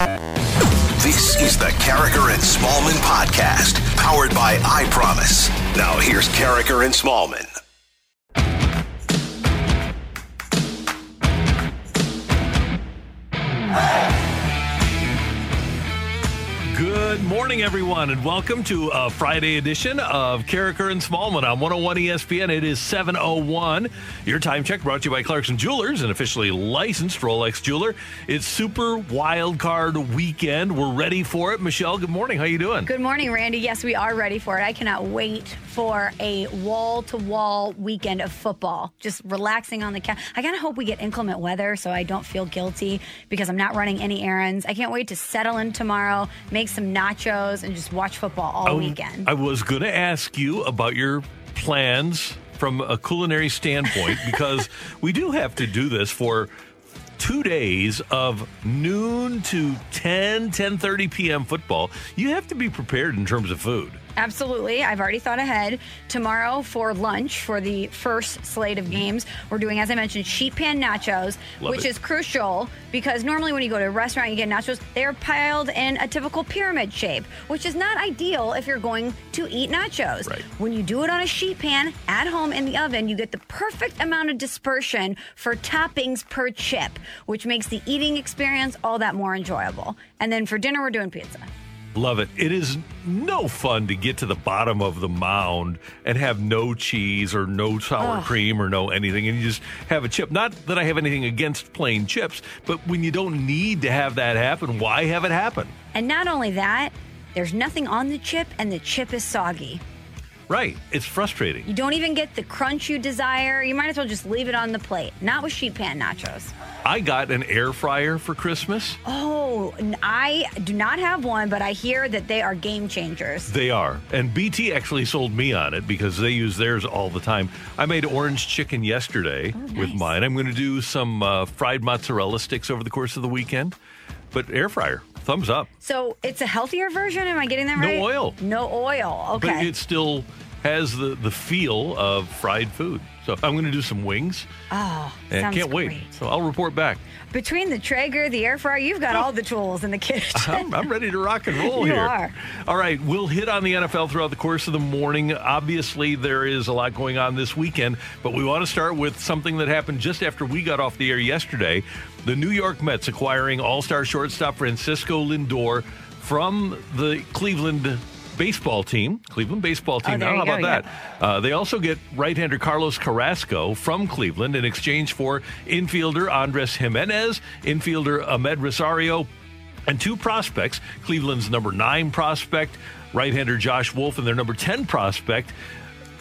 This is the Karraker and Smallmon podcast, powered by I Promise. Now here's Karraker and Smallmon. Good morning, everyone, and welcome to a Friday edition of Karraker and Smallmon on 101 ESPN. It is 7.01. Your time check brought to you by Clarkson Jewelers, an officially licensed Rolex jeweler. It's Super Wild Card Weekend. We're ready for it. Michelle, good morning. How are you doing? Good morning, Randy. Yes, we are ready for it. I cannot wait for a wall-to-wall weekend of football. Just relaxing on the couch. I kind of hope we get inclement weather so I don't feel guilty because I'm not running any errands. I can't wait to settle in tomorrow, make some nachos, and just watch football all I- weekend. I was going to ask you about your plans from a culinary standpoint because we do have to do this for two days of noon to 10 10.30 p.m football you have to be prepared in terms of food Absolutely. I've already thought ahead. Tomorrow for lunch for the first slate of games, we're doing, as I mentioned, sheet pan nachos, Love which it. is crucial because normally when you go to a restaurant, you get nachos, they're piled in a typical pyramid shape, which is not ideal if you're going to eat nachos. Right. When you do it on a sheet pan at home in the oven, you get the perfect amount of dispersion for toppings per chip, which makes the eating experience all that more enjoyable. And then for dinner, we're doing pizza. Love it. It is no fun to get to the bottom of the mound and have no cheese or no sour cream or no anything and you just have a chip. Not that i have anything against plain chips but when you don't need to have that happen why have it happen? And not only that, there's nothing on the chip and the chip is soggy. Right it's frustrating You don't even get the crunch you desire. You might as well just leave it on the plate. Not with sheet pan nachos. I got an air fryer for Christmas. Oh, I do not have one, but I hear that they are game changers. They are. And BT actually sold me on it because they use theirs all the time. I made orange chicken yesterday with mine. I'm going to do some uh, fried mozzarella sticks over the course of the weekend. But air fryer, thumbs up. So it's a healthier version. Am I getting that right? No oil. No oil. Okay. But it still has the, the feel of fried food. So I'm going to do some wings. oh, And sounds can't wait. great. So I'll report back. Between the Traeger, the air fryer, you've got all the tools in the kitchen. I'm, I'm ready to rock and roll You here. are. All right, we'll hit on the NFL throughout the course of the morning. Obviously, there is a lot going on this weekend, but we want to start with something that happened just after we got off the air yesterday. The New York Mets acquiring all star shortstop Francisco Lindor from the Cleveland baseball team, Cleveland baseball team. Oh, how about go, that? Uh, they also get right-hander Carlos Carrasco from Cleveland in exchange for infielder Andres Gimenez, infielder Amed Rosario, and two prospects Cleveland's number nine prospect, right hander Josh Wolf, and their number 10 prospect,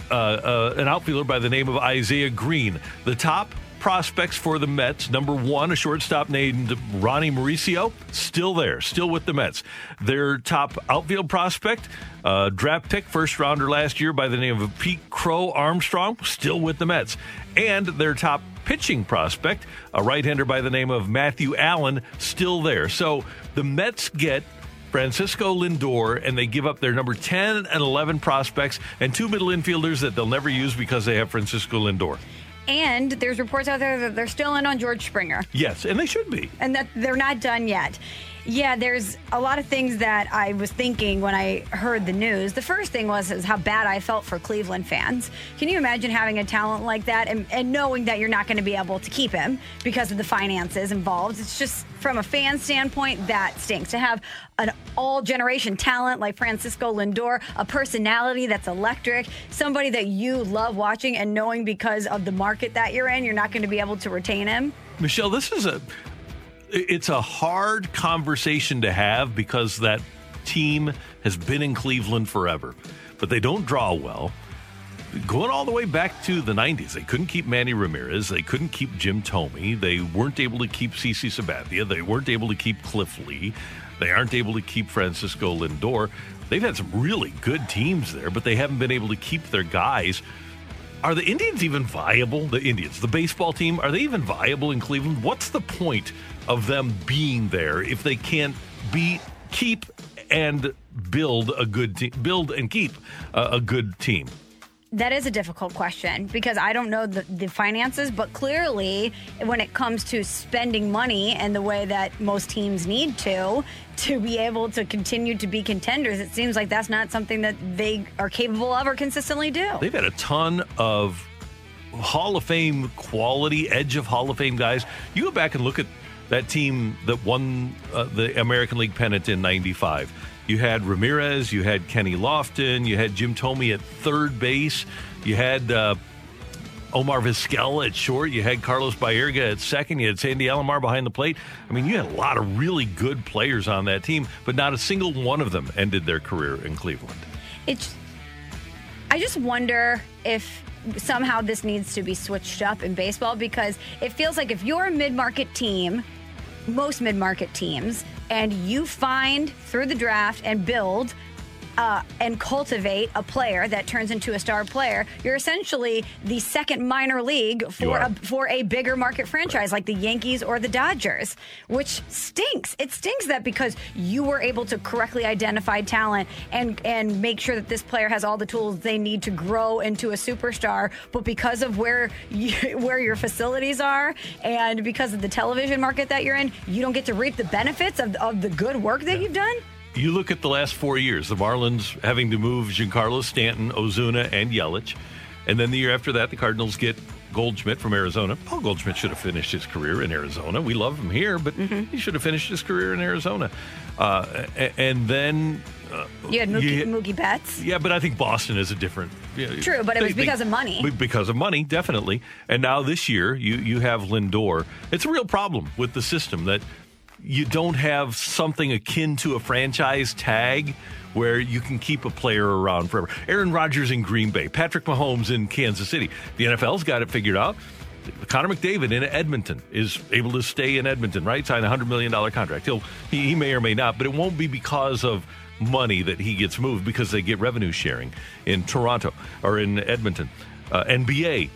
uh, uh, an outfielder by the name of Isaiah Green. The top prospects for the Mets number one, a shortstop named Ronnie Mauricio, still there, still with the Mets. Their top outfield prospect, uh, draft pick, first rounder last year by the name of Pete Crow Armstrong, still with the Mets. And their top pitching prospect, a right hander by the name of Matthew Allan, still there. So the Mets get Francisco Lindor, and they give up their number 10 and 11 prospects and two middle infielders that they'll never use because they have Francisco Lindor. And there's reports out there that they're still in on George Springer. Yes, and they should be. and that they're not done yet. Yeah, there's a lot of things that I was thinking when I heard the news. The first thing was is how bad I felt for Cleveland fans. Can you imagine having a talent like that and, and knowing that you're not going to be able to keep him because of the finances involved? It's just from a fan standpoint that stinks to have an all generation talent like Francisco Lindor, a personality that's electric, somebody that you love watching, and knowing because of the market that you're in, you're not going to be able to retain him. Michelle, this is a it's a hard conversation to have because that team has been in Cleveland forever, but they don't draw well. Going all the way back to the 90s, they couldn't keep Manny Ramirez. They couldn't keep Jim Thome. They weren't able to keep CC Sabathia. They weren't able to keep Cliff Lee. They aren't able to keep Francisco Lindor. They've had some really good teams there, but they haven't been able to keep their guys. Are the Indians even viable? The Indians, the baseball team, are they even viable in Cleveland? What's the point of them being there if they can't be keep and build a good team, build and keep a, a good team? That is a difficult question because I don't know the, the, finances, but clearly, when it comes to spending money and the way that most teams need to, to be able to continue to be contenders, it seems like that's not something that they are capable of or consistently do. They've had a ton of Hall of Fame quality, edge of Hall of Fame guys. You go back and look at that team that won uh, the American League pennant in 95 you had Ramirez, you had Kenny Lofton, you had Jim Thome at third base, you had uh, Omar Vizquel at short, you had Carlos Baerga at second, you had Sandy Alomar behind the plate. I mean, you had a lot of really good players on that team, but not a single one of them ended their career in Cleveland. It's. I just wonder if somehow this needs to be switched up in baseball because it feels like if you're a mid-market team, most mid-market teams and you find through the draft and build uh, and cultivate a player that turns into a star player, you're essentially the second minor league for a, for a bigger market franchise like the Yankees or the Dodgers, which stinks. It stinks that because you were able to correctly identify talent and and make sure that this player has all the tools they need to grow into a superstar, but because of where you, where your facilities are and because of the television market that you're in, you don't get to reap the benefits of, of the good work that yeah. you've done you look at the last four years, the Marlins having to move Giancarlo Stanton, Ozuna, and Yelich. And then the year after that, the Cardinals get Goldschmidt from Arizona. Paul Goldschmidt should have finished his career in Arizona. We love him here, but mm-hmm. he should have finished his career in Arizona. Uh, and then. Uh, you had Mookie, you, Mookie Betts. Yeah, but I think Boston is a different. True, but it was because they, of money. Because of money, definitely. And now this year, you you have Lindor. It's a real problem with the system that you don't have something akin to a franchise tag where you can keep a player around forever. Aaron Rodgers in Green Bay, Patrick Mahomes in Kansas City. The NFL's got it figured out. Connor McDavid in Edmonton is able to stay in Edmonton, right? Sign a $100 million contract. He'll, he, he may or may not, but it won't be because of money that he gets moved because they get revenue sharing in Toronto or in Edmonton. Uh, NBA,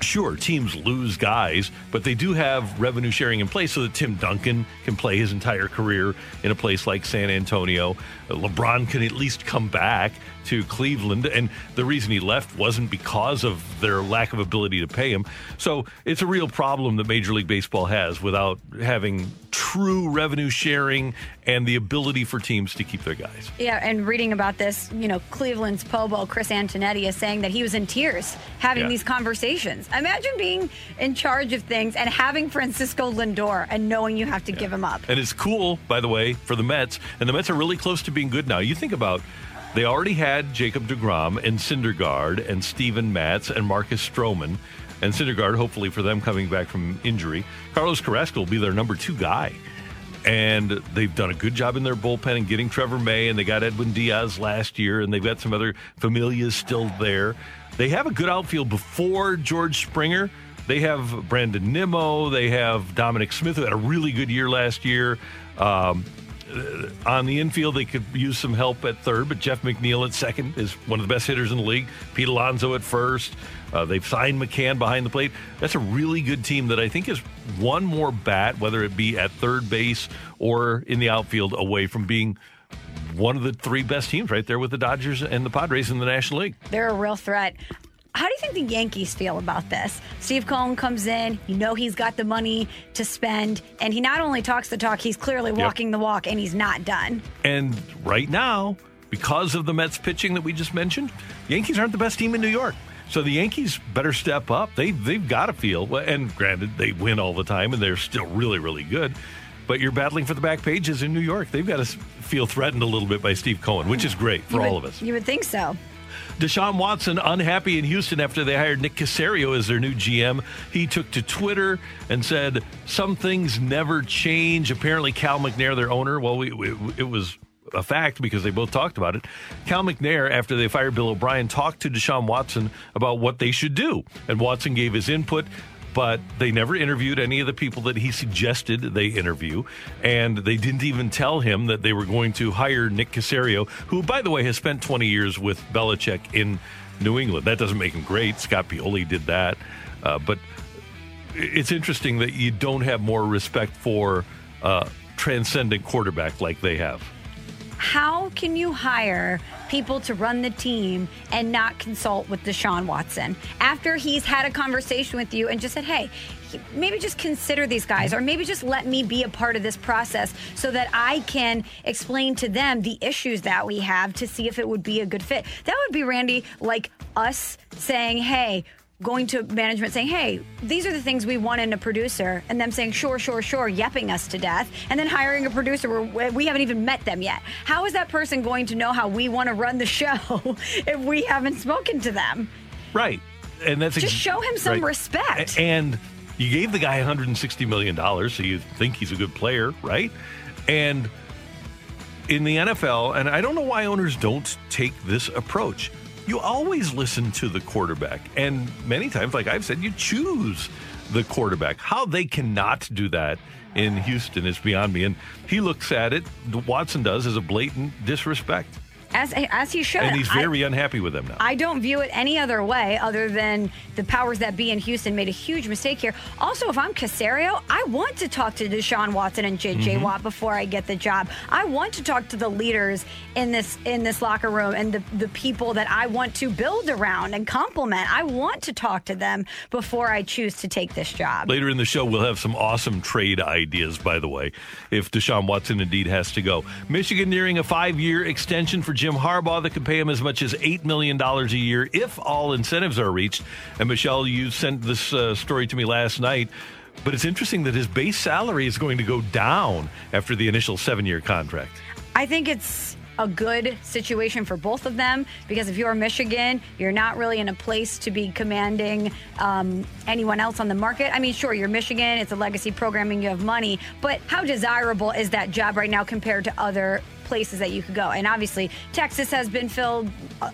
Sure, teams lose guys, but they do have revenue sharing in place so that Tim Duncan can play his entire career in a place like San Antonio. Uh, LeBron can at least come back to Cleveland. And the reason he left wasn't because of their lack of ability to pay him. So it's a real problem that Major League Baseball has without having true revenue sharing and the ability for teams to keep their guys. Yeah, and reading about this, you know, Cleveland's Pobo, Chris Antonetti, is saying that he was in tears having yeah. these conversations. Imagine being in charge of things and having Francisco Lindor and knowing you have to yeah. give him up. And it's cool, by the way, for the Mets. And the Mets are really close to being good now. You think about they already had Jacob DeGrom and Syndergaard and Steven Matz and Marcus Stroman. And Syndergaard, hopefully for them coming back from injury. Carlos Carrasco will be their number two guy. And they've done a good job in their bullpen and getting Trevor May, and they got Edwin Diaz last year, and they've got some other familias still there. They have a good outfield before George Springer. They have Brandon Nimmo. They have Dominic Smith, who had a really good year last year. Um, on the infield, they could use some help at third, but Jeff McNeil at second is one of the best hitters in the league. Pete Alonso at first. Uh, they've signed McCann behind the plate. That's a really good team that I think is one more bat, whether it be at third base or in the outfield, away from being one of the three best teams right there with the Dodgers and the Padres in the National League. They're a real threat. How do you think the Yankees feel about this? Steve Cohen comes in, you know he's got the money to spend, and he not only talks the talk, he's clearly walking yep. the walk, and he's not done. And right now, because of the Mets pitching that we just mentioned, Yankees aren't the best team in New York. So the Yankees better step up. They they've got to feel, and granted, they win all the time, and they're still really really good. But you're battling for the back pages in New York. They've got to feel threatened a little bit by Steve Cohen, which is great for would, all of us. You would think so. Deshaun Watson unhappy in Houston after they hired Nick Caserio as their new GM. He took to Twitter and said some things never change. Apparently, Cal McNair, their owner, well, we, we, it was a fact because they both talked about it. Cal McNair, after they fired Bill O'Brien, talked to Deshaun Watson about what they should do, and Watson gave his input but they never interviewed any of the people that he suggested they interview. And they didn't even tell him that they were going to hire Nick Caserio, who, by the way, has spent 20 years with Belichick in New England. That doesn't make him great. Scott Pioli did that. Uh, but it's interesting that you don't have more respect for uh, transcendent quarterback like they have. How can you hire people to run the team and not consult with Deshaun Watson after he's had a conversation with you and just said, hey, maybe just consider these guys or maybe just let me be a part of this process so that I can explain to them the issues that we have to see if it would be a good fit. That would be Randy like us saying, "Hey, going to management saying, hey, these are the things we want in a producer, and them saying, sure, sure, sure, yepping us to death, and then hiring a producer where we haven't even met them yet. How is that person going to know how we want to run the show if we haven't spoken to them? Right. And that's just ex- show him some right. respect. And you gave the guy $160 million, so you think he's a good player, right? And in the NFL, and I don't know why owners don't take this approach you always listen to the quarterback. And many times, like I've said, you choose the quarterback. How they cannot do that in Houston is beyond me. And he looks at it, Watson does, as a blatant disrespect as as he should. And he's very I, unhappy with them now. I don't view it any other way other than the powers that be in Houston made a huge mistake here. Also, if I'm Caserio, I want to talk to Deshaun Watson and JJ mm-hmm. Watt before I get the job. I want to talk to the leaders in this in this locker room and the the people that I want to build around and compliment. I want to talk to them before I choose to take this job. Later in the show, we'll have some awesome trade ideas. By the way, if Deshaun Watson indeed has to go, Michigan nearing a five year extension for Jim Harbaugh that could pay him as much as $8 million a year if all incentives are reached. And Michelle, you sent this uh, story to me last night. But it's interesting that his base salary is going to go down after the initial seven year contract. I think it's a good situation for both of them because if you're Michigan, you're not really in a place to be commanding um, anyone else on the market. I mean, sure, you're Michigan, it's a legacy programming, you have money, but how desirable is that job right now compared to other places that you could go. And obviously, Texas has been filled. Uh,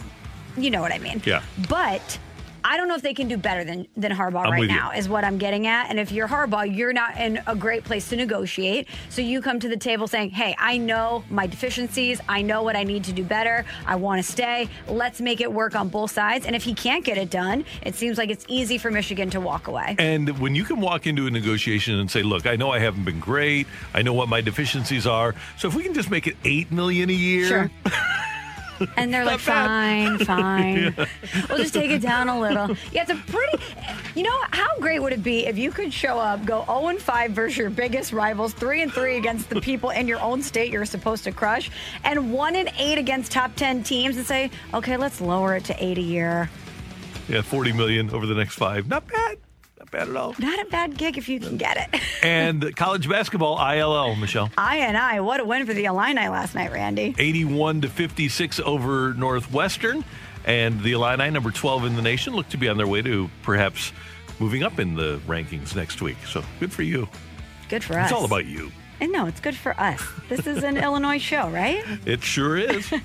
you know what I mean? Yeah. But I don't know if they can do better than than Harbaugh I'm right now. You. Is what I'm getting at. And if you're Harbaugh, you're not in a great place to negotiate. So you come to the table saying, "Hey, I know my deficiencies. I know what I need to do better. I want to stay. Let's make it work on both sides." And if he can't get it done, it seems like it's easy for Michigan to walk away. And when you can walk into a negotiation and say, "Look, I know I haven't been great. I know what my deficiencies are. So if we can just make it eight million a year." Sure. And they're like, fine, fine. We'll just take it down a little. Yeah, it's a pretty. You know, how great would it be if you could show up, go 0 and 5 versus your biggest rivals, 3 and 3 against the people in your own state you're supposed to crush, and 1 and 8 against top 10 teams and say, okay, let's lower it to 8 a year. Yeah, 40 million over the next five. Not bad bad at all. Not a bad gig if you can get it. and college basketball, ILL, Michelle. I and I, what a win for the Illini last night, Randy. 81 to 56 over Northwestern. And the Illini, number 12 in the nation, look to be on their way to perhaps moving up in the rankings next week. So good for you. Good for us. It's all about you. And no, it's good for us. This is an Illinois show, right? It sure is.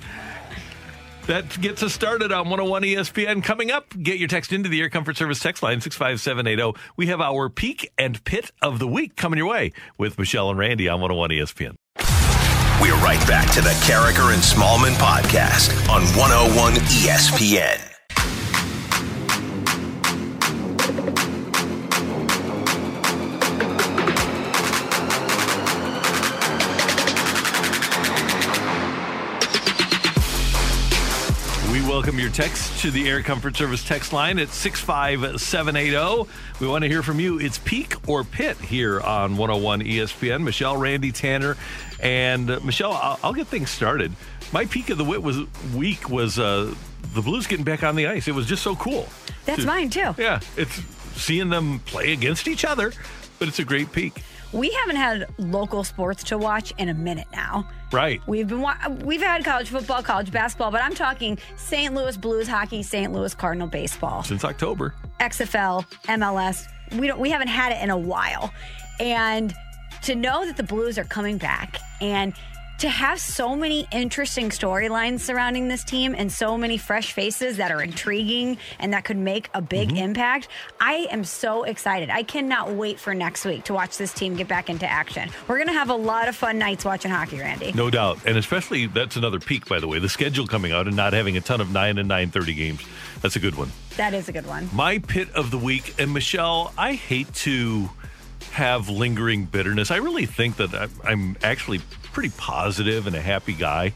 That gets us started on 101 ESPN. Coming up, get your text into the Air Comfort Service text line 65780. We have our peak and pit of the week coming your way with Michelle and Randy on 101 ESPN. We're right back to the Karraker and Smallmon podcast on 101 ESPN. Welcome your text to the Air Comfort Service text line at 65780. We want to hear from you. It's peak or pit here on 101 ESPN. Michelle, Randy, Tanner, and uh, Michelle, I'll, I'll, get things started. My peak of the wit was week was uh, the Blues getting back on the ice. It was just so cool. That's to, mine too. Yeah, it's seeing them play against each other, but it's a great peak. We haven't had local sports to watch in a minute now. Right. We've been wa- we've had college football, college basketball, but I'm talking St. Louis Blues hockey, St. Louis Cardinal baseball, Since October. XFL, MLS. We don't we haven't had it in a while. And to know that the Blues are coming back and to have so many interesting storylines surrounding this team and so many fresh faces that are intriguing and that could make a big mm-hmm. impact, I am so excited. I cannot wait for next week to watch this team get back into action. We're going to have a lot of fun nights watching hockey, Randy. No doubt. And especially that's another peak, by the way. The schedule coming out and not having a ton of nine and nine thirty games. That's a good one. That is a good one. My pit of the week, and Michelle, I hate to have lingering bitterness. I really think that I'm actually pretty positive and a happy guy.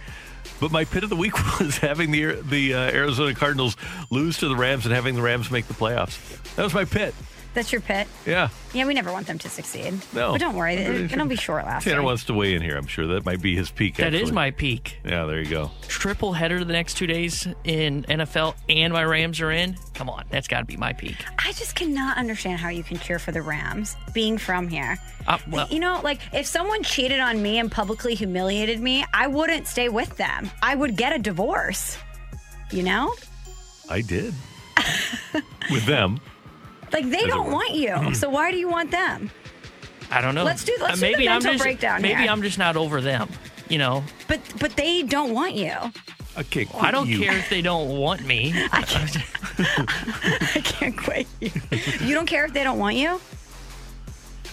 But my pit of the week was having the the uh, Arizona Cardinals lose to the Rams and having the Rams make the playoffs. That was my pit. That's your pit. Yeah. Yeah, we never want them to succeed. No. But don't worry, Really it'll be short lasting. Tanner wants to weigh in here. I'm sure that might be his peak. That is actually. my peak. Yeah, there you go. Triple header the next two days in NFL, and my Rams are in. Come on, that's got to be my peak. I just cannot understand how you can cheer for the Rams being from here. Uh, well- you know, like if someone cheated on me and publicly humiliated me, I wouldn't stay with them. I would get a divorce. You know? I did with them. Like they don't want you. so why do you want them? I don't know. Let's do- let's Uh, do the maybe I'm mental just, breakdown Maybe here. I'm just not over them. You know, But but they don't want you. Okay, I don't you. care if they don't want me. I can't I can't quit you. You don't care if they don't want you?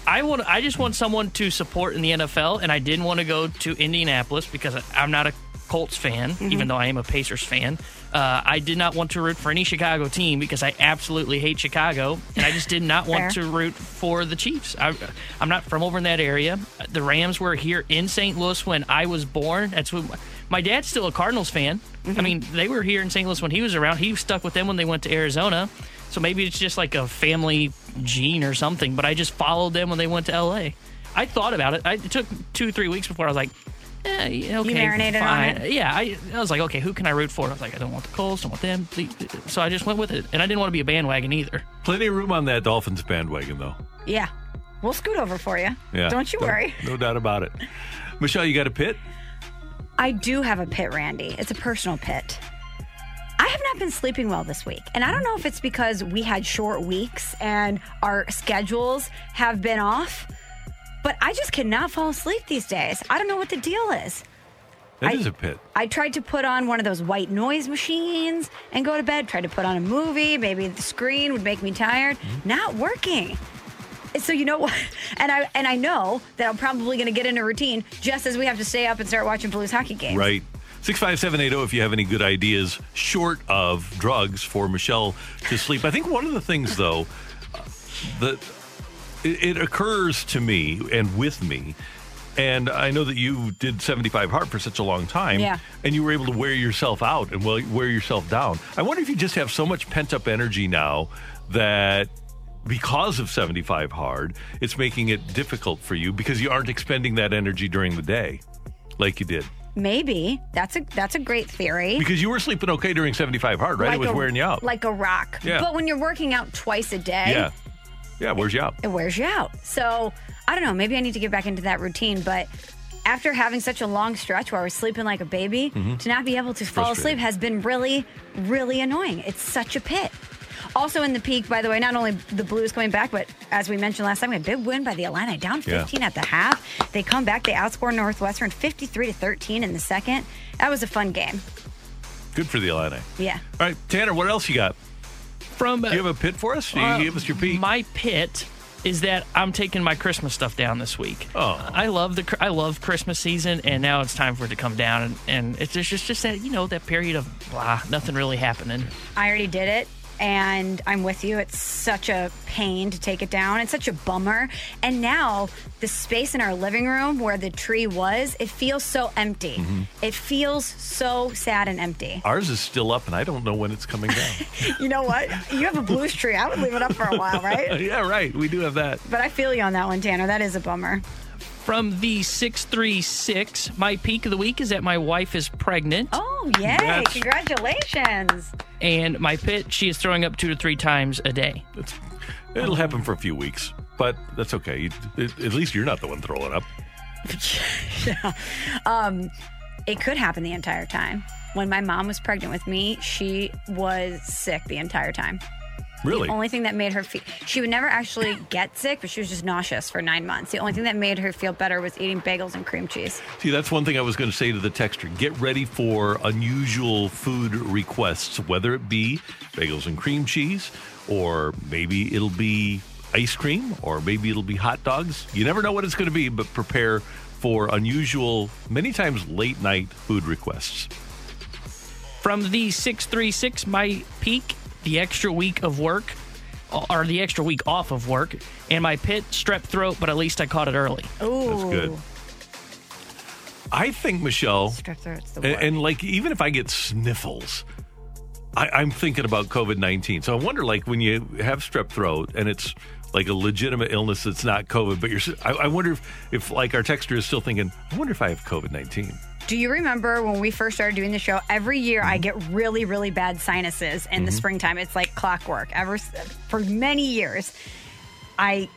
I want. I just want someone to support in the NFL, and I didn't want to go to Indianapolis because I- I'm not a Colts fan, Mm-hmm. even though I am a Pacers fan. Uh, I did not want to root for any Chicago team because I absolutely hate Chicago, and I just did not want to root for the Chiefs. I, I'm not from over in that area. The Rams were here in St. Louis when I was born. That's when my dad's still a Cardinals fan. Mm-hmm. I mean, they were here in St. Louis when he was around. He stuck with them when they went to Arizona. So maybe it's just like a family gene or something. But I just followed them when they went to L.A. I thought about it. I, it took two, three weeks before I was like, eh, yeah, okay, marinated on fine. it? Yeah, I, I was like, okay, who can I root for? I was like, I don't want the Colts, don't want them. So I just went with it, and I didn't want to be a bandwagon either. Plenty of room on that Dolphins bandwagon, though. Yeah. We'll scoot over for you. Yeah, Don't you no- worry. No doubt about it. Michelle, you got a pit? I do have a pit, Randy. It's a personal pit. I have not been sleeping well this week. And I don't know if it's because we had short weeks and our schedules have been off, but I just cannot fall asleep these days. I don't know what the deal is. That I- is a pit. I tried to put on one of those white noise machines and go to bed, tried to put on a movie. Maybe the screen would make me tired. Mm-hmm. Not working. So you know what? And I and I know that I'm probably going to get in a routine just as we have to stay up and start watching Blues hockey games. Right. 65780 if you have any good ideas short of drugs for Michelle to sleep. I think one of the things, though, that it, it occurs to me and with me, and I know that you did 75 hard for such a long time, Yeah. and you were able to wear yourself out and wear yourself down. I wonder if you just have so much pent up energy now that because of 75 hard, it's making it difficult for you because you aren't expending that energy during the day like you did. Maybe that's a that's a great theory. Because you were sleeping okay during 75 hard, right? it was a, wearing you out. like a rock. Yeah. But when you're working out twice a day, yeah. Yeah, wears you out. it wears you out. So I don't know. Maybe I need to get back into that routine. But after having such a long stretch where I was sleeping like a baby, to not be able to fall Mm-hmm. Asleep has been really, really annoying. It's such a pit. Also in the peak, by the way, not only the Blues coming back, but as we mentioned last time, a big win by the Illini, down Yeah. 15 at the half. They come back, they outscore Northwestern 53 to 13 in the second. That was a fun game. Good for the Illini. Yeah. All right, Tanner, what else you got? From Do you have a pit for us? Do You Uh, give us your peak. My pit is that I'm taking my Christmas stuff down this week. Oh. I love the I love Christmas season, and now it's time for it to come down, and, and it's just, just just that you know that period of blah, nothing really happening. I already did it. And I'm with you. It's such a pain to take it down. It's such a bummer. And now the space in our living room where the tree was, it feels so empty. Mm-hmm. It feels so sad and empty. Ours is still up, and I don't know when it's coming down. You know what? You have a blues tree. I would leave it up for a while, right? yeah, right. We do have that. But I feel you on that one, Tanner. That is a bummer. From the six three six, my peak of the week is that my wife is pregnant, Oh, yay. Congrats. Congratulations. and my pit she is throwing up two to three times a day. It's, it'll happen for a few weeks. but that's okay. You, at at least you're not the one throwing up. yeah. Um it could happen the entire time. When my mom was pregnant with me, she was sick the entire time. Really? The only thing that made her feel she would never actually get sick, but she was just nauseous for nine months. The only thing that made her feel better was eating bagels and cream cheese. See, that's one thing I was going to say to the texter. Get ready for unusual food requests, whether it be bagels and cream cheese, or maybe it'll be ice cream, or maybe it'll be hot dogs. You never know what it's going to be, but prepare for unusual, many times late night food requests. From the 636, my peak, the extra week of work, or the extra week off of work, and my pit, strep throat, but at least I caught it early. Oh, That's good. I think, Michelle, Strep throat's the and, worst. and like even if I get sniffles, I, I'm thinking about COVID 19. So I wonder, like, when you have strep throat and it's like a legitimate illness that's not COVID, but you're, I wonder if, if, like, our texter is still thinking, I wonder if I have COVID 19. Do you remember when we first started doing the show? Every year I mhm. get really, really bad sinuses in the mhm. springtime. It's like clockwork. Ever for many years, I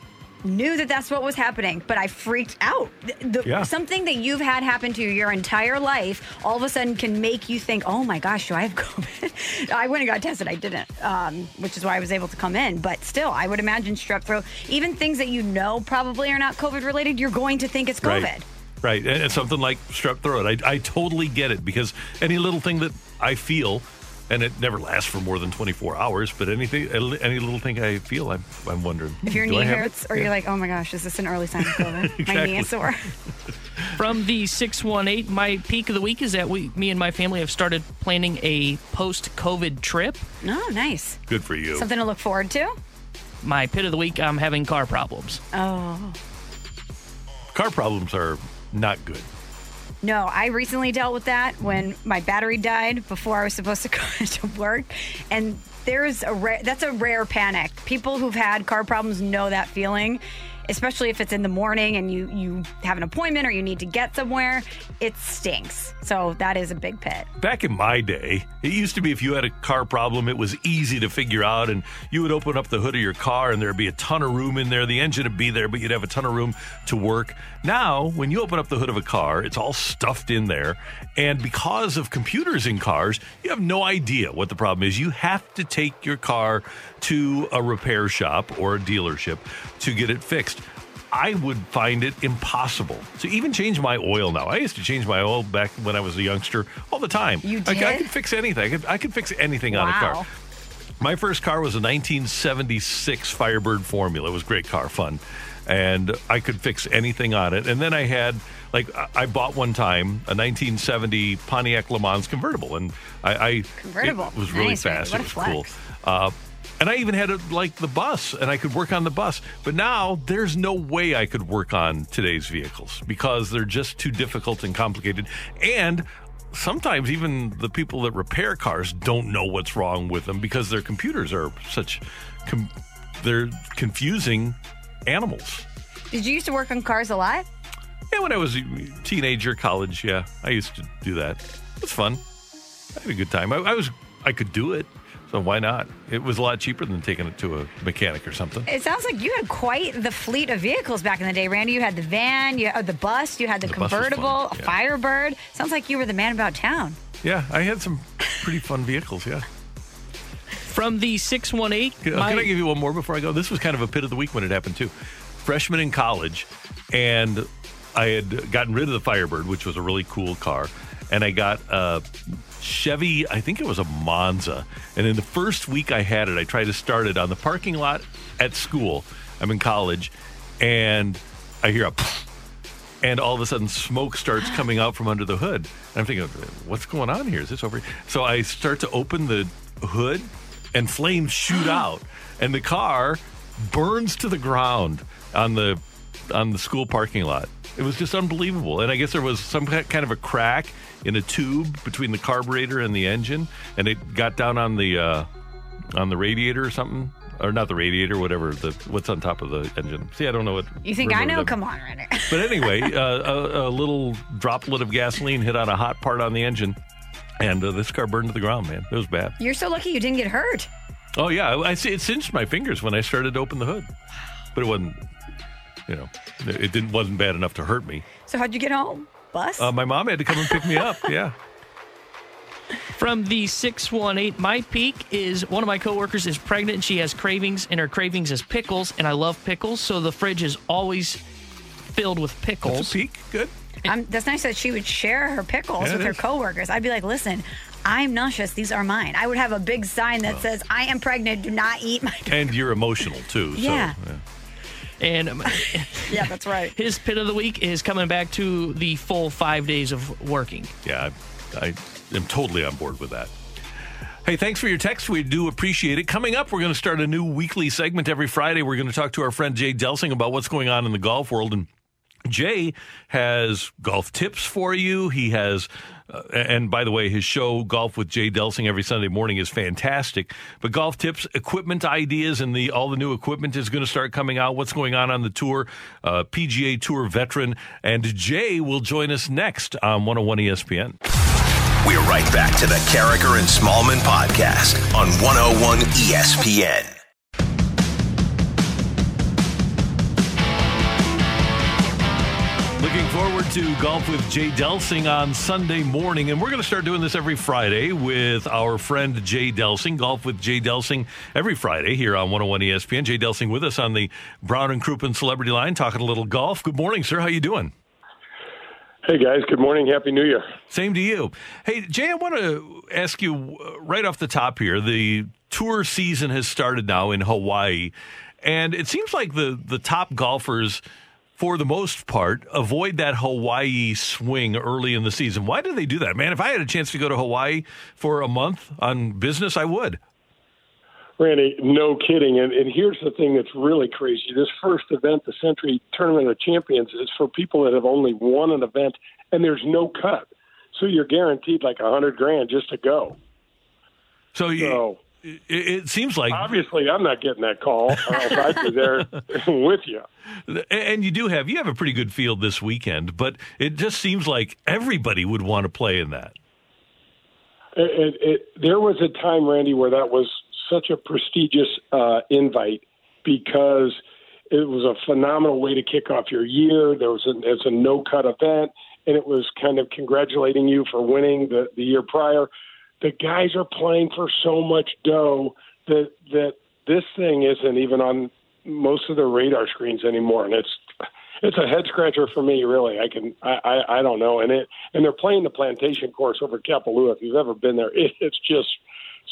knew that that's what was happening, but I freaked out. The, the- Yeah. Something that you've had happen to you your entire life, all of a sudden can make you think, "Oh my gosh, do I have COVID?" I went and got tested. I didn't, um, which is why I was able to come in. But still, I would imagine strep throat, even things that you know probably are not COVID related, you're going to think it's COVID. Right. Right. And it's something like strep throat. I, I totally get it because any little thing that I feel, and it never lasts for more than 24 hours, but anything, any little thing I feel, I'm, I'm wondering. If your do knee I hurts, or Yeah. you're like, oh my gosh, is this an early sign of COVID? My knee is sore. From the 618, my peak of the week is that we, me and my family have started planning a post COVID trip. Oh, nice. Good for you. Something to look forward to. My pit of the week, I'm having car problems. Oh. Car problems are not good. No, I recently dealt with that when my battery died before I was supposed to go to work. And there's a that's a rare panic. People who've had car problems know that feeling, especially if it's in the morning and you, you have an appointment or you need to get somewhere. It stinks. So that is a big pit. Back in my day, it used to be if you had a car problem, it was easy to figure out, and you would open up the hood of your car, and there'd be a ton of room in there. The engine would be there, but you'd have a ton of room to work. Now, when you open up the hood of a car, it's all stuffed in there, and because of computers in cars, you have no idea what the problem is. You have to take your car to a repair shop or a dealership to get it fixed. I would find it impossible to even change my oil now. I used to change my oil back when I was a youngster all the time. You I, I could fix anything. I could, I could fix anything on a Wow. car. My first car was a 1976 Firebird Formula. It was a great car, fun. And I could fix anything on it. And then I had, like, I- bought one time a 1970 Pontiac Le Mans convertible. And I. I Convertible. It was really Nice, fast. It a was cool. Uh, and I even had it like the bus, and I could work on the bus. But now there's no way I could work on today's vehicles because they're just too difficult and complicated. And sometimes even the people that repair cars don't know what's wrong with them because their computers are such, com- they're confusing animals. Did you used to work on cars a lot? Yeah, when I was a teenager, college, yeah, I used to do that. It was fun. I had a good time. I, I was, I could do it, so why not? It was a lot cheaper than taking it to a mechanic or something. It sounds like you had quite the fleet of vehicles back in the day, Randy. You had the van, you had the bus, you had the, The convertible, fun, a yeah. Firebird. Sounds like you were the man about town. Yeah, I had some pretty fun vehicles. Yeah. From the 618, Can, my, can I give you one more before I go? This was kind of a pit of the week when it happened too. Freshman in college, and I had gotten rid of the Firebird, which was a really cool car, and I got a Chevy. I think it was a Monza. And in the first week I had it, I tried to start it on the parking lot at school. I'm in college, and I hear a. And all of a sudden, smoke starts coming out from under the hood. And I'm thinking, what's going on here? Is this over? So I start to open the hood, and flames shoot out, and the car burns to the ground on the on the school parking lot. It was just unbelievable. And I guess there was some kind of a crack in a tube between the carburetor and the engine, and it got down on the uh, on the radiator or something. Or not the radiator, whatever the what's on top of the engine. See, I don't know what. You think I know? the- Come on, Randy. but anyway, uh, a, a little droplet of gasoline hit on a hot part on the engine, and uh, this car burned to the ground. Man, it was bad. You're so lucky you didn't get hurt. Oh yeah, I, I see. It cinched my fingers when I started to open the hood, but it wasn't you know, it didn't wasn't bad enough to hurt me. So how'd you get home? Bus? Uh, my mom had to come and pick me up. Yeah. From the 618, my peak is one of my coworkers is pregnant and she has cravings, and her cravings is pickles, and I love pickles, so the fridge is always filled with pickles. That's a peak. Good. Um, that's nice that she would share her pickles Yeah, with her is. coworkers. I'd be like, listen, I'm nauseous. These are mine. I would have a big sign that says, I am pregnant. Do not eat my. And you're emotional too. Yeah. So, yeah. And um, Yeah, that's right. his pit of the week is coming back to the full five days of working. Yeah, I, I am totally on board with that. Hey, thanks for your text. We do appreciate it. Coming up, we're going to start a new weekly segment every Friday. We're going to talk to our friend Jay Delsing about what's going on in the golf world. And Jay has golf tips for you. He has, uh, and by the way, his show, Golf with Jay Delsing, every Sunday morning is fantastic. But golf tips, equipment ideas, and the all the new equipment is going to start coming out. What's going on on the tour? Uh, PGA Tour veteran. And Jay will join us next on 101 ESPN. We're right back to the Karraker and Smallmon podcast on 101 ESPN. Looking forward to golf with Jay Delsing on Sunday morning. And we're going to start doing this every Friday with our friend Jay Delsing. Golf with Jay Delsing every Friday here on 101 ESPN. Jay Delsing with us on the Brown and Crouppen Celebrity Line, talking a little golf. Good morning, sir. How you doing? Hey guys, good morning. Happy New Year. Same to you. Hey, Jay, I want to ask you uh, right off the top here. The tour season has started now in Hawaii, and it seems like the the top golfers, for the most part, avoid that Hawaii swing early in the season. Why do they do that, man? If I had a chance to go to Hawaii for a month on business, I would. Randy, no kidding. And, and here's the thing that's really crazy. This first event, the Sentry Tournament of Champions, is for people that have only won an event and there's no cut. So you're guaranteed like a hundred grand just to go. So, you, So it, it seems like, obviously I'm not getting that call I'd be there with you. and you do have you have a pretty good field this weekend, but it just seems like everybody would want to play in that. It, it, there was a time, Randy, where that was such a prestigious uh, invite because it was a phenomenal way to kick off your year. There was a, it's a no cut event, and it was kind of congratulating you for winning the, the year prior. The guys are playing for so much dough that that this thing isn't even on most of the radar screens anymore, and it's it's a head scratcher for me. Really, I can I, I I don't know, and it and they're playing the plantation course over Kapalua. If you've ever been there, it, it's just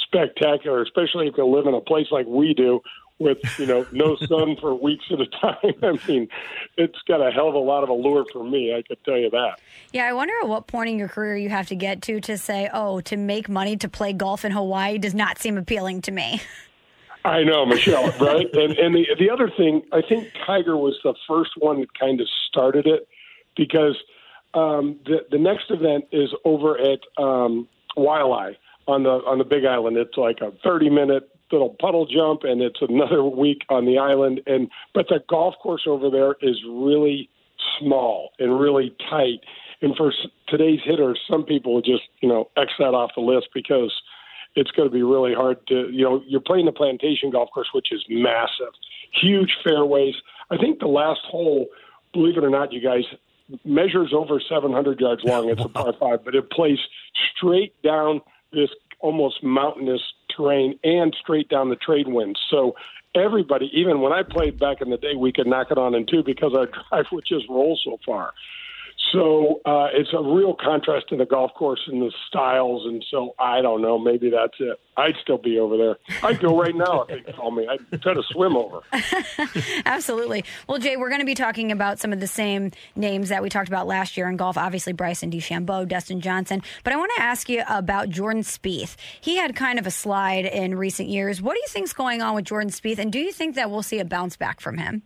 spectacular, especially if you live in a place like we do with you know no sun for weeks at a time. I mean, it's got a hell of a lot of allure for me. I could tell you that. Yeah, I wonder at what point in your career you have to get to to say, oh, to make money to play golf in Hawaii does not seem appealing to me. I know, Michelle, right? And and the the other thing, I think Tiger was the first one that kind of started it because um, the the next event is over at um, Waialae on the on the Big Island. It's like a thirty minute little puddle jump, and it's another week on the island. And but the golf course over there is really small and really tight. And for today's hitters, some people will just you know X that off the list because it's going to be really hard to, you know, you're playing the plantation golf course, which is massive, huge fairways. I think the last hole, believe it or not, you guys, measures over 700 yards long. It's a par five, but it plays straight down this almost mountainous terrain and straight down the trade winds. So everybody, even when I played back in the day, we could knock it on in two because our drive would just roll so far. So uh, it's a real contrast to the golf course and the styles, and so I don't know. Maybe that's it. I'd still be over there. I'd go right now if they call me. I'd try to swim over. Absolutely. Well, Jay, we're going to be talking about some of the same names that we talked about last year in golf. Obviously, Bryson DeChambeau, Dustin Johnson. But I want to ask you about Jordan Spieth. He had kind of a slide in recent years. What do you think's going on with Jordan Spieth, and do you think that we'll see a bounce back from him?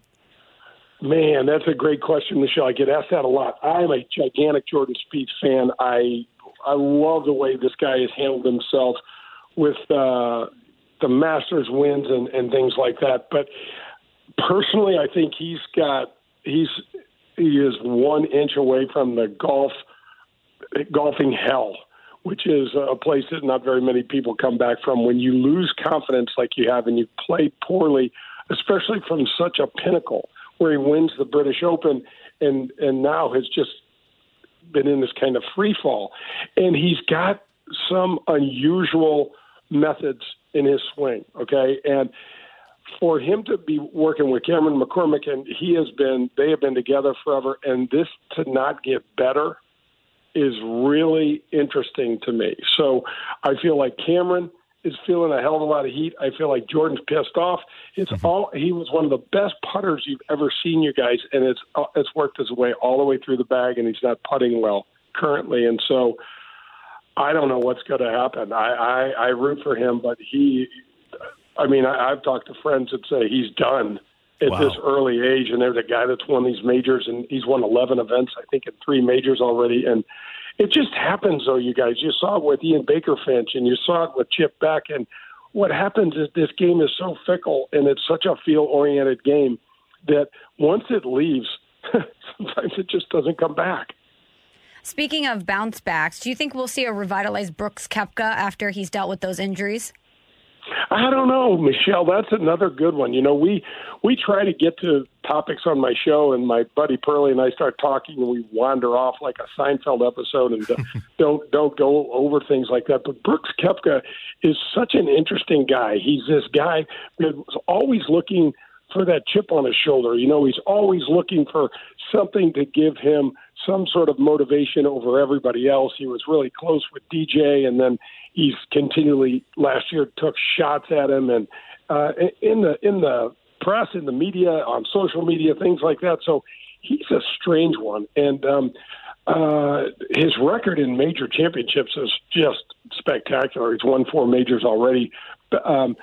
Man, that's a great question, Michelle. I get asked that a lot. I'm a gigantic Jordan Spieth fan. I I love the way this guy has handled himself with uh, the Masters wins and, and things like that. But personally, I think he's got he's he is one inch away from the golf golfing hell, which is a place that not very many people come back from. When you lose confidence like you have and you play poorly, especially from such a pinnacle, where he wins the British Open, and and now has just been in this kind of free fall, and he's got some unusual methods in his swing. Okay, and for him to be working with Cameron McCormick, and he has been, they have been together forever, and this to not get better is really interesting to me. So I feel like Cameron is feeling a hell of a lot of heat. I feel like Jordan's pissed off. It's mm-hmm. all he was one of the best putters you've ever seen, you guys, and it's uh, it's worked his way all the way through the bag, and he's not putting well currently, and so. I don't know what's going to happen. I, I I root for him, but he I mean, I, I've talked to friends that say he's done at wow. this early age, and there's a guy that's won these majors, and he's won 11 events, I think, in three majors already, and it just happens, though, you guys. You saw it with Ian Baker Finch, and you saw it with Chip Beck, and what happens is this game is so fickle, and it's such a feel-oriented game that once it leaves, sometimes it just doesn't come back. Speaking of bounce backs, do you think we'll see a revitalized Brooks Koepka after he's dealt with those injuries? I don't know, Michelle. That's another good one. You know, we we try to get to topics on my show, and my buddy Pearlie and I start talking, and we wander off like a Seinfeld episode, and don't don't go over things like that. But Brooks Koepka is such an interesting guy. He's this guy that's always looking for that chip on his shoulder. You know, he's always looking for something to give him some sort of motivation over everybody else. He was really close with DJ, and then he's continually last year took shots at him, and uh, in the in the press, in the media, on social media, things like that. So he's a strange one, and um, uh, his record in major championships is just spectacular. He's won four majors already. Um,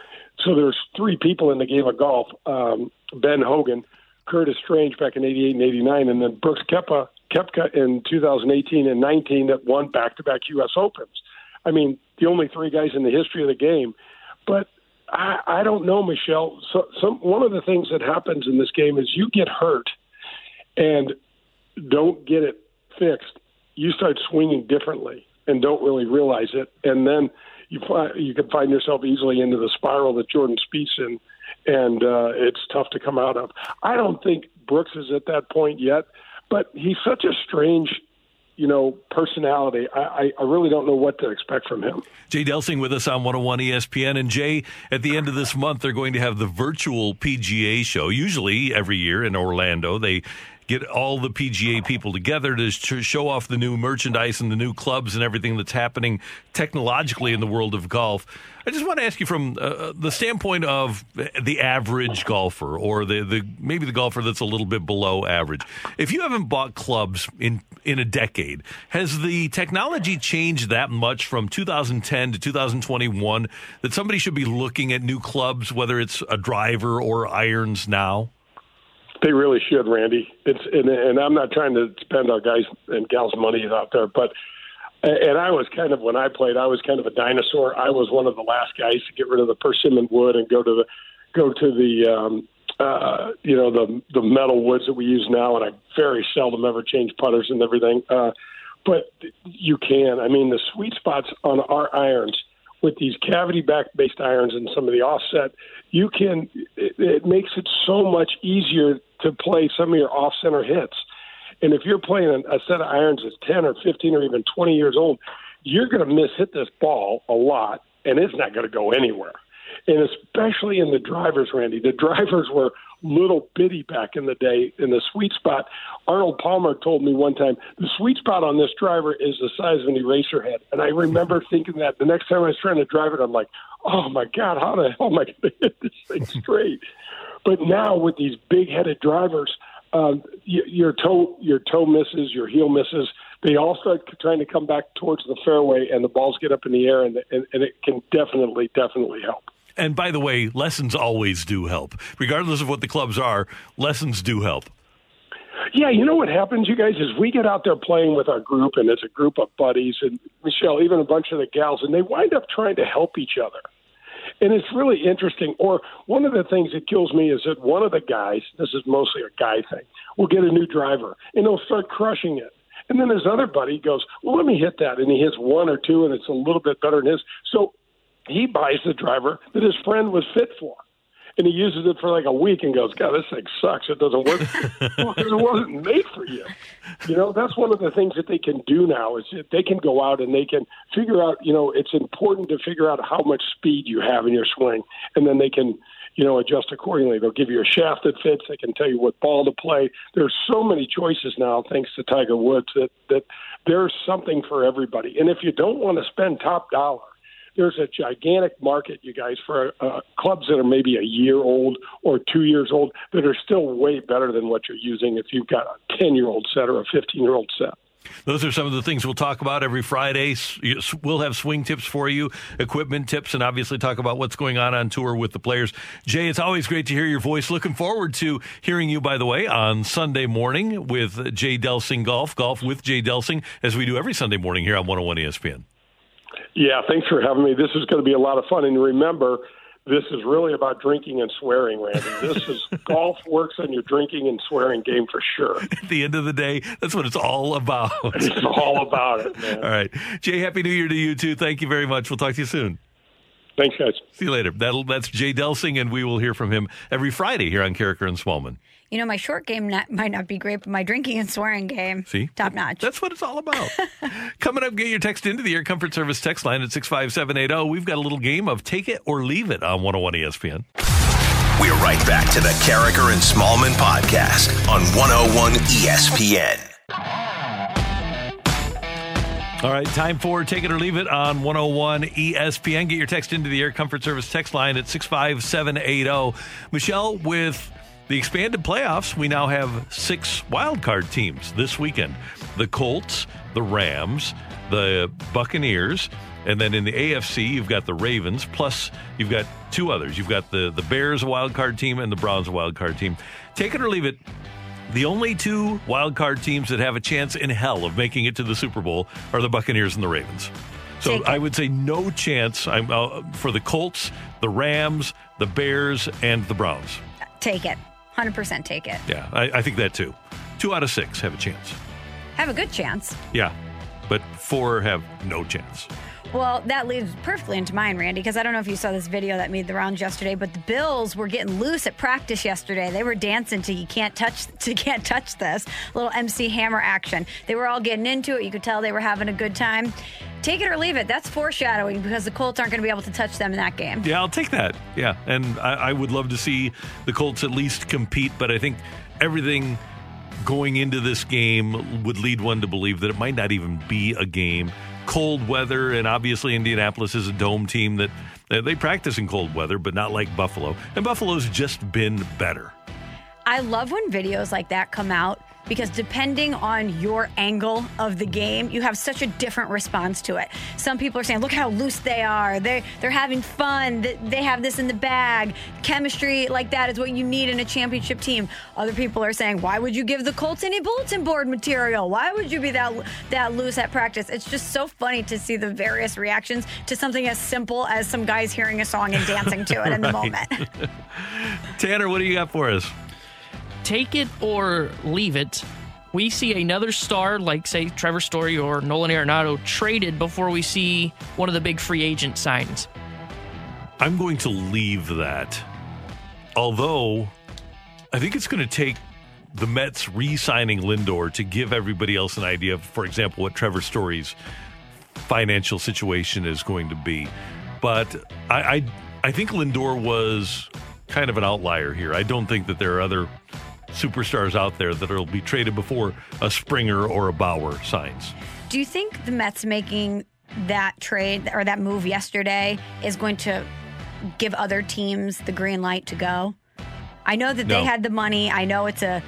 so there's three people in the game of golf: um, Ben Hogan, Curtis Strange back in '88 and '89, and then Brooks Koepka, Koepka in 2018 and 19 that won back-to-back U.S. Opens. I mean, the only three guys in the history of the game. But I, I don't know, Michelle. So, some one of the things that happens in this game is you get hurt and don't get it fixed. You start swinging differently and don't really realize it, and then you find you can find yourself easily into the spiral that Jordan Spieth's in, and uh, it's tough to come out of. I don't think Brooks is at that point yet, but he's such a strange you know, personality. I, I really don't know what to expect from him. Jay Delsing with us on 101 ESPN. And Jay, at the end of this month, they're going to have the virtual PGA show. Usually every year in Orlando, they get all the PGA people together to show off the new merchandise and the new clubs and everything that's happening technologically in the world of golf. I just want to ask you from uh, the standpoint of the average golfer or the, the maybe the golfer that's a little bit below average. If you haven't bought clubs in in a decade, has the technology changed that much from 2010 to 2021 that somebody should be looking at new clubs, whether it's a driver or irons now? They really should, Randy. It's and, and I'm not trying to spend our guys and gals' money out there, but and I was kind of when I played, I was kind of a dinosaur. I was one of the last guys to get rid of the persimmon wood and go to the go to the um, uh, you know the the metal woods that we use now, and I very seldom ever change putters and everything. Uh, but you can. I mean, the sweet spots on our irons with these cavity back based irons and some of the offset, you can. It, it makes it so much easier to play some of your off center hits. And if you're playing a set of irons that's 10 or 15 or even 20 years old, you're going to miss hit this ball a lot, and it's not going to go anywhere. And especially in the drivers, Randy, the drivers were little bitty back in the day in the sweet spot. Arnold Palmer told me one time the sweet spot on this driver is the size of an eraser head. And I remember thinking that the next time I was trying to drive it, I'm like, oh my God, how the hell am I going to hit this thing straight? But now with these big headed drivers, um, your toe your toe misses, your heel misses. They all start trying to come back towards the fairway, and the balls get up in the air, and, and, and it can definitely, definitely help. And by the way, lessons always do help, regardless of what the clubs are. Lessons do help. Yeah, you know what happens, you guys, is we get out there playing with our group, and it's a group of buddies, and Michelle, even a bunch of the gals, and they wind up trying to help each other. And it's really interesting. Or one of the things that kills me is that one of the guys, this is mostly a guy thing, will get a new driver and he'll start crushing it. And then his other buddy goes, Well, let me hit that. And he hits one or two and it's a little bit better than his. So he buys the driver that his friend was fit for. And he uses it for like a week and goes, God, this thing sucks. It doesn't work well, it wasn't made for you. You know, that's one of the things that they can do now is that they can go out and they can figure out. You know, it's important to figure out how much speed you have in your swing, and then they can. You know, adjust accordingly. They'll give you a shaft that fits. They can tell you what ball to play. There's so many choices now, thanks to Tiger Woods, that that there's something for everybody. And if you don't want to spend top dollar, there's a gigantic market, you guys, for uh, clubs that are maybe a year old or two years old that are still way better than what you're using if you've got a 10 year old set or a 15 year old set. Those are some of the things we'll talk about every Friday. We'll have swing tips for you, equipment tips, and obviously talk about what's going on on tour with the players. Jay, it's always great to hear your voice. Looking forward to hearing you, by the way, on Sunday morning with Jay Delsing Golf, Golf with Jay Delsing, as we do every Sunday morning here on 101 ESPN. Yeah, thanks for having me. This is going to be a lot of fun. And remember, this is really about drinking and swearing, Randy. This is golf works on your drinking and swearing game for sure. At the end of the day, that's what it's all about. It's all about it, man. all right. Jay, Happy New Year to you, too. Thank you very much. We'll talk to you soon. Thanks, guys. See you later. That'll, that's Jay Delsing, and we will hear from him every Friday here on Karraker and Smallmon. You know, my short game not, might not be great, but my drinking and swearing game, See? top notch. That's what it's all about. Coming up, get your text into the Air Comfort Service text line at 65780. We've got a little game of take it or leave it on 101 ESPN. We're right back to the Karraker and Smallmon podcast on 101 ESPN. All right, time for Take It or Leave It on 101 ESPN. Get your text into the Air Comfort Service text line at 65780. Michelle, with the expanded playoffs, we now have six wild card teams this weekend the Colts, the Rams, the Buccaneers. And then in the AFC, you've got the Ravens, plus you've got two others. You've got the, the Bears, a wild card team, and the Browns, a wild card team. Take it or leave it. The only two wild card teams that have a chance in hell of making it to the Super Bowl are the Buccaneers and the Ravens. So I would say no chance I'm, uh, for the Colts, the Rams, the Bears, and the Browns. take it. 100% take it. Yeah, I, I think that too. Two out of six have a chance. Have a good chance. Yeah, but four have no chance. Well, that leads perfectly into mine, Randy, because I don't know if you saw this video that made the rounds yesterday, but the Bills were getting loose at practice yesterday. They were dancing to "You Can't Touch, to Can't Touch This" little MC Hammer action. They were all getting into it. You could tell they were having a good time. Take it or leave it. That's foreshadowing because the Colts aren't going to be able to touch them in that game. Yeah, I'll take that. Yeah, and I, I would love to see the Colts at least compete, but I think everything going into this game would lead one to believe that it might not even be a game. Cold weather, and obviously Indianapolis is a dome team that that they practice in cold weather, but not like Buffalo. And Buffalo's just been better. I love when videos like that come out because depending on your angle of the game, you have such a different response to it. Some people are saying, "Look how loose they are. They they're having fun. They they have this in the bag. Chemistry like that is what you need in a championship team." Other people are saying, "Why would you give the Colts any bulletin board material? Why would you be that that loose at practice?" It's just so funny to see the various reactions to something as simple as some guys hearing a song and dancing to it in the moment. Tanner, what do you got for us? Take it or leave it. We see another star like, say, Trevor Story or Nolan Arenado traded before we see one of the big free agent signs. I'm going to leave that. Although, I think it's going to take the Mets re signing Lindor to give everybody else an idea of, for example, what Trevor Story's financial situation is going to be. But I, I, I think Lindor was kind of an outlier here. I don't think that there are other superstars out there that will be traded before a Springer or a Bauer signs. Do you think the Mets making that trade or that move yesterday is going to give other teams the green light to go? I know that No. they had the money. I know it's a,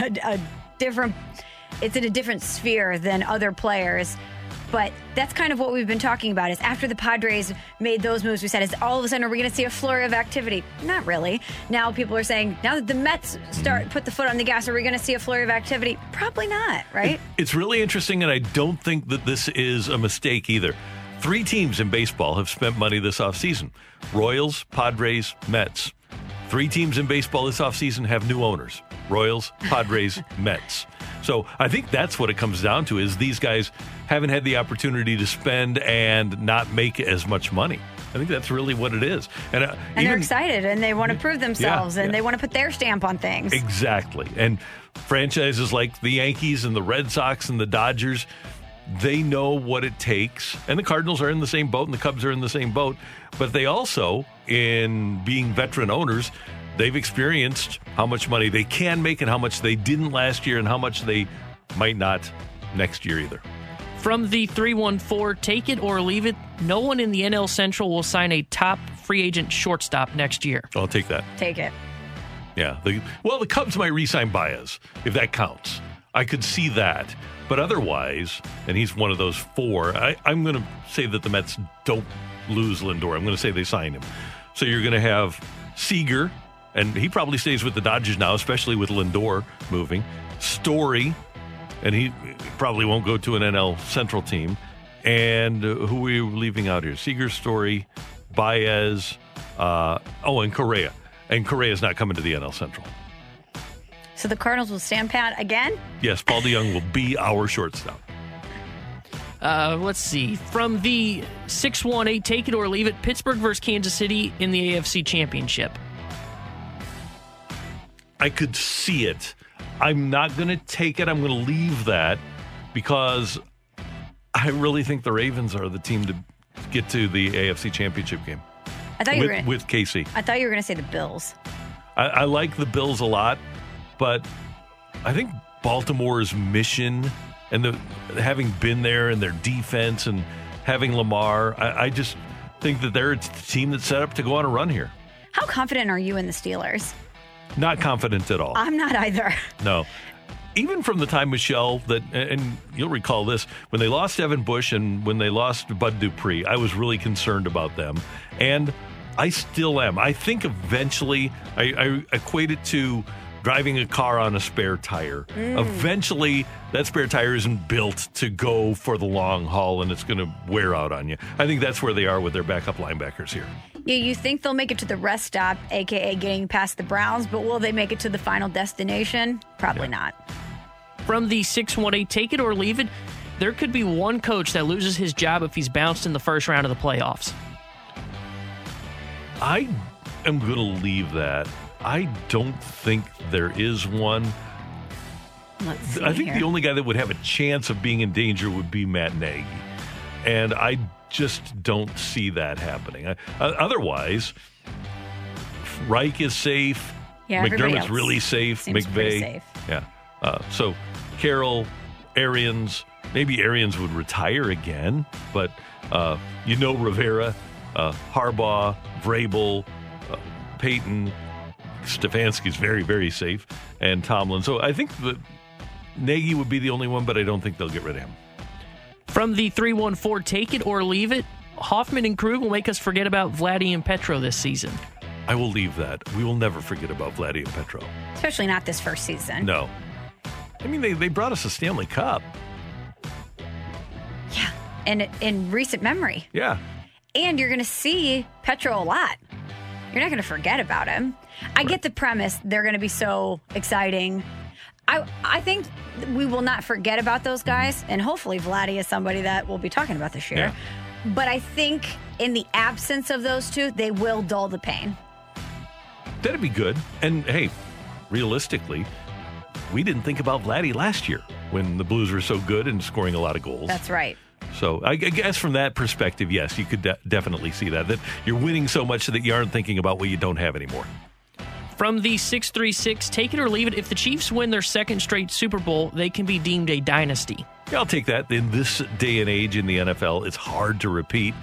a, a different it's in a different sphere than other players. But that's kind of what we've been talking about. Is after the Padres made those moves, we said, is all of a sudden are we going to see a flurry of activity? Not really. Now people are saying, now that the Mets start put the foot on the gas, are we going to see a flurry of activity? Probably not, right? It's really interesting, and I don't think that this is a mistake either. Three teams in baseball have spent money this offseason Royals, Padres, Mets. Three teams in baseball this offseason have new owners Royals, Padres, Mets. So I think that's what it comes down to is these guys haven't had the opportunity to spend and not make as much money. I think that's really what it is. And, uh, And they're excited and they want to prove themselves and yeah. they want to put their stamp on things. Exactly. And franchises like the Yankees and the Red Sox and the Dodgers, they know what it takes. And the Cardinals are in the same boat and the Cubs are in the same boat. But they also, in being veteran owners, they've experienced how much money they can make and how much they didn't last year and how much they might not next year either. From the 314, take it or leave it. No one in the NL Central will sign a top free agent shortstop next year. I'll take that. Take it. Yeah. The, well, the Cubs might re-sign Baez if that counts. I could see that, but otherwise, and he's one of those four. I, I'm going to say that the Mets don't lose Lindor. I'm going to say they sign him. So you're going to have Seager, and he probably stays with the Dodgers now, especially with Lindor moving. Story, and he probably won't go to an NL Central team. And uh, who are we leaving out here? Seager, Story, Baez, uh, oh, and Correa. And Correa's not coming to the NL Central. So the Cardinals will stand pat again? Yes, Paul DeJong will be our shortstop. Uh, let's see. From the 618, take it or leave it. Pittsburgh versus Kansas City in the AFC Championship. I could see it. I'm not going to take it. I'm going to leave that because I really think the Ravens are the team to get to the AFC Championship game I thought you with, were gonna, with KC. I thought you were going to say the Bills. I, I like the Bills a lot, but I think Baltimore's mission and the having been there and their defense and having Lamar, I, I just think that they're a team that's set up to go on a run here. How confident are you in the Steelers? Not confident at all. I'm not either. No. Even from the time, Michelle, that, and you'll recall this, when they lost Devin Bush and when they lost Bud Dupree, I was really concerned about them. And I still am. I think eventually, I, I equate it to driving a car on a spare tire. Mm. Eventually, that spare tire isn't built to go for the long haul and it's going to wear out on you. I think that's where they are with their backup linebackers here. Yeah, you think they'll make it to the rest stop, aka getting past the Browns, but will they make it to the final destination? Probably not. From the 618, take it or leave it. There could be one coach that loses his job if he's bounced in the first round of the playoffs. I am going to leave that. I don't think there is one. I think here. the only guy that would have a chance of being in danger would be Matt Nagy. And I just don't see that happening. I, uh, otherwise, Reich is safe. Yeah, McDermott's really safe. McVay. safe. Yeah. Uh, so Carroll, Arians, maybe Arians would retire again, but uh, you know Rivera, uh, Harbaugh, Vrabel, uh, Payton, Stefanski's very, very safe, and Tomlin. So I think that Nagy would be the only one, but I don't think they'll get rid of him. From the 314, take it or leave it. Hoffman and Krug will make us forget about Vladdy and Petro this season. I will leave that. We will never forget about Vladdy and Petro. Especially not this first season. No. I mean, they, they brought us a Stanley Cup. Yeah. And in recent memory. Yeah. And you're going to see Petro a lot. You're not going to forget about him. I get the premise. They're going to be so exciting. I, I think we will not forget about those guys. And hopefully, Vladdy is somebody that we'll be talking about this year. Yeah. But I think in the absence of those two, they will dull the pain. That'd be good. And hey, realistically, we didn't think about Vladdy last year when the Blues were so good and scoring a lot of goals. That's right. So I guess from that perspective, yes, you could de- definitely see that that you're winning so much that you aren't thinking about what you don't have anymore. From the 636, take it or leave it. If the Chiefs win their second straight Super Bowl, they can be deemed a dynasty. Yeah, I'll take that. In this day and age in the NFL, it's hard to repeat.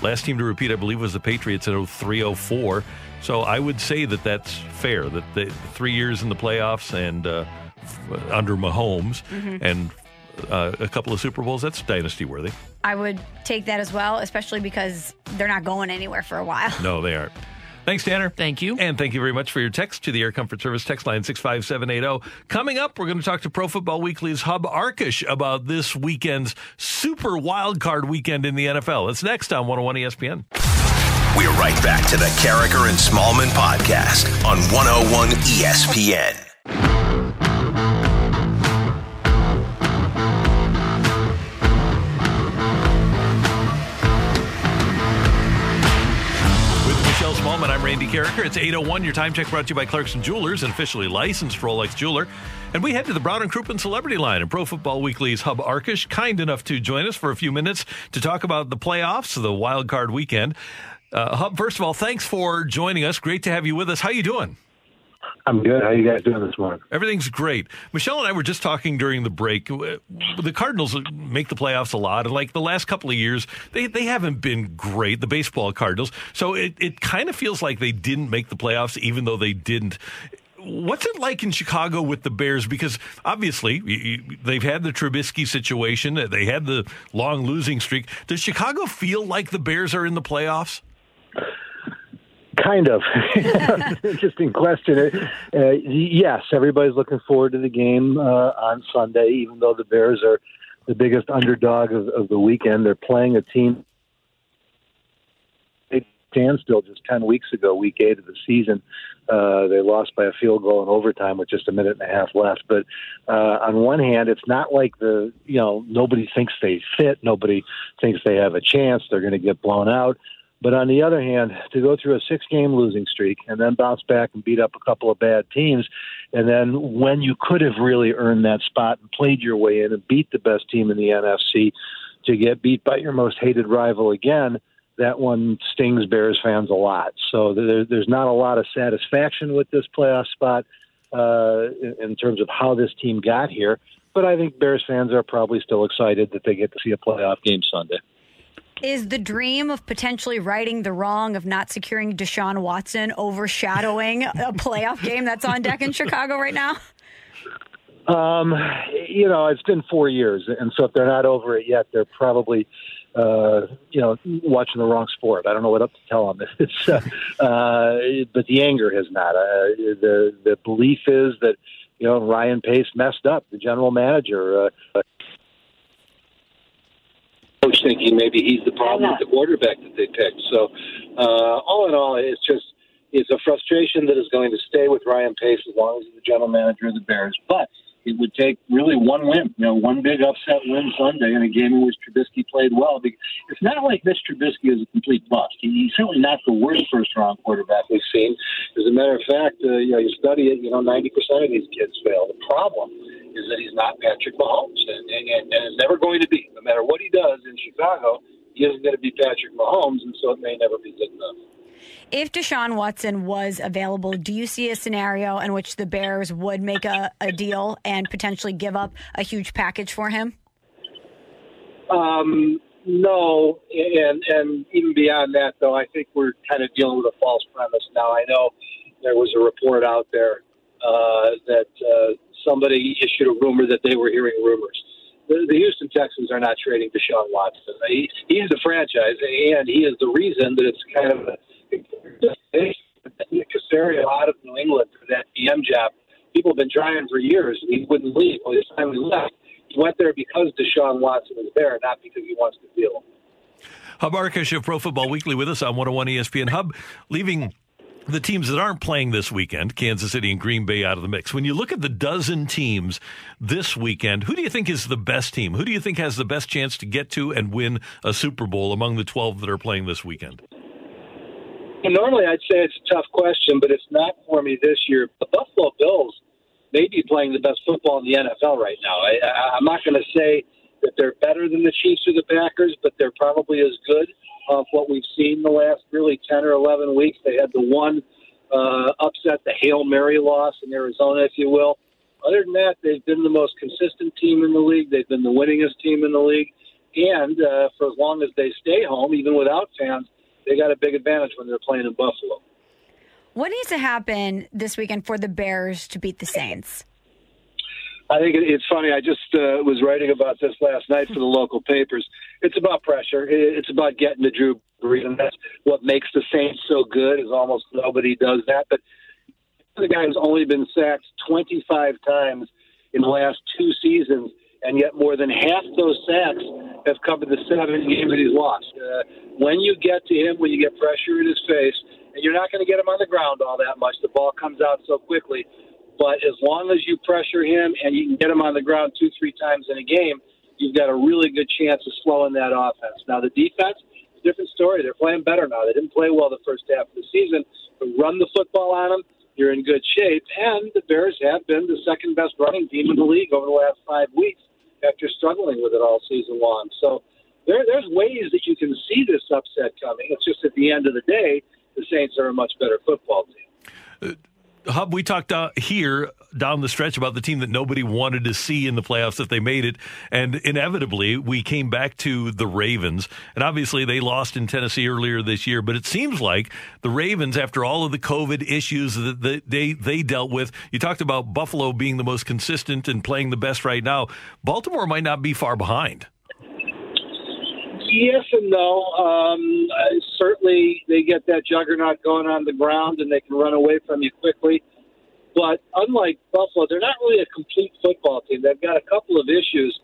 Last team to repeat, I believe, was the Patriots in 03 04. So I would say that that's fair. That the three years in the playoffs and uh, f- under Mahomes and uh, a couple of Super Bowls, that's dynasty worthy. I would take that as well, especially because they're not going anywhere for a while. No, they aren't. Thanks, Tanner. Thank you. And thank you very much for your text to the Air Comfort Service text line 65780. Coming up, we're going to talk to Pro Football Weekly's Hub Arkush about this weekend's super wild card weekend in the NFL. It's next on 101 ESPN. We're right back to the Karraker and Smallmon podcast on 101 ESPN. Randy Karraker. It's 8.01. Your time check brought to you by Clarkson Jewelers, an officially licensed Rolex jeweler. And we head to the Brown and Crouppen Celebrity Line and Pro Football Weekly's Hub Arkush, kind enough to join us for a few minutes to talk about the playoffs, the wild card weekend. Uh, Hub, first of all, thanks for joining us. Great to have you with us. How you doing? I'm good. How you guys doing this morning? Everything's great. Michelle and I were just talking during the break. Uh, the Cardinals make the playoffs a lot, and like the last couple of years, they, they haven't been great, the baseball Cardinals. So it, it kind of feels like they didn't make the playoffs, even though they didn't. What's it like in Chicago with the Bears? Because obviously they've had the Trubisky situation, uh, they had the long losing streak. Does Chicago feel like the Bears are in the playoffs? Kind of. Interesting question. Uh, yes, everybody's looking forward to the game uh, on Sunday, even though the Bears are the biggest underdog of, of the weekend. They're playing a team standstill just 10 weeks ago, week eight of the season. Uh, they lost by a field goal in overtime with just a minute and a half left. But uh, on one hand, it's not like the, you know, nobody thinks they fit. Nobody thinks they have a chance. They're going to get blown out. But on the other hand, to go through a six game losing streak and then bounce back and beat up a couple of bad teams, and then when you could have really earned that spot and played your way in and beat the best team in the NFC, to get beat by your most hated rival again, that one stings Bears fans a lot. So there, there's not a lot of satisfaction with this playoff spot uh, in, in terms of how this team got here. But I think Bears fans are probably still excited that they get to see a playoff game Sunday. Is the dream of potentially righting the wrong of not securing Deshaun Watson overshadowing a playoff game that's on deck in Chicago right now? Um, you know, it's been four years, and so if they're not over it yet, they're probably, uh, you know, watching the wrong sport. I don't know what up to tell them. It's, uh, uh, but the anger has not. Uh, the the belief is that you know Ryan Pace messed up, the general manager. Uh, coach thinking maybe he's the problem with the quarterback that they picked. So, uh, all in all, it's just it's a frustration that is going to stay with Ryan Pace as long as he's the general manager of the Bears. But it would take really one win, you know, one big upset win Sunday in a game in which Trubisky played well. It's not like Mitch Trubisky is a complete bust. He's certainly not the worst first-round quarterback we've seen. As a matter of fact, uh, you know, you study it, you know, 90% of these kids fail. The problem is that he's not Patrick Mahomes, and, and, and is never going to be. No matter what he does in Chicago, he isn't going to be Patrick Mahomes, and so it may never be good enough. If Deshaun Watson was available, do you see a scenario in which the Bears would make a, a deal and potentially give up a huge package for him? Um, no, and and even beyond that, though, I think we're kind of dealing with a false premise now. I know there was a report out there uh, that uh, somebody issued a rumor that they were hearing rumors. The, Houston Texans are not trading Deshaun Watson. He, he's the franchise, and he is the reason that it's kind of a Caserio out of New England for that GM job. People have been trying for years, and he wouldn't leave. Well, this time he left. He went there because Deshaun Watson was there, not because he wants to deal. Hub Arkush of Pro Football Weekly with us on 101 ESPN. Hub, leaving the teams that aren't playing this weekend, Kansas City and Green Bay out of the mix. When you look at the dozen teams this weekend, who do you think is the best team? Who do you think has the best chance to get to and win a Super Bowl among the 12 that are playing this weekend? normally I'd say it's a tough question, but it's not for me this year. The Buffalo Bills may be playing the best football in the NFL right now. I, I, I'm not going to say that they're better than the Chiefs or the Packers, but they're probably as good of what we've seen the last really 10 or 11 weeks. They had the one uh, upset, the Hail Mary loss in Arizona, if you will. Other than that, they've been the most consistent team in the league. They've been the winningest team in the league. And uh, for as long as they stay home, even without fans, they got a big advantage when they're playing in Buffalo. What needs to happen this weekend for the Bears to beat the Saints? I think it's funny. I just uh, was writing about this last night for the local papers. It's about pressure. It's about getting to Drew Brees, and that's what makes the Saints so good. Is almost nobody does that. But the guy has only been sacked 25 times in the last two seasons, and yet more than half those sacks have come in the seven games that he's lost. Uh, when you get to him, when you get pressure in his face, and you're not going to get him on the ground all that much, the ball comes out so quickly. But as long as you pressure him and you can get him on the ground two, three times in a game, you've got a really good chance of slowing that offense. Now, the defense, different story. They're playing better now. They didn't play well the first half of the season, but run the football on them. You're in good shape. And the Bears have been the second best running team in the league over the last five weeks after struggling with it all season long. So there, there's ways that you can see this upset coming. It's just at the end of the day, the Saints are a much better football team. Uh, Hub, we talked uh, here down the stretch about the team that nobody wanted to see in the playoffs if they made it. And inevitably, we came back to the Ravens. And obviously, they lost in Tennessee earlier this year. But it seems like the Ravens, after all of the COVID issues that they, they dealt with, you talked about Buffalo being the most consistent and playing the best right now. Baltimore might not be far behind. Yes and no. Um, uh, certainly, they get that juggernaut going on the ground, and they can run away from you quickly. But unlike Buffalo, they're not really a complete football team. They've got a couple of issues.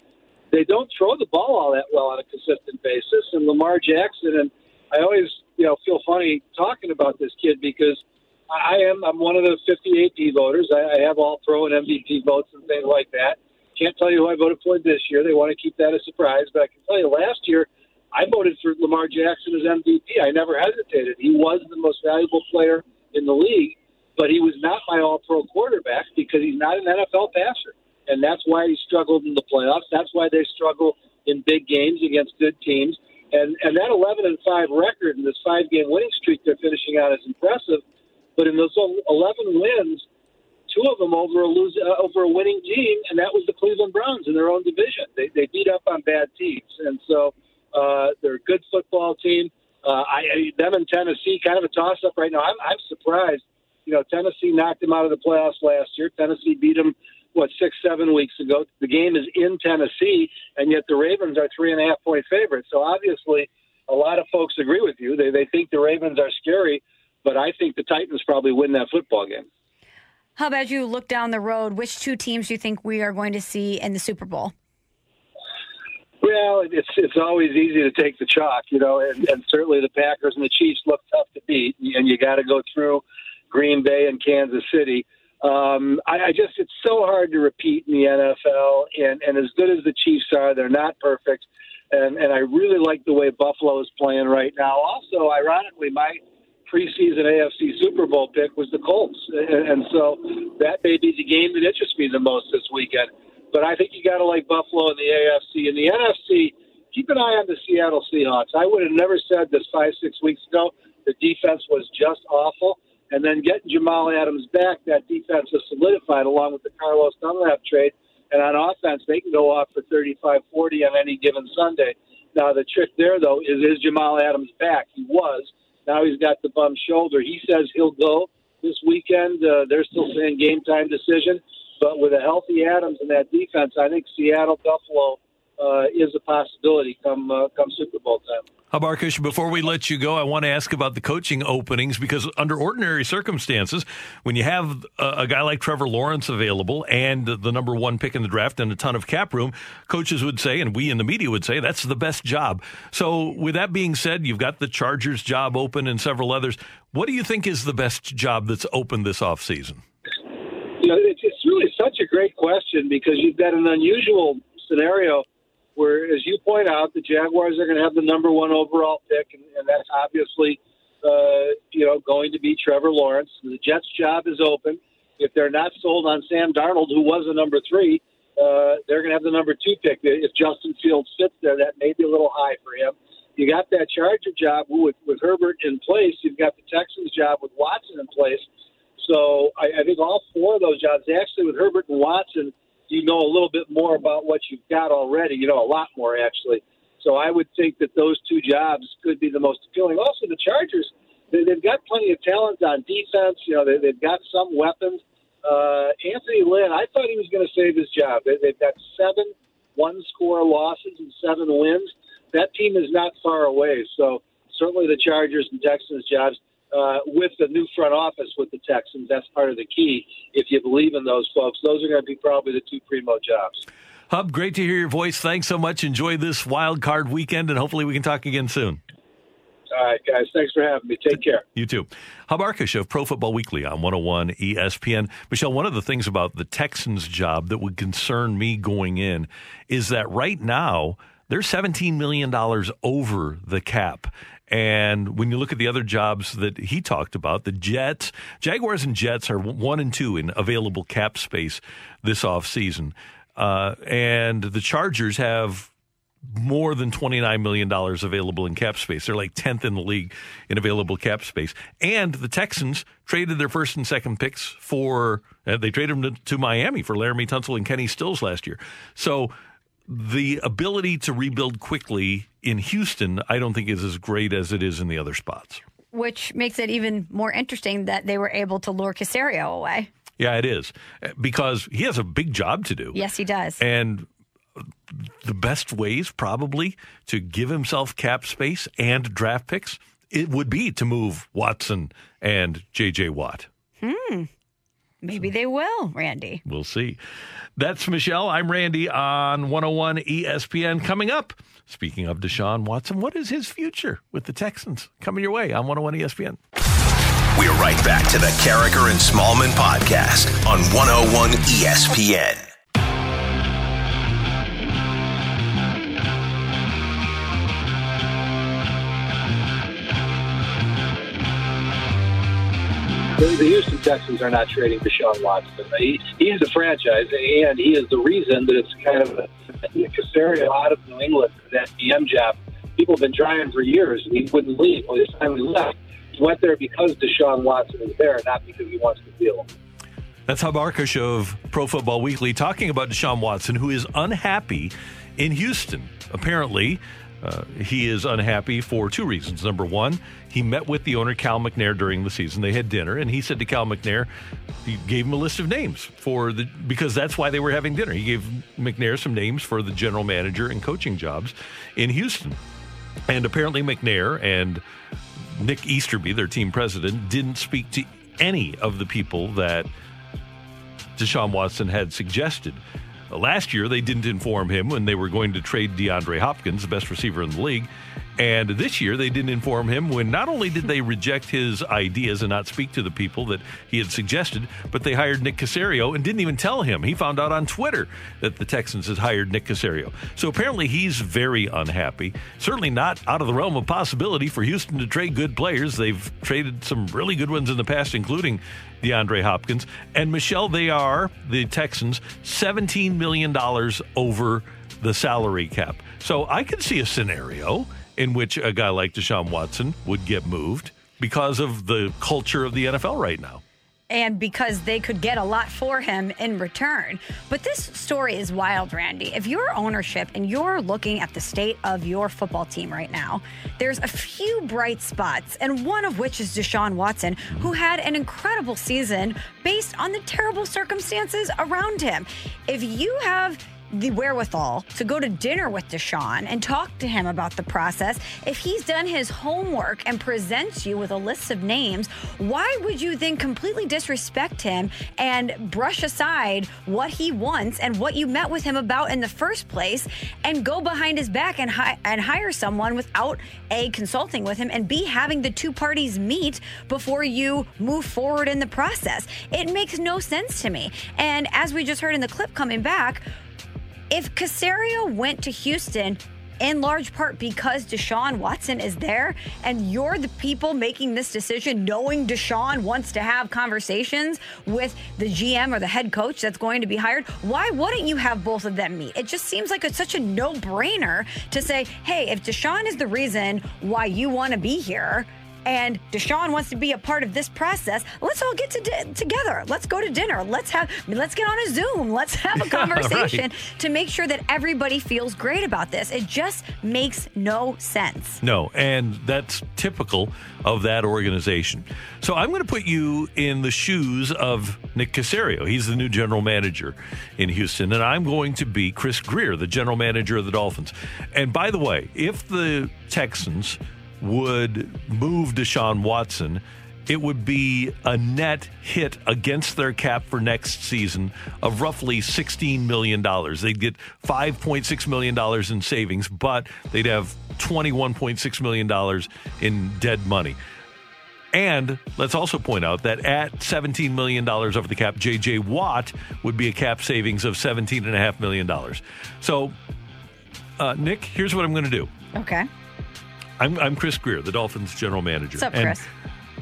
They don't throw the ball all that well on a consistent basis. And Lamar Jackson, and I always, you know, feel funny talking about this kid because I am I'm one of the 50 AP voters. I, I have all pro and MVP votes and things like that. Can't tell you who I voted for this year. They want to keep that a surprise, but I can tell you last year I voted for Lamar Jackson as MVP. I never hesitated. He was the most valuable player in the league, but he was not my all pro quarterback because he's not an NFL passer. And that's why he struggled in the playoffs. That's why they struggle in big games against good teams. And and that 11 and 5 record and this five game winning streak they're finishing out is impressive. But in those 11 wins, two of them over a lose, uh, over a winning team, and that was the Cleveland Browns in their own division. They, they beat up on bad teams. And so uh, they're a good football team. Uh, I, I them and Tennessee kind of a toss up right now. I'm, I'm surprised. You know, Tennessee knocked them out of the playoffs last year. Tennessee beat them what six, seven weeks ago. The game is in Tennessee, and yet the Ravens are three and a half point favorites. So obviously, a lot of folks agree with you. They they think the Ravens are scary, but I think the Titans probably win that football game. How about you look down the road? Which two teams do you think we are going to see in the Super Bowl? Well, it's it's always easy to take the chalk, you know, and, and certainly the Packers and the Chiefs look tough to beat, and you got to go through Green Bay and Kansas City. Um, I, I just it's so hard to repeat in the NFL, and and as good as the Chiefs are, they're not perfect, and and I really like the way Buffalo is playing right now. Also, ironically, my preseason AFC Super Bowl pick was the Colts, and, and so that may be the game that interests me the most this weekend but I think you got to like Buffalo in the AFC. In the NFC, keep an eye on the Seattle Seahawks. I would have never said this five, six weeks ago. The defense was just awful. And then getting Jamal Adams back, that defense is solidified along with the Carlos Dunlap trade. And on offense, they can go off for 35 40 on any given Sunday. Now, the trick there, though, is is Jamal Adams back? He was. Now he's got the bum shoulder. He says he'll go this weekend. Uh, they're still saying game time decision. But with a healthy Adams in that defense, I think Seattle Buffalo uh, is a possibility come uh, come Super Bowl time. Hub Arkush, before we let you go, I want to ask about the coaching openings because under ordinary circumstances, when you have a, a, guy like Trevor Lawrence available and the number one pick in the draft and a ton of cap room, coaches would say, and we in the media would say, that's the best job. So, with that being said, you've got the Chargers job open and several others. What do you think is the best job that's open this offseason? Know, it's, it's really such a great question because you've got an unusual scenario where, as you point out, the Jaguars are going to have the number one overall pick, and, and that's obviously, uh, you know, going to be Trevor Lawrence. The Jets' job is open. If they're not sold on Sam Darnold, who was a number three, uh, they're going to have the number two pick. If Justin Fields sits there, that may be a little high for him. You got that Charger job with, with Herbert in place. You've got the Texans job with Watson in place. So I, I think all four of those jobs, actually, with Herbert and Watson, you know a little bit more about what you've got already. You know a lot more actually. So I would think that those two jobs could be the most appealing. Also, the Chargers, they, they've got plenty of talent on defense. You know, they, they've got some weapons. Uh, Anthony Lynn, I thought he was going to save his job. They, they've got seven one-score losses and seven wins. That team is not far away. So certainly the Chargers and Texans jobs uh, with the new front office with the Texans. That's part of the key. If you believe in those folks, those are going to be probably the two primo jobs. Hub, great to hear your voice. Thanks so much. Enjoy this wild card weekend, and hopefully we can talk again soon. All right, guys. Thanks for having me. Take care. You too. Hub Arkush of Pro Football Weekly on 101 ESPN. Michelle, one of the things about the Texans job that would concern me going in is that right now they're $17 million over the cap. And when you look at the other jobs that he talked about, the Jets, Jaguars and Jets are one and two in available cap space this offseason. Uh, and the Chargers have more than $29 million available in cap space. They're like 10th in the league in available cap space. And the Texans traded their first and second picks for, uh, they traded them to, to Miami for Laremy Tunsil and Kenny Stills last year. So the ability to rebuild quickly in Houston, I don't think is as great as it is in the other spots. Which makes it even more interesting that they were able to lure Caserio away. Yeah, it is because he has a big job to do. Yes, he does. And the best ways probably to give himself cap space and draft picks it would be to move Watson and JJ Watt. Hmm. Maybe they will, Randy. We'll see. That's Michelle. I'm Randy on 101 ESPN. Coming up, speaking of Deshaun Watson, what is his future with the Texans? Coming your way on 101 ESPN. We're right back to the Karraker and Smallmon podcast on 101 ESPN. The, the Houston Texans are not trading Deshaun Watson. He, he is a franchise, and he is the reason that it's kind of a, Caserio out of New England for that GM job. People have been trying for years, and he wouldn't leave. Well, his time he left, he went there because Deshaun Watson is there, not because he wants to deal. That's Hub Arkush of Pro Football Weekly talking about Deshaun Watson, who is unhappy in Houston. Apparently, uh, he is unhappy for two reasons. Number one, he met with the owner, Cal McNair, during the season. They had dinner, and he said to Cal McNair, he gave him a list of names for the because that's why they were having dinner. He gave McNair some names for the general manager and coaching jobs in Houston. And apparently, McNair and Nick Easterby, their team president, didn't speak to any of the people that Deshaun Watson had suggested. Last year, they didn't inform him when they were going to trade DeAndre Hopkins, the best receiver in the league. And this year, they didn't inform him when not only did they reject his ideas and not speak to the people that he had suggested, but they hired Nick Caserio and didn't even tell him. He found out on Twitter that the Texans had hired Nick Caserio. So apparently, he's very unhappy. Certainly not out of the realm of possibility for Houston to trade good players. They've traded some really good ones in the past, including DeAndre Hopkins. And Michelle, they are, the Texans, $17 million over the salary cap. So I could see a scenario in which a guy like Deshaun Watson would get moved because of the culture of the NFL right now. And because they could get a lot for him in return. But this story is wild, Randy. If you're ownership and you're looking at the state of your football team right now, there's a few bright spots, and one of which is Deshaun Watson, who had an incredible season based on the terrible circumstances around him. If you have the wherewithal to go to dinner with Deshaun and talk to him about the process, if he's done his homework and presents you with a list of names, why would you then completely disrespect him and brush aside what he wants and what you met with him about in the first place and go behind his back and, hi- and hire someone without A, consulting with him and B, having the two parties meet before you move forward in the process? It makes no sense to me. And as we just heard in the clip coming back, if Caserio went to Houston, in large part because Deshaun Watson is there and you're the people making this decision knowing Deshaun wants to have conversations with the GM or the head coach that's going to be hired, why wouldn't you have both of them meet? It just seems like it's such a no brainer to say, hey, if Deshaun is the reason why you want to be here, and Deshaun wants to be a part of this process, let's all get to di- together. Let's go to dinner. Let's have let's get on a Zoom. Let's have a conversation right. to make sure that everybody feels great about this. It just makes no sense. No, and that's typical of that organization. So I'm going to put you in the shoes of Nick Caserio. He's the new general manager in Houston, and I'm going to be Chris Grier, the general manager of the Dolphins. And by the way, if the Texans would move Deshaun Watson, it would be a net hit against their cap for next season of roughly $16 million. They'd get $5.6 million in savings, but they'd have $21.6 million in dead money. And let's also point out that at $17 million over the cap, JJ Watt would be a cap savings of $17.5 million. So Uh, Nick, here's what I'm going to do. Okay. I'm, I'm Chris Grier, the Dolphins general manager. What's up, And, Chris?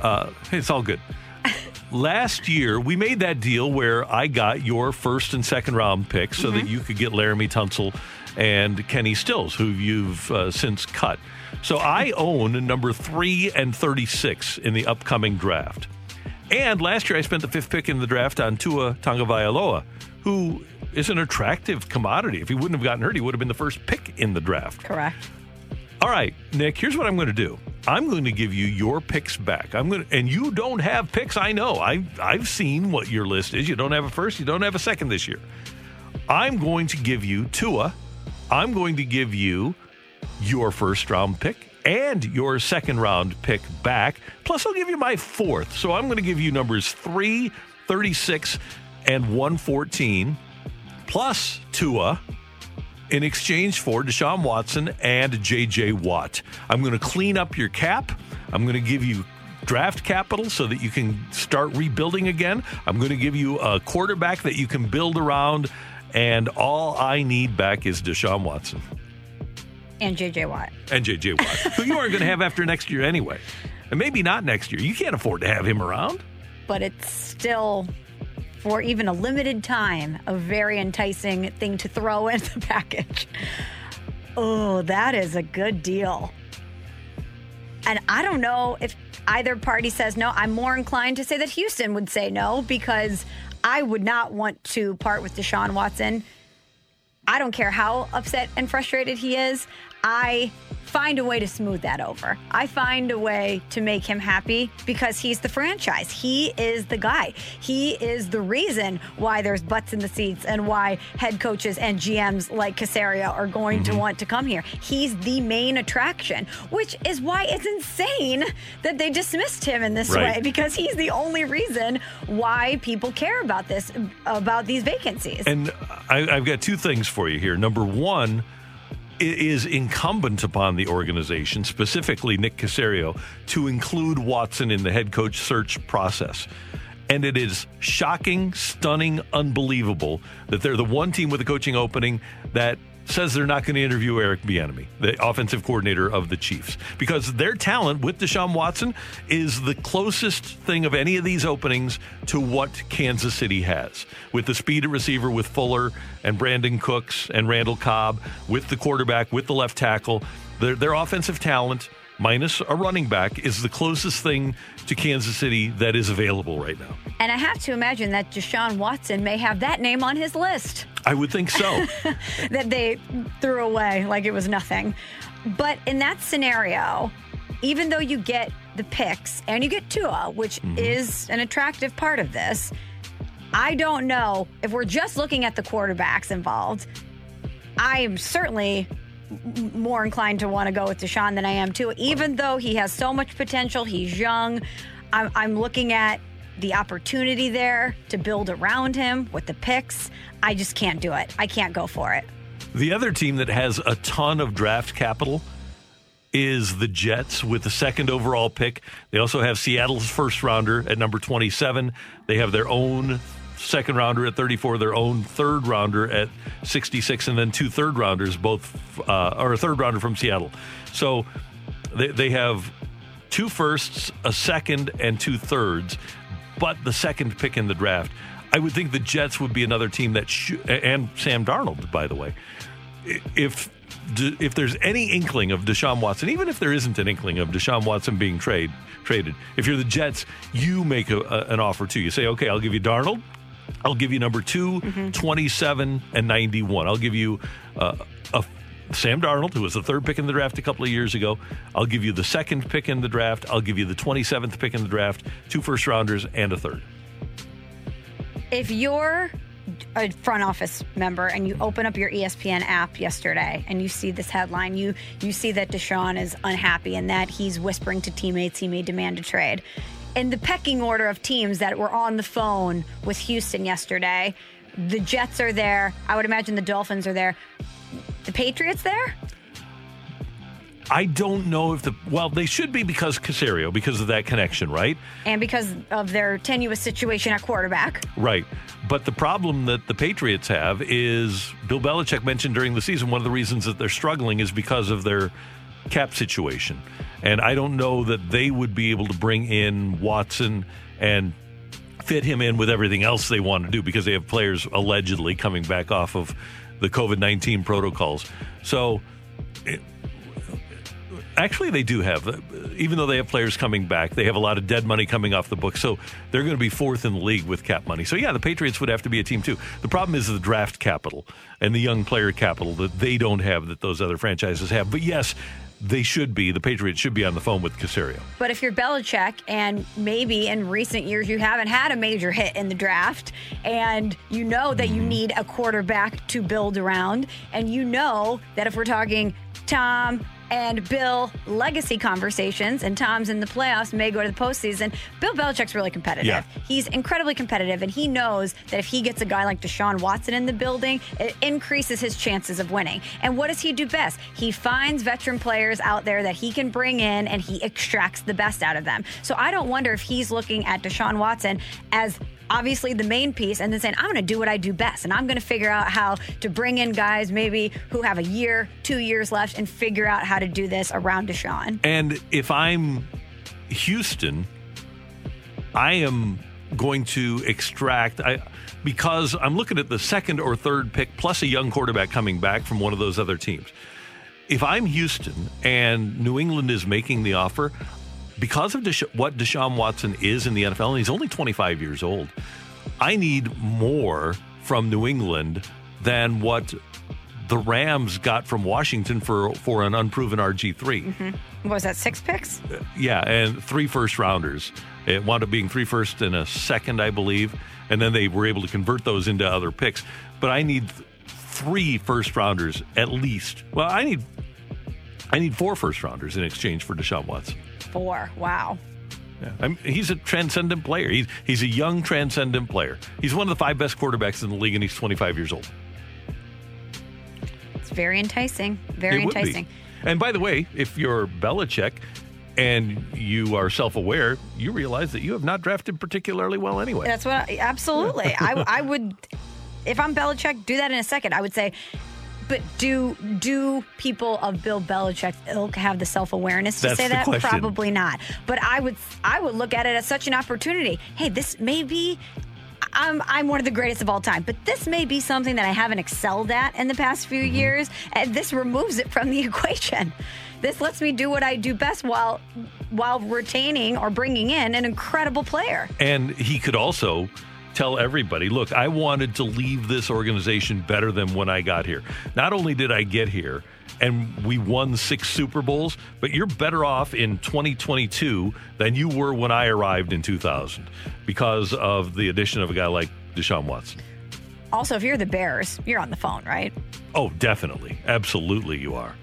Uh, it's all good. Last year, we made that deal where I got your first and second round picks so that you could get Laremy Tunsil and Kenny Stills, who you've uh, since cut. So I own number three and 36 in the upcoming draft. And last year, I spent the fifth pick in the draft on Tua Tagovailoa, who is an attractive commodity. If he wouldn't have gotten hurt, he would have been the first pick in the draft. Correct. All right, Nick, here's what I'm going to do. I'm going to give you your picks back. I'm going to, and you don't have picks. I know. I I've seen what your list is. You don't have a first, you don't have a second this year. I'm going to give you Tua. I'm going to give you your first round pick and your second round pick back. Plus, I'll give you my fourth. So I'm going to give you numbers 3, 36, and 114, plus Tua in exchange for Deshaun Watson and J.J. Watt. I'm going to clean up your cap. I'm going to give you draft capital so that you can start rebuilding again. I'm going to give you a quarterback that you can build around. And all I need back is Deshaun Watson And JJ Watt. and J.J. Watt, who you aren't going to have after next year anyway. And maybe not next year. You can't afford to have him around. But it's still, for even a limited time, a very enticing thing to throw in the package. Oh, that is a good deal. And I don't know if either party says no. I'm more inclined to say that Houston would say no because I would not want to part with Deshaun Watson. I don't care how upset and frustrated he is. I find a way to smooth that over. I find a way to make him happy because he's the franchise. He is the guy. He is the reason why there's butts in the seats and why head coaches and GMs like Caserio are going to mm-hmm. want to come here. He's the main attraction, which is why it's insane that they dismissed him in this Right. way because he's the only reason why people care about this about these vacancies. And I, I've got two things for you here. Number one, it is incumbent upon the organization, specifically Nick Caserio, to include Watson in the head coach search process. And it is shocking, stunning, unbelievable that they're the one team with a coaching opening that says they're not going to interview Eric Bieniemy, the offensive coordinator of the Chiefs, because their talent with Deshaun Watson is the closest thing of any of these openings to what Kansas City has, with the speed at receiver with Fuller and Brandin Cooks and Randall Cobb, with the quarterback, with the left tackle. Their, their offensive talent, minus a running back, is the closest thing to Kansas City that is available right now. And I have to imagine that Deshaun Watson may have that name on his list I would think so. that they threw away like it was nothing. But in that scenario, even though you get the picks and you get Tua, which mm-hmm. is an attractive part of this, I don't know if we're just looking at the quarterbacks involved. I am certainly more inclined to want to go with Deshaun than I am Tua. even though he has so much potential. He's young. I'm, I'm looking at the opportunity there to build around him with the picks. I just can't do it. I can't go for it. The other team that has a ton of draft capital is the Jets with the second overall pick. They also have Seattle's first rounder at number 27. They have their own second rounder at 34, their own third rounder at 66, and then two third rounders, both, uh, or a third rounder from Seattle. So they, they have two firsts, a second, and two thirds, but the second pick in the draft. I would think the Jets would be another team that, sh- and Sam Darnold, by the way, if if there's any inkling of Deshaun Watson, even if there isn't an inkling of Deshaun Watson being trade traded, if you're the Jets, you make a, a- an offer too. You say, okay, I'll give you Darnold. I'll give you number 2 27, and 91. I'll give you uh, a Sam Darnold, who was the third pick in the draft a couple of years ago. I'll give you the second pick in the draft. I'll give you the 27th pick in the draft, two first rounders, and a third. if you're a front office member and you open up your ESPN app yesterday and you see this headline, you you see that Deshaun is unhappy and that he's whispering to teammates he may demand a trade. In the pecking order of teams that were on the phone with Houston yesterday, the Jets are there. I would imagine the Dolphins are there. The Patriots there? I don't know if the well they should be because Caserio because of that connection, right? And because of their tenuous situation at quarterback. Right. But the problem that the Patriots have is Bill Belichick mentioned during the season one of the reasons that they're struggling is because of their cap situation. And I don't know that they would be able to bring in Watson and fit him in with everything else they want to do because they have players allegedly coming back off of the COVID 19 protocols. So, it, actually, they do have, uh, even though they have players coming back, they have a lot of dead money coming off the books. So, they're going to be fourth in the league with cap money. So, yeah, the Patriots would have to be a team too. The problem is the draft capital and the young player capital that they don't have that those other franchises have. But yes, they should be, the Patriots should be on the phone with Caserio. But if you're Belichick and maybe in recent years you haven't had a major hit in the draft and you know that you mm-hmm. need a quarterback to build around and you know that if we're talking Tom and Bill legacy conversations, and Tom's in the playoffs, may go to the postseason. Bill Belichick's really competitive. Yeah. He's incredibly competitive, and he knows that if he gets a guy like Deshaun Watson in the building, it increases his chances of winning. And what does he do best? He finds veteran players out there that he can bring in, and he extracts the best out of them. So I don't wonder if he's looking at Deshaun Watson as obviously the main piece and then saying i'm going to do what i do best and i'm going to figure out how to bring in guys maybe who have a year two years left and figure out how to do this around deshaun And if I'm Houston, I am going to extract I because I'm looking at the second or third pick plus a young quarterback coming back from one of those other teams. If I'm Houston and New England is making the offer, because of Desha- what Deshaun Watson is in the NFL, and he's only 25 years old, I need more from New England than what the Rams got from Washington for for an unproven RG3. what mm-hmm. was that six picks uh, Yeah, and three first rounders. It wound up being three first and a second, I believe, and then they were able to convert those into other picks. But I need th- three first rounders at least. Well, I need I need four first rounders in exchange for Deshaun Watson. Four wow Yeah. I'm, he's a transcendent player. He's he's a young transcendent player. He's one of the five best quarterbacks in the league, and he's 25 years old. it's very enticing very It enticing And by the way, if you're Belichick and you are self-aware, you realize that you have not drafted particularly well anyway. That's what. I, absolutely. I, I would, if I'm Belichick, do that in a second. I would say, but do do people of Bill Belichick's ilk have the self awareness to That's say that? question. Probably not. But I would I would look at it as such an opportunity. Hey, this may be. I'm, I'm one of the greatest of all time, but this may be something that I haven't excelled at in the past few Mm-hmm. years, and this removes it from the equation. This lets me do what I do best while while retaining or bringing in an incredible player. And he could also tell everybody, look, I wanted to leave this organization better than when I got here. Not only did I get here and we won six Super Bowls, but you're better off in 2022 than you were when I arrived in 2000 because of the addition of a guy like Deshaun Watson. Also, if you're the Bears, you're on the phone, right? Oh, definitely. Absolutely, you are.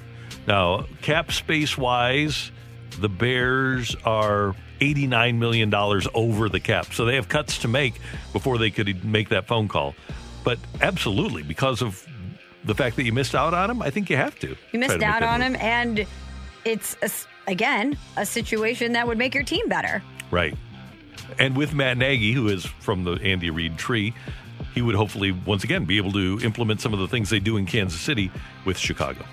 Now, cap space wise, the Bears are $89 million over the cap. So they have cuts to make before they could make that phone call. But absolutely, because of the fact that you missed out on him, I think you have to. You missed to out on move. him, and it's a again a situation that would make your team better. Right. And with Matt Nagy, who is from the Andy Reid tree, he would hopefully once again be able to implement some of the things they do in Kansas City with Chicago.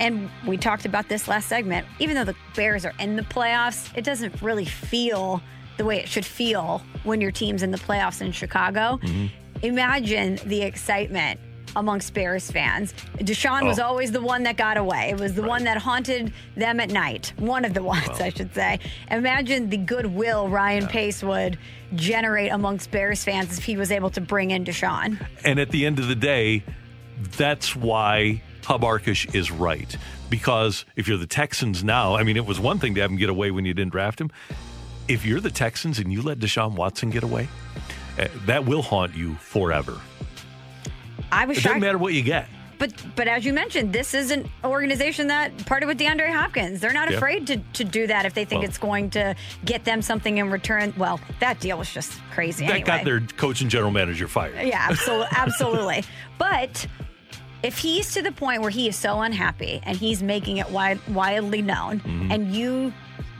And we talked about this last segment. Even though the Bears are in the playoffs, it doesn't really feel the way it should feel when your team's in the playoffs in Chicago. Mm-hmm. Imagine the excitement amongst Bears fans. Deshaun was Oh. always the one that got away. It was the one that haunted them at night. One of the ones, I should say. Imagine the goodwill Ryan Pace would generate amongst Bears fans if he was able to bring in Deshaun. And at the end of the day, that's why Hub Arkush is right. Because if you're the Texans now, I mean, it was one thing to have him get away when you didn't draft him. If you're the Texans and you let Deshaun Watson get away, eh, that will haunt you forever. I was It shocked. doesn't matter what you get. But but as you mentioned, this is an organization that parted with DeAndre Hopkins. They're not Yeah. afraid to, to do that if they think Well- it's going to get them something in return. Well, that deal was just crazy. That anyway. got their coach and general manager fired. Yeah, absolutely, absolutely. But if he's to the point where he is so unhappy and he's making it wide, widely known, Mm-hmm. and you,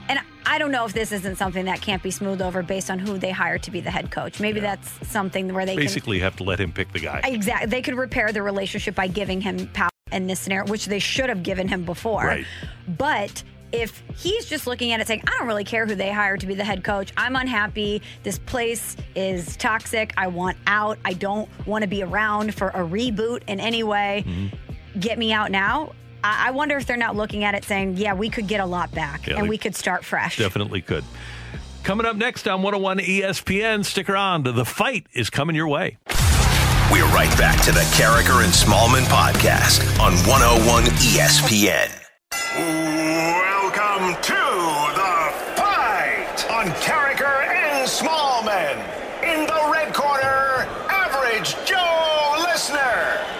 and I don't know if this isn't something that can't be smoothed over based on who they hire to be the head coach. Maybe that's something where they Basically, you have to let him pick the guy. Exactly. They could repair the relationship by giving him power in this scenario, which they should have given him before. Right. But if he's just looking at it saying, I don't really care who they hire to be the head coach, I'm unhappy. This place is toxic. I want out. I don't want to be around for a reboot in any way. Mm-hmm. Get me out now. I I wonder if they're not looking at it saying, yeah, we could get a lot back Yeah, and we could start fresh. Definitely could. Coming up next on 101 ESPN, stick around. The fight is coming your way. We're right back to the Karraker and Smallmon podcast on 101 ESPN. Smallmon. In the red corner, Average Joe Listener.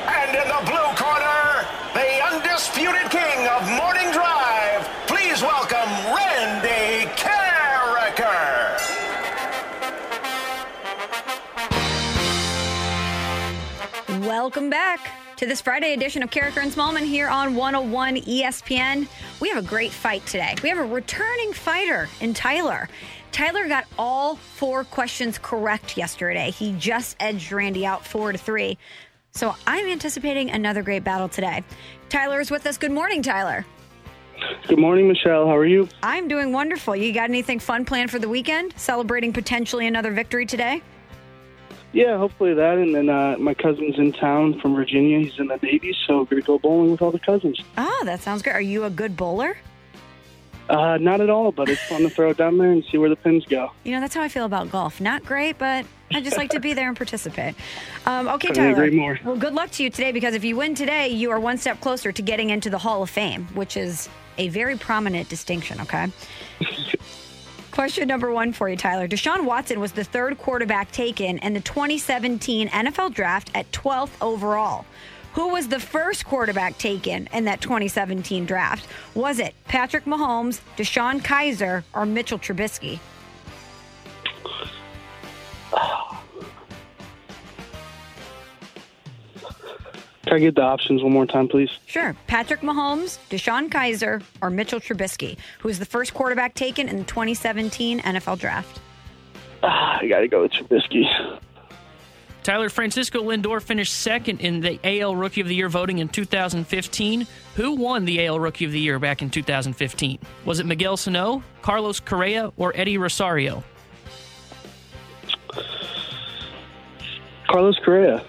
And in the blue corner, the undisputed king of morning drive. Please welcome Randy Karraker. Welcome back to this Friday edition of Karraker and Smallmon here on 101 ESPN. We have a great fight today. We have a returning fighter in Tyler. Tyler got all four questions correct yesterday. He just edged Randy out four to three. So I'm anticipating another great battle today. Tyler is with us. Good morning, Tyler. Good morning, Michelle. How are you? I'm doing wonderful. You got anything fun planned for the weekend? Celebrating potentially another victory today? Yeah, hopefully that. And then uh, my cousin's in town from Virginia. He's in the Navy, so we're going to go bowling with all the cousins. Oh, that sounds great. Are you a good bowler? Uh, not at all, but it's fun to throw it down there and see where the pins go. You know, that's how I feel about golf. Not great, but I just like to be there and participate. Um, okay, Couldn't Tyler. agree more. Well, good luck to you today because if you win today, you are one step closer to getting into the Hall of Fame, which is a very prominent distinction, okay? Question number one for you, Tyler. Deshaun Watson was the third quarterback taken in the 2017 NFL draft at 12th overall. Who was the first quarterback taken in that 2017 draft? Was it Patrick Mahomes, DeShone Kizer, or Mitchell Trubisky? Can I get the options one more time, please? Sure. Patrick Mahomes, DeShone Kizer, or Mitchell Trubisky, who was the first quarterback taken in the 2017 NFL draft. Ah, I got to go with Trubisky. Tyler Francisco Lindor finished second in the AL Rookie of the Year voting in 2015. Who won the AL Rookie of the Year back in 2015? Was it Miguel Sano, Carlos Correa, or Eddie Rosario? Carlos Correa.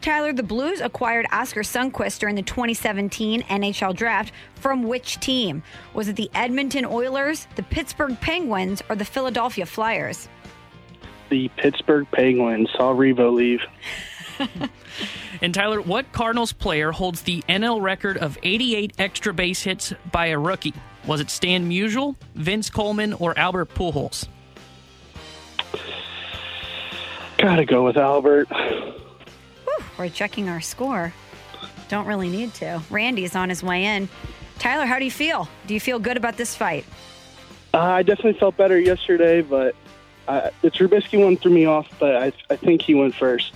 Tyler, the Blues acquired Oskar Sundqvist during the 2017 NHL draft. From which team? Was it the Edmonton Oilers, the Pittsburgh Penguins, or the Philadelphia Flyers? The Pittsburgh Penguins saw Revo leave. And Tyler, what Cardinals player holds the NL record of 88 extra base hits by a rookie? Was it Stan Musial, Vince Coleman, or Albert Pujols? Got to go with Albert. Whew, we're checking our score. Don't really need to. Randy's on his way in. Tyler, how do you feel? Do you feel good about this fight? Uh, I definitely felt better yesterday, but uh, the Trubisky one threw me off, but I, I think he went first.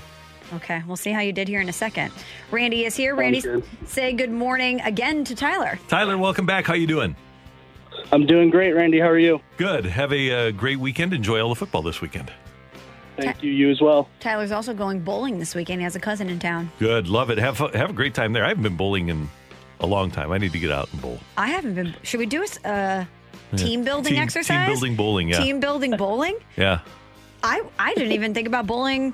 Okay, we'll see how you did here in a second. Randy is here. Randy, good. say good morning again to Tyler. Tyler, welcome back. How you doing? I'm doing great, Randy. How are you? Good. Have a uh, great weekend. Enjoy all the football this weekend. Thank you. You as well. Tyler's also going bowling this weekend. He has a cousin in town. Good. Love it. Have have a great time there. I haven't been bowling in a long time. I need to get out and bowl. I haven't been. Should we do a? uh, team building Team- exercise? Team building bowling. Yeah. Team building bowling. Yeah. I I didn't even think about bowling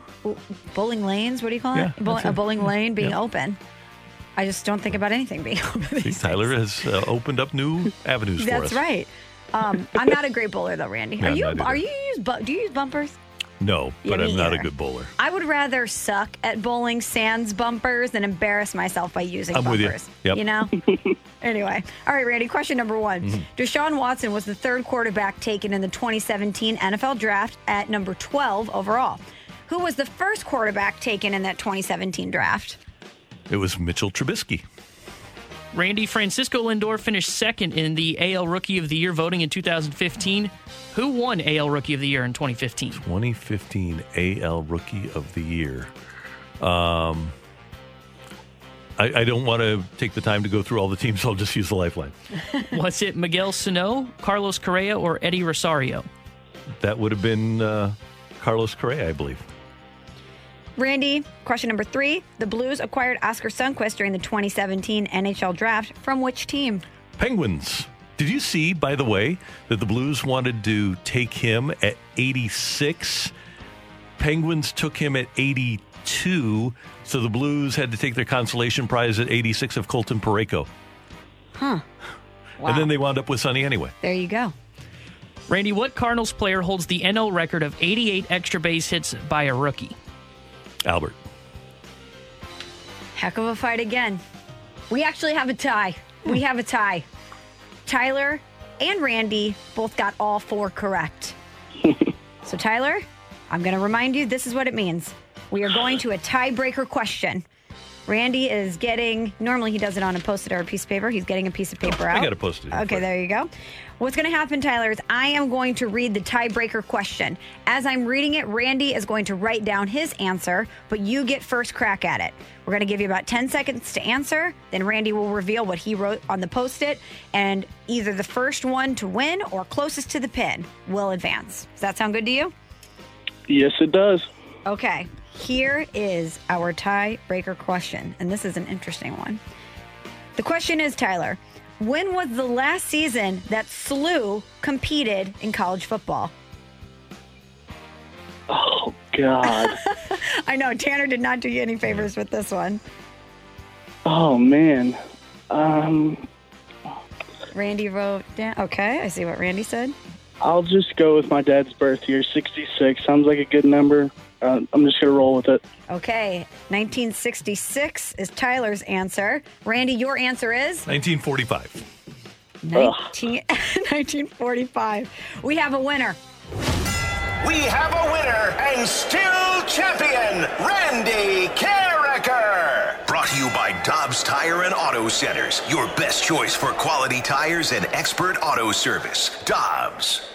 bowling lanes. What do you call Yeah, it? Bowl- that's a bowling lane being Yeah. open. I just don't think about anything being open. See, Tyler has uh, opened up new avenues for us. That's right. Um, I'm not a great bowler though, Randy. Are you? Are you use? Bu- do you use bumpers? No, but me I'm not a good bowler. I would rather suck at bowling sans bumpers than embarrass myself by using I'm with you. bumpers. Yep. Mm-hmm. know? anyway. All right, Randy, question number one. Deshaun Watson was the third quarterback taken in the 2017 NFL draft at number 12 overall. Who was the first quarterback taken in that 2017 draft? It was Mitchell Trubisky. Randy Francisco Lindor finished second in the AL Rookie of the Year voting in 2015. Who won AL Rookie of the Year in 2015? 2015 AL Rookie of the Year. Um, I, I don't want to take the time to go through all the teams, so I'll just use the lifeline. Was it Miguel Sano, Carlos Correa, or Eddie Rosario? That would have been uh, Carlos Correa, I believe. Randy, question number three. The Blues acquired Oskar Sundqvist during the 2017 NHL draft from which team? Penguins. Did you see, by the way, that the Blues wanted to take him at 86? Penguins took him at 82, so the Blues had to take their consolation prize at 86 of Colton Parayko. Huh. Wow. And then they wound up with Sonny anyway. There you go. Randy, what Cardinals player holds the NL record of 88 extra base hits by a rookie? Albert. Heck of a fight again. We actually have a tie. We hmm. have a tie. Tyler and Randy both got all four correct. so, Tyler, I'm going to remind you this is what it means. We are going to a tiebreaker question. Randy is getting, normally he does it on a post it or a piece of paper. He's getting a piece of oh, paper out. I got to post it. Okay, there you go. What's going to happen, Tyler, is I am going to read the tiebreaker question. As I'm reading it, Randy is going to write down his answer, but you get first crack at it. We're going to give you about 10 seconds to answer. Then Randy will reveal what he wrote on the post it, and either the first one to win or closest to the pin will advance. Does that sound good to you? Yes, it does. Okay, here is our tiebreaker question, and this is an interesting one. The question is, Tyler, when was the last season that SLU competed in college football? Oh God. I know Tanner did not do you any favors with this one. oh man. Um, Randy wrote down. Okay, I see what Randy said. I'll just go with my dad's birth year, 66. Sounds like a good number. Uh, I'm just gonna roll with it. Okay, 1966 is Tyler's answer. Randy, your answer is 1945. 19, 1945. We have a winner. We have a winner and still champion, Randy Karraker. Brought to you by Dobbs Tire and Auto Centers, your best choice for quality tires and expert auto service. Dobbs.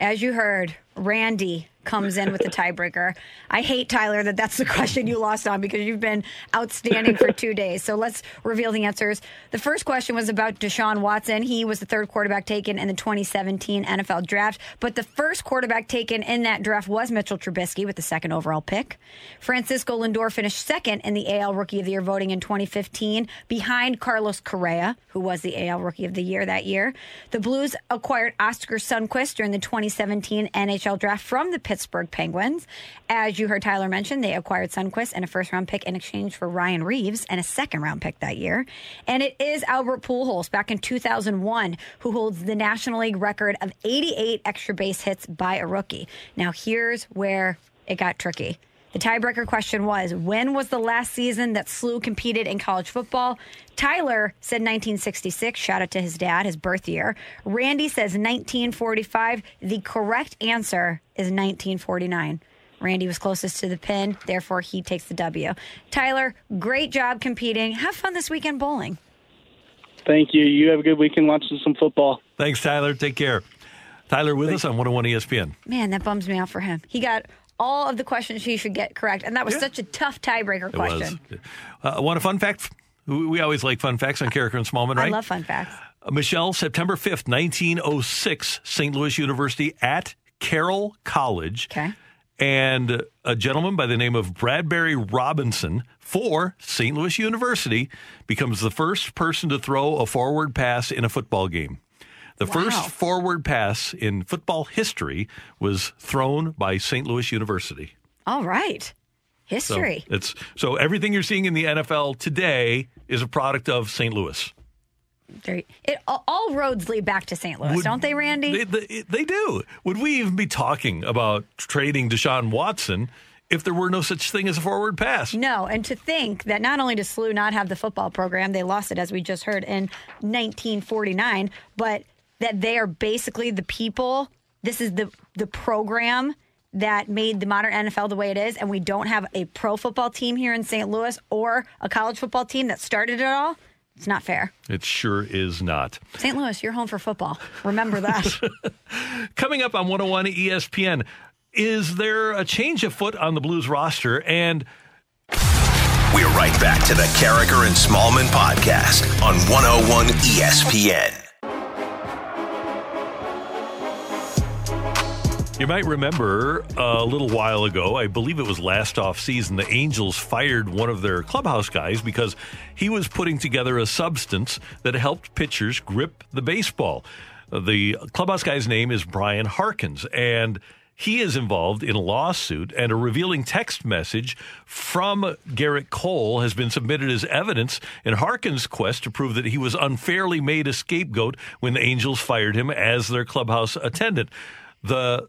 As you heard, Randy comes in with the tiebreaker. I hate Tyler that that's the question you lost on because you've been outstanding for two days. So let's reveal the answers. The first question was about Deshaun Watson. He was the third quarterback taken in the 2017 NFL draft, but the first quarterback taken in that draft was Mitchell Trubisky with the second overall pick. Francisco Lindor finished second in the AL Rookie of the Year voting in 2015 behind Carlos Correa, who was the AL Rookie of the Year that year. The Blues acquired Oskar Sundqvist during the 2017 NHL draft from the Pittsburgh Penguins. As you heard Tyler mention, they acquired Sundqvist and a first round pick in exchange for Ryan Reaves and a second round pick that year. And it is Albert Pujols back in 2001 who holds the National League record of 88 extra base hits by a rookie. Now, here's where it got tricky. The tiebreaker question was when was the last season that SLU competed in college football? Tyler said 1966. Shout out to his dad, his birth year. Randy says 1945. The correct answer is 1949. Randy was closest to the pin, therefore he takes the W. Tyler, great job competing. Have fun this weekend bowling. Thank you. You have a good weekend watching some football. Thanks, Tyler. Take care. Tyler with us on 101 ESPN. Man, that bums me out for him. He got all of the questions he should get correct, and that was such a tough tiebreaker It question. was. Uh, want a fun fact? We we always like fun facts on Karraker and Smallmon, right? I love fun facts. Uh, Michelle, September 5th, 1906, St. Louis University at Carroll College. Okay. And a gentleman by the name of Bradbury Robinson for St. Louis University becomes the first person to throw a forward pass in a football game. The first forward pass in football history was thrown by St. Louis University. All right. So History. it's so everything you're seeing in the NFL today is a product of St. Louis. There- it, all- all roads lead back to St. Louis, Would- don't they, Randy? They, they, they do. Would we even be talking about trading Deshaun Watson if there were no such thing as a forward pass? No, and to think that not only does SLU not have the football program, they lost it as we just heard in 1949, but that they are basically the people. This is the the program that made the modern NFL the way it is, and we don't have a pro football team here in St. Louis or a college football team that started it all. It's not fair. It sure is not. St. Louis, you're home for football. Remember that. Coming up on 101 ESPN, is there a change afoot on the Blues roster? And We're right back to the Karraker and Smallmon podcast on 101 ESPN. You might remember uh, a little while ago, I believe it was last off season, the Angels fired one of their clubhouse guys because he was putting together a substance that helped pitchers grip the baseball. The clubhouse guy's name is Brian Harkins, and he is involved in a lawsuit, and a revealing text message from Gerrit Cole has been submitted as evidence in Harkins' quest to prove that he was unfairly made a scapegoat when the Angels fired him as their clubhouse attendant. The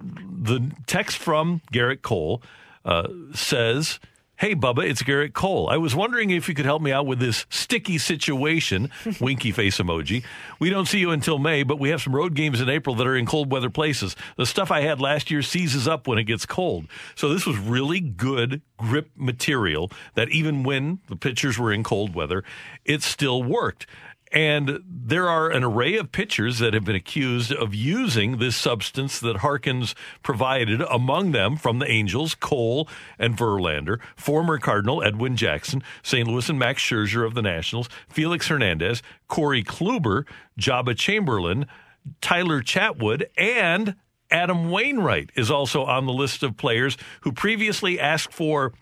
the text from Gerrit Cole uh, says, Hey, Bubba, it's Gerrit Cole. I was wondering if you could help me out with this sticky situation. Winky face emoji. We don't see you until May, but we have some road games in April that are in cold weather places. The stuff I had last year seizes up when it gets cold. So this was really good grip material that even when the pitchers were in cold weather, it still worked. And there are an array of pitchers that have been accused of using this substance that Harkins provided, among them from the Angels, Cole and Verlander, former Cardinal Edwin Jackson, St. Louis and Max Scherzer of the Nationals, Felix Hernandez, Corey Kluber, Joba Chamberlain, Tyler Chatwood, and Adam Wainwright is also on the list of players who previously asked for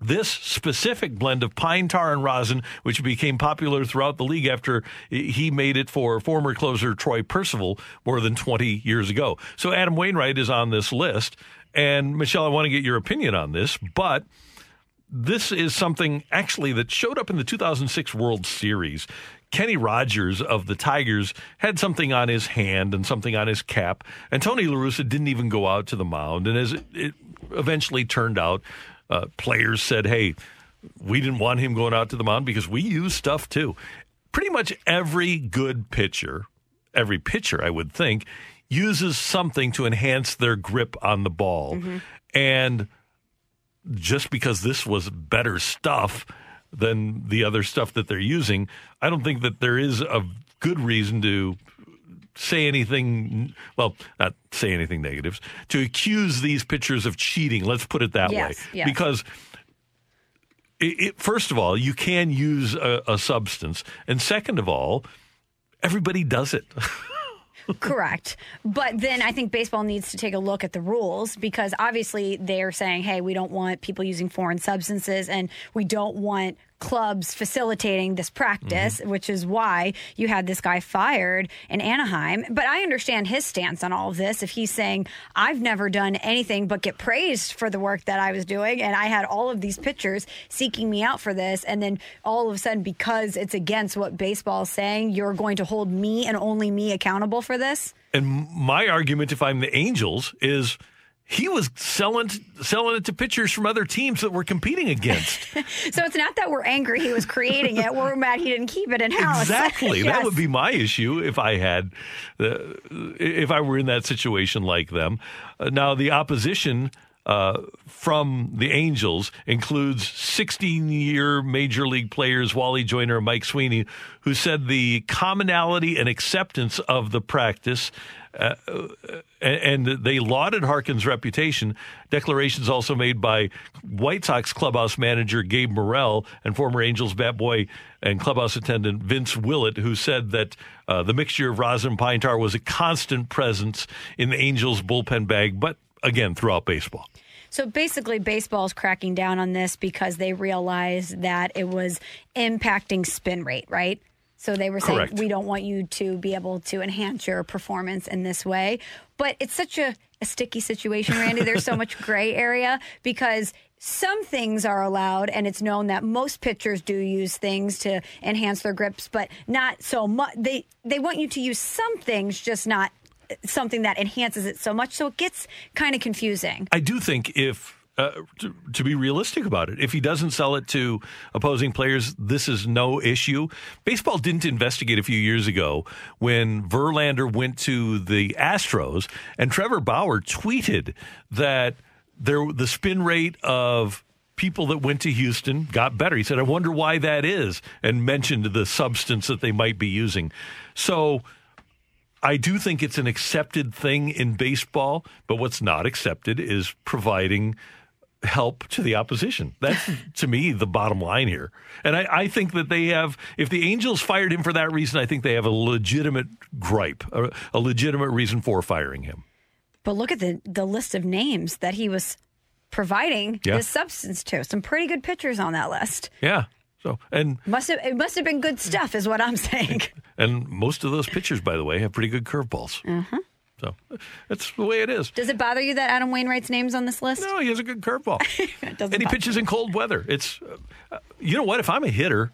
this specific blend of pine tar and rosin, which became popular throughout the league after he made it for former closer Troy Percival more than 20 years ago. So Adam Wainwright is on this list. And Michelle, I want to get your opinion on this, but this is something actually that showed up in the 2006 World Series. Kenny Rogers of the Tigers had something on his hand and something on his cap, and Tony La Russa didn't even go out to the mound. And as it, it eventually turned out, uh, players said, hey, we didn't want him going out to the mound because we use stuff too. Pretty much every good pitcher, every pitcher, I would think, uses something to enhance their grip on the ball. Mm-hmm. And just because this was better stuff than the other stuff that they're using, I don't think that there is a good reason to say anything, well, not say anything negatives, to accuse these pitchers of cheating. Let's put it that yes, way. Yes. Because it, it, first of all, you can use a, a substance. And second of all, everybody does it. Correct. But then I think baseball needs to take a look at the rules because obviously they're saying, hey, we don't want people using foreign substances and we don't want clubs facilitating this practice, mm-hmm. which is why you had this guy fired in Anaheim. But I understand his stance on all of this. If he's saying, I've never done anything but get praised for the work that I was doing, and I had all of these pitchers seeking me out for this, and then all of a sudden, because it's against what baseball is saying, you're going to hold me and only me accountable for this? And my argument, if I'm the Angels, is he was selling selling it to pitchers from other teams that we're competing against. so it's not that we're angry he was creating it; we're mad he didn't keep it in house. Exactly. yes. That would be my issue if I had, uh, if I were in that situation like them. Uh, now the opposition. Uh, from the Angels includes 16 year major league players Wally Joyner and Mike Sweeney, who said the commonality and acceptance of the practice uh, and they lauded Harkins' reputation. Declarations also made by White Sox clubhouse manager Gabe Morrell and former Angels bat boy and clubhouse attendant Vince Willett, who said that uh, the mixture of rosin and pine tar was a constant presence in the Angels' bullpen bag, but again, throughout baseball. So basically, baseball is cracking down on this because they realized that it was impacting spin rate, right? So they were saying, Correct. we don't want you to be able to enhance your performance in this way. But it's such a, a sticky situation, Randy. There's so much gray area because some things are allowed, and it's known that most pitchers do use things to enhance their grips, but not so much. They they want you to use some things, just not something that enhances it so much. So it gets kind of confusing. I do think if uh, to, to, be realistic about it. If he doesn't sell it to opposing players, this is no issue. Baseball didn't investigate a few years ago when Verlander went to the Astros, and Trevor Bauer tweeted that there the spin rate of people that went to Houston got better. He said, "I wonder why that is," and mentioned the substance that they might be using. So. I do think it's an accepted thing in baseball, but what's not accepted is providing help to the opposition. That's to me the bottom line here. And I, I, think that they have, if the Angels fired him for that reason, I think they have a legitimate gripe, a, a legitimate reason for firing him. But look at the, the list of names that he was providing Yeah. this substance to. Some pretty good pitchers on that list. Yeah. So, and Must have it must have been good stuff, is what I'm saying. and most of those pitchers, by the way, have pretty good curveballs. hmm So that's the way it is. Does it bother you that Adam Wainwright's name's on this list? No, he has a good curveball. and he pitches in cold weather. It's, uh, you know what? If I'm a hitter,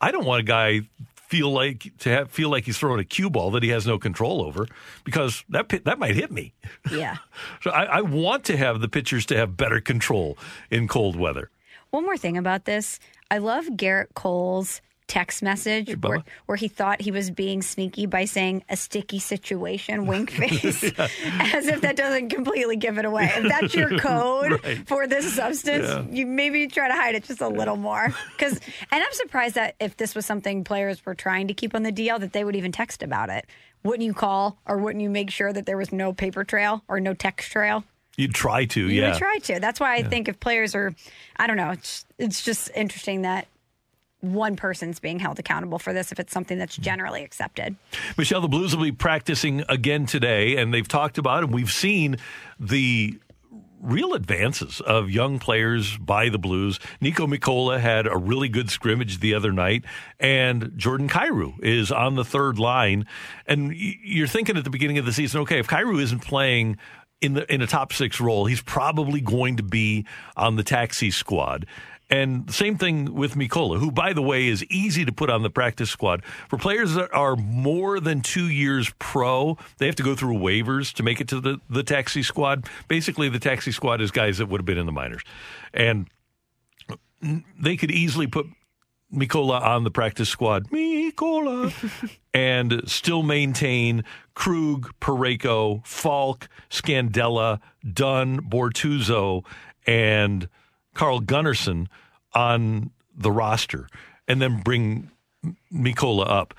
I don't want a guy feel like to have feel like he's throwing a cue ball that he has no control over because that that might hit me. Yeah. So I, I want to have the pitchers to have better control in cold weather. One more thing about this. I love Gerrit Cole's text message Hey, where, where he thought he was being sneaky by saying a sticky situation, wink face, as if that doesn't completely give it away. If that's your code Right. for this substance, Yeah. you maybe try to hide it just a little more. Because, and I'm surprised that if this was something players were trying to keep on the DL, that they would even text about it. Wouldn't you call or wouldn't you make sure that there was no paper trail or no text trail? You'd try to, yeah. You yeah. would try to. That's why I think if players are, I don't know, it's it's just interesting that one person's being held accountable for this if it's something that's generally accepted. Michelle, the Blues will be practicing again today, and they've talked about and we've seen the real advances of young players by the Blues. Niko Mikkola had a really good scrimmage the other night, and Jordan Kyrou is on the third line. And you're thinking at the beginning of the season, okay, if Kyrou isn't playing in the in a top six role, he's probably going to be on the taxi squad. And same thing with Mikkola, who, by the way, is easy to put on the practice squad. For players that are more than two years pro, they have to go through waivers to make it to the, the taxi squad. Basically, the taxi squad is guys that would have been in the minors. And they could easily put Mikkola on the practice squad. Mikkola. and still maintain Krug, Parayko, Faulk, Scandella, Dunn, Bortuzzo, and Carl Gunnarsson on the roster, and then bring Mikkola up.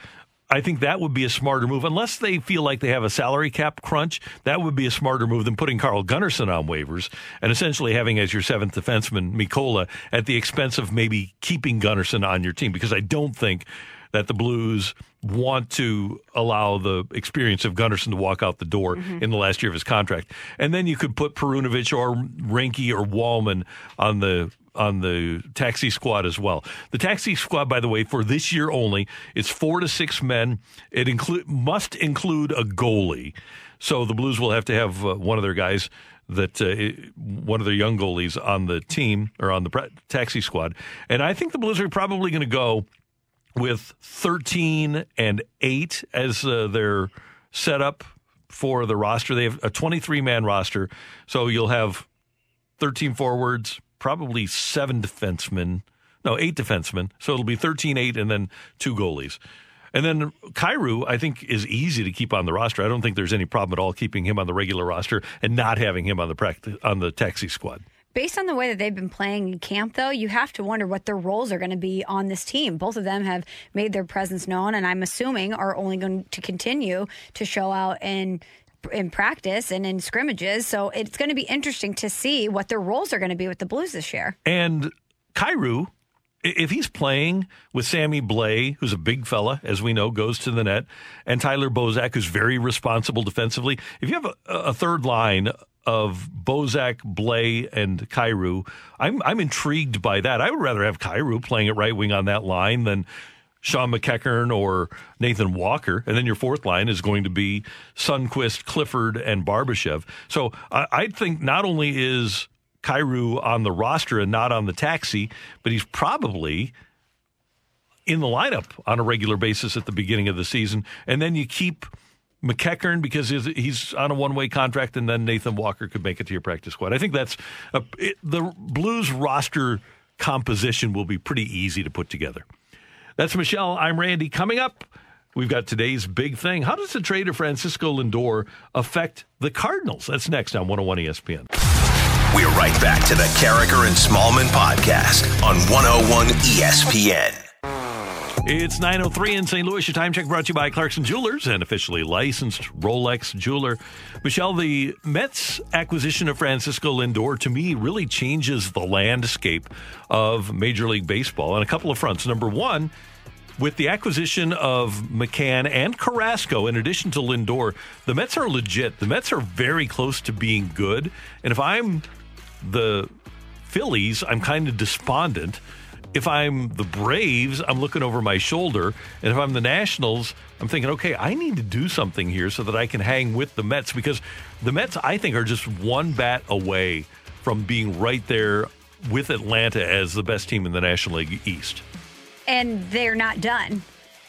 I think that would be a smarter move, unless they feel like they have a salary cap crunch. That would be a smarter move than putting Carl Gunnarsson on waivers and essentially having as your seventh defenseman Mikkola at the expense of maybe keeping Gunnarsson on your team. Because I don't think that the Blues want to allow the experience of Gunnarsson to walk out the door in the last year of his contract. And then you could put Perunovich or Reinke or Walman on the on the taxi squad as well. The taxi squad, by the way, for this year only, it's four to six men. It include must include a goalie. So the Blues will have to have uh, one of their guys that uh, one of their young goalies on the team or on the pra- taxi squad. And I think the Blues are probably going to go with 13 and 8 as uh, their setup for the roster. They have a 23 man roster. So you'll have 13 forwards, probably seven defensemen. No, eight defensemen. So it'll be 13 8 and then two goalies. And then Kyrou, I think, is easy to keep on the roster. I don't think there's any problem at all keeping him on the regular roster and not having him on the practice, on the taxi squad. Based on the way that they've been playing in camp, though, you have to wonder what their roles are going to be on this team. Both of them have made their presence known, and I'm assuming are only going to continue to show out in in practice and in scrimmages. So it's going to be interesting to see what their roles are going to be with the Blues this year. And Kyrou, if he's playing with Sammy Blais, who's a big fella, as we know, goes to the net, and Tyler Bozak, who's very responsible defensively, if you have a, a third line of Bozak, Blais, and Kyrou, I'm I'm intrigued by that. I would rather have Kyrou playing at right wing on that line than Sean MacEachern or Nathan Walker. And then your fourth line is going to be Sundqvist, Clifford, and Barbashev. So I, I think not only is Kyrou on the roster and not on the taxi, but he's probably in the lineup on a regular basis at the beginning of the season. And then you keep MacEachern because he's, on a one way contract, and then Nathan Walker could make it to your practice squad. I think that's a, it, the Blues roster composition will be pretty easy to put together. That's Michelle. I'm Randy. Coming up, we've got today's big thing. How does the trade of Francisco Lindor affect the Cardinals? That's next on 101 ESPN. We're right back to the Karraker and Smallmon podcast on 101 ESPN. It's 9.03 in St. Louis. Your time check brought to you by Clarkson Jewelers, an officially licensed Rolex jeweler. Michelle, the Mets acquisition of Francisco Lindor, to me, really changes the landscape of Major League Baseball on a couple of fronts. Number one, with the acquisition of McCann and Carrasco, in addition to Lindor, the Mets are legit. The Mets are very close to being good. And if I'm the Phillies, I'm kind of despondent. If I'm the Braves, I'm looking over my shoulder. And if I'm the Nationals, I'm thinking, okay, I need to do something here so that I can hang with the Mets because the Mets, I think, are just one bat away from being right there with Atlanta as the best team in the National League East. And they're not done.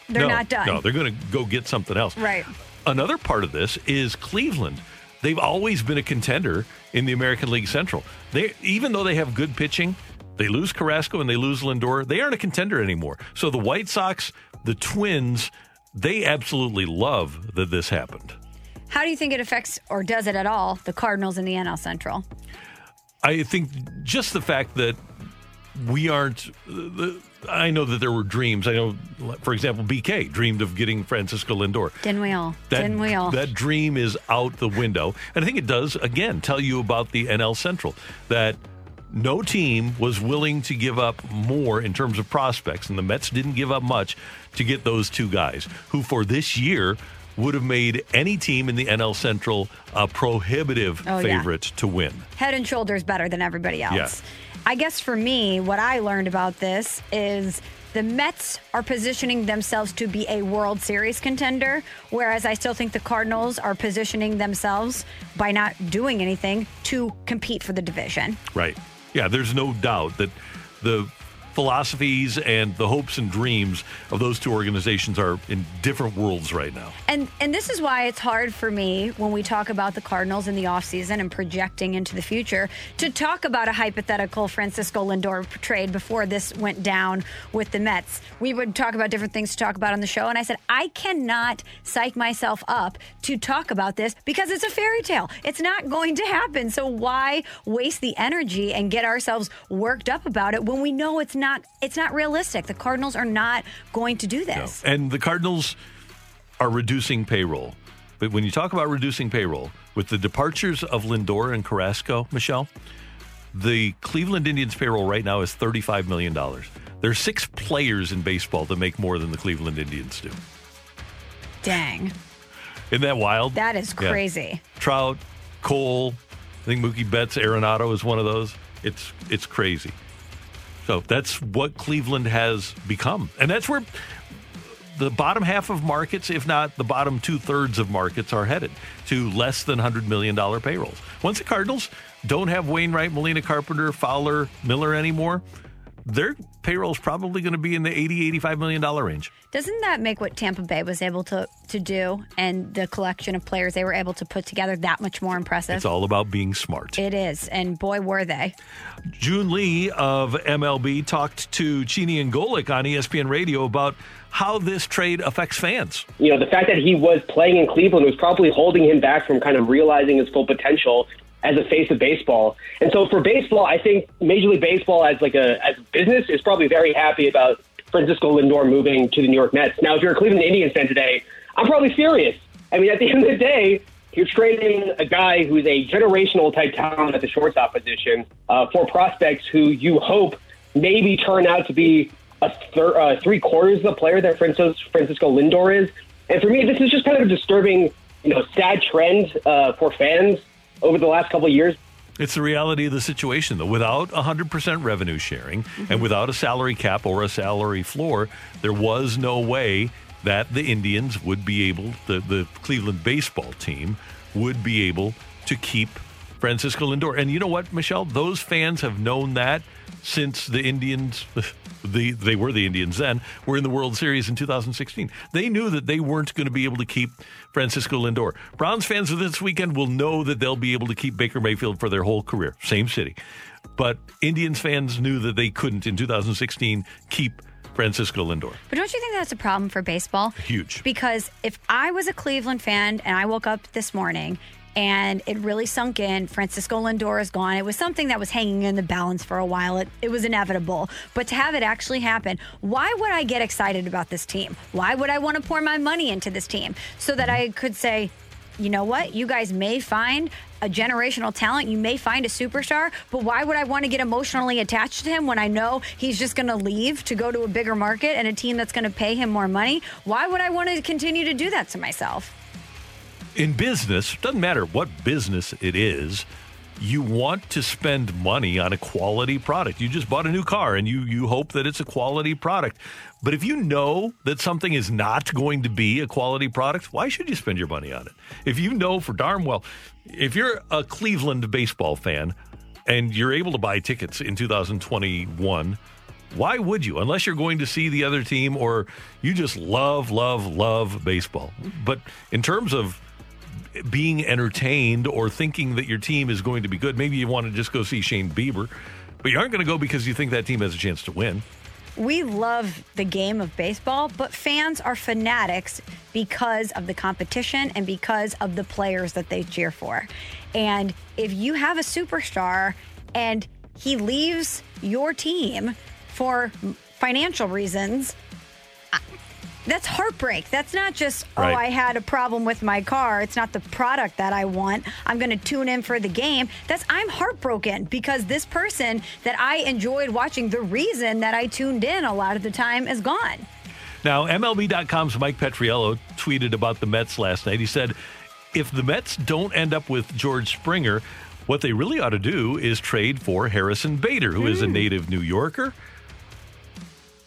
They're no, not done. No, they're going to go get something else. Right. Another part of this is Cleveland. They've always been a contender in the American League Central. They even though they have good pitching, they lose Carrasco and they lose Lindor. They aren't a contender anymore. So the White Sox, the Twins, they absolutely love that this happened. How do you think it affects, or does it at all, the Cardinals in the NL Central? I think just the fact that we aren't. The, I know that there were dreams. I know, for example, BK dreamed of getting Francisco Lindor. Didn't we all? That, Didn't we all? That dream is out the window. And I think it does, again, tell you about the NL Central that no team was willing to give up more in terms of prospects, and the Mets didn't give up much to get those two guys, who for this year would have made any team in the NL Central a prohibitive Oh, yeah. favorite to win. Head and shoulders better than everybody else. Yeah. I guess for me, what I learned about this is the Mets are positioning themselves to be a World Series contender, whereas I still think the Cardinals are positioning themselves by not doing anything to compete for the division. Right. Yeah, there's no doubt that the philosophies and the hopes and dreams of those two organizations are in different worlds right now. And and this is why it's hard for me when we talk about the Cardinals in the offseason and projecting into the future to talk about a hypothetical Francisco Lindor trade before this went down with the Mets. We would talk about different things to talk about on the show and I said I cannot psych myself up to talk about this because it's a fairy tale. It's not going to happen. So why waste the energy and get ourselves worked up about it when we know it's not it's not realistic. The Cardinals are not going to do this. And the Cardinals are reducing payroll. But when you talk about reducing payroll, with the departures of Lindor and Carrasco, Michelle, the Cleveland Indians payroll right now is $35 million. There are six players in baseball that make more than the Cleveland Indians do. Dang. Isn't that wild? That is Yeah. crazy. Trout, Cole, I think Mookie Betts, Arenado is one of those. It's it's crazy. So that's what Cleveland has become, and that's where the bottom half of markets, if not the bottom two thirds of markets, are headed to less than hundred million dollar payrolls. Once the Cardinals don't have Wainwright, Molina, Carpenter, Fowler, Miller anymore, their payroll is probably going to be in the 80 85 million dollar range. Doesn't that make what Tampa Bay was able to to do and the collection of players they were able to put together that much more impressive? It's all about being smart. It is, and boy, were they. Joon Lee of MLB talked to Chiney and Golic on ESPN Radio about how this trade affects fans. you know, the fact that he was playing in Cleveland was probably holding him back from kind of realizing his full potential as a face of baseball. And so for baseball, I think Major League Baseball as like a as a business is probably very happy about Francisco Lindor moving to the New York Mets. Now, if you're a Cleveland Indians fan today, I'm probably furious. I mean, at the end of the day, you're trading a guy who's a generational type talent at the shortstop position uh, for prospects who you hope maybe turn out to be a thir- uh, three quarters of the player that Francisco, Francisco Lindor is. And for me, this is just kind of a disturbing, you know, sad trend uh, for fans over the last couple of years. It's the reality of the situation, though. Without 100% revenue sharing and mm-hmm. without a salary cap or a salary floor, there was no way that the Indians would be able, the, the Cleveland baseball team would be able to keep Francisco Lindor. And you know what, Michelle? Those fans have known that since the Indians, the they were the Indians then, were in the World Series in 2016. They knew that they weren't going to be able to keep Francisco Lindor. Browns fans of this weekend will know that they'll be able to keep Baker Mayfield for their whole career, same city. But Indians fans knew that they couldn't in 2016 keep Francisco Lindor. But don't you think that's a problem for baseball? Huge. Because if I was a Cleveland fan and I woke up this morning and it really sunk in, Francisco Lindor is gone. It was something that was hanging in the balance for a while. It, it was inevitable. But to have it actually happen, why would I get excited about this team? Why would I want to pour my money into this team? So that I mm-hmm. could say, you know what? You guys may find a generational talent. You may find a superstar, but why would I want to get emotionally attached to him when I know he's just going to leave to go to a bigger market and a team that's going to pay him more money? Why would I want to continue to do that to myself? In business, doesn't matter what business it is, you want to spend money on a quality product. You just bought a new car and you you hope that it's a quality product. But if you know that something is not going to be a quality product, why should you spend your money on it? If you know for darn well, if you're a Cleveland baseball fan and you're able to buy tickets in 2021, why would you? Unless you're going to see the other team or you just love, love, love baseball. But in terms of being entertained or thinking that your team is going to be good, maybe you want to just go see Shane Bieber, but you aren't going to go because you think that team has a chance to win. We love the game of baseball, but fans are fanatics because of the competition and because of the players that they cheer for. And if you have a superstar and he leaves your team for financial reasons, that's heartbreak. That's not just, oh, Right. oh, I had a problem with my car. It's not the product that I want. I'm going to tune in for the game. That's, I'm heartbroken because this person that I enjoyed watching, the reason that I tuned in a lot of the time is gone. Now, MLB.com's Mike Petriello tweeted about the Mets last night. He said, if the Mets don't end up with George Springer, what they really ought to do is trade for Harrison Bader, who is a hmm. native New Yorker.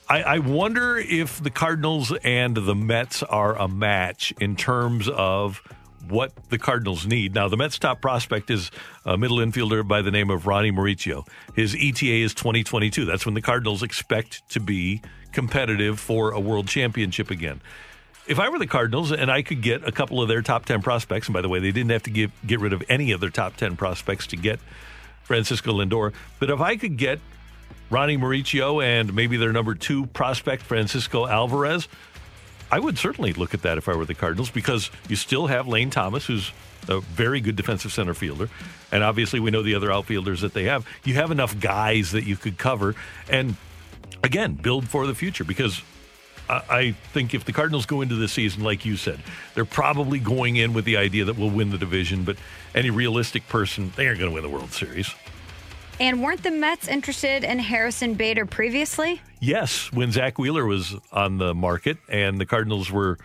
I, I wonder if the Cardinals and the Mets are a match in terms of what the Cardinals need. Now, the Mets' top prospect is a middle infielder by the name of Ronnie Mauricio. His ETA is 2022. That's when the Cardinals expect to be competitive for a world championship again. If I were the Cardinals and I could get a couple of their top 10 prospects, and by the way, they didn't have to give, get rid of any of their top 10 prospects to get Francisco Lindor, but if I could get Ronnie Mauricio and maybe their number two prospect, Francisco Alvarez, I would certainly look at that if I were the Cardinals because you still have Lane Thomas, who's a very good defensive center fielder. And obviously, we know the other outfielders that they have. You have enough guys that you could cover and, again, build for the future because. I think if the Cardinals go into the season, like you said, they're probably going in with the idea that we'll win the division, but any realistic person, they aren't going to win the World Series. And weren't the Mets interested in Harrison Bader previously? Yes, when Zack Wheeler was on the market and the Cardinals were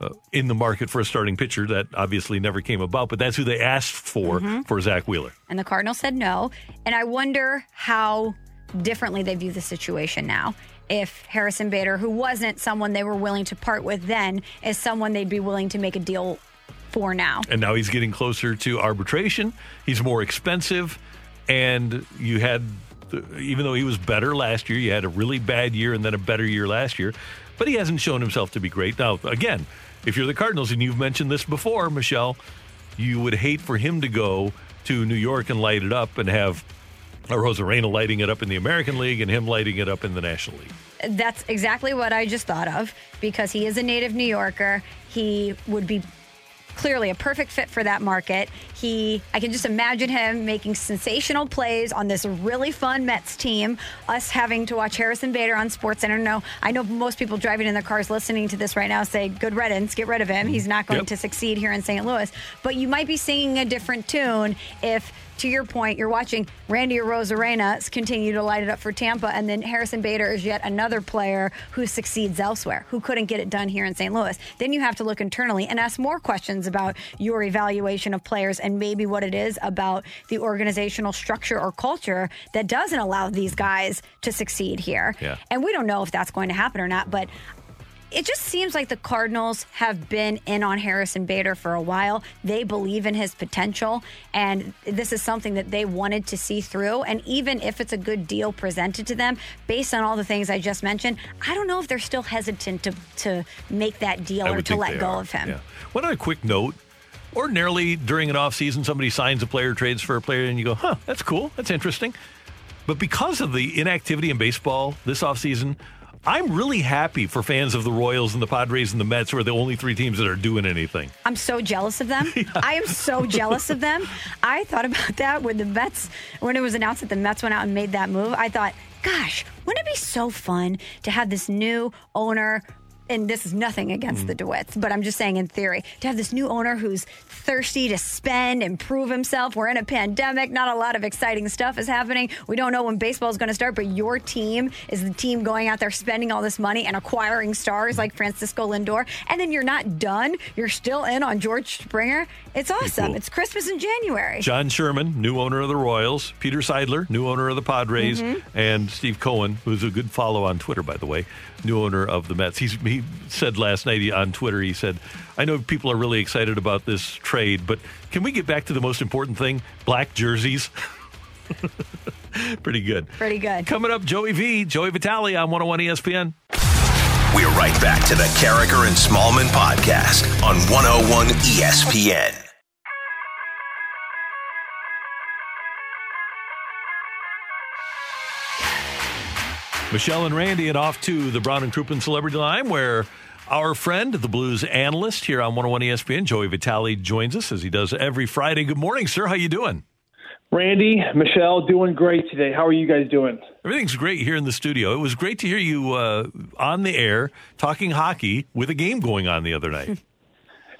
uh, in the market for a starting pitcher, that obviously never came about, but that's who they asked for Mhm. for Zack Wheeler. And the Cardinals said no. And I wonder how differently they view the situation now. If Harrison Bader, who wasn't someone they were willing to part with then, is someone they'd be willing to make a deal for now. And now he's getting closer to arbitration. He's more expensive. And you had, even though he was better last year, you had a really bad year and then a better year last year. But he hasn't shown himself to be great. Now, again, if you're the Cardinals, and you've mentioned this before, Michelle, you would hate for him to go to New York and light it up and have a Arozarena lighting it up in the American League and him lighting it up in the National League. That's exactly what I just thought of because he is a native New Yorker. He would be clearly a perfect fit for that market. He I can just imagine him making sensational plays on this really fun Mets team. Us having to watch Harrison Bader on Sports Center. No, I know most people driving in their cars listening to this right now say good riddance, get rid of him. He's not going Yep. to succeed here in St. Louis. But you might be singing a different tune if to your point, you're watching Randy Arozarena continue to light it up for Tampa, and then Harrison Bader is yet another player who succeeds elsewhere, who couldn't get it done here in St. Louis. Then you have to look internally and ask more questions about your evaluation of players and maybe what it is about the organizational structure or culture that doesn't allow these guys to succeed here. Yeah. And we don't know if that's going to happen or not, but it just seems like the Cardinals have been in on Harrison Bader for a while. They believe in his potential, and this is something that they wanted to see through. And even if it's a good deal presented to them, based on all the things I just mentioned, I don't know if they're still hesitant to to make that deal I or to let go are. of him. Yeah. One other quick note. Ordinarily, during an offseason, somebody signs a player, trades for a player, and you go, huh, that's cool. That's interesting. But because of the inactivity in baseball this offseason, I'm really happy for fans of the Royals and the Padres and the Mets, who are the only three teams that are doing anything. I'm so jealous of them. I am so jealous of them. I thought about that when the Mets, when it was announced that the Mets went out and made that move. I thought, gosh, wouldn't it be so fun to have this new owner? And this is nothing against mm. the DeWitts, but I'm just saying in theory to have this new owner who's thirsty to spend and prove himself. We're in a pandemic, not a lot of exciting stuff is happening. We don't know when baseball is going to start, but your team is the team going out there spending all this money and acquiring stars like Francisco Lindor. And then you're not done. You're still in on George Springer. It's awesome. cool. It's Christmas in January. John Sherman, new owner of the Royals, Peter Seidler, new owner of the Padres, Mhm. and Steve Cohen, who's a good follow on Twitter, by the way, new owner of the Mets. He's, he said last night on Twitter, he said, I know people are really excited about this trade, but can we get back to the most important thing black jerseys? Pretty good. Pretty good. Coming up, Joey V, Joey Vitale on 101 ESPN. We're right back to the Karraker and Smallmon podcast on 101 ESPN. Michelle and Randy, and off to the Brown and Crouppen Celebrity Line, where our friend, the Blues analyst here on 101 ESPN, Joey Vitale, joins us as he does every Friday. Good morning, sir. How you doing? Randy, Michelle, doing great today. How are you guys doing? Everything's great here in the studio. It was great to hear you uh, on the air talking hockey with a game going on the other night.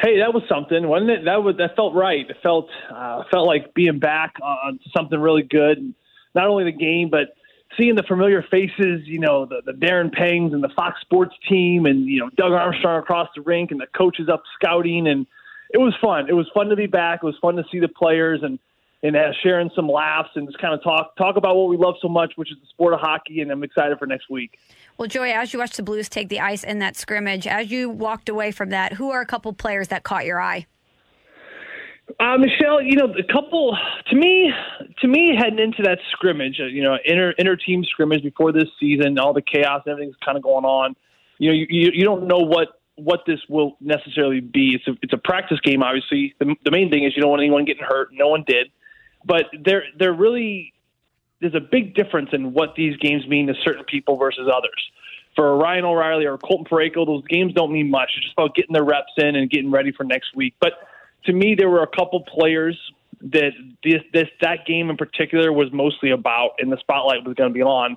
Hey, that was something, wasn't it? That was that felt right. It felt uh, felt like being back on something really good. Not only the game, but seeing the familiar faces. You know, the, the Darren Pangs and the Fox Sports team, and you know Doug Armstrong across the rink, and the coaches up scouting, and it was fun. It was fun to be back. It was fun to see the players and and uh, sharing some laughs and just kind of talk talk about what we love so much, which is the sport of hockey. And I'm excited for next week. Well, Joey, as you watched the Blues take the ice in that scrimmage, as you walked away from that, who are a couple players that caught your eye? Uh, Michelle, you know, a couple to me, to me, heading into that scrimmage, uh, you know, inter inter team scrimmage before this season, all the chaos, and everything's kind of going on. You know, you, you you don't know what what this will necessarily be. It's a it's a practice game, obviously. The, the main thing is you don't want anyone getting hurt. No one did, but there there really there's a big difference in what these games mean to certain people versus others. For Ryan O'Reilly or Colton Parayko, those games don't mean much. It's just about getting their reps in and getting ready for next week. But to me, there were a couple players that this, this that game in particular was mostly about, and the spotlight was going to be on.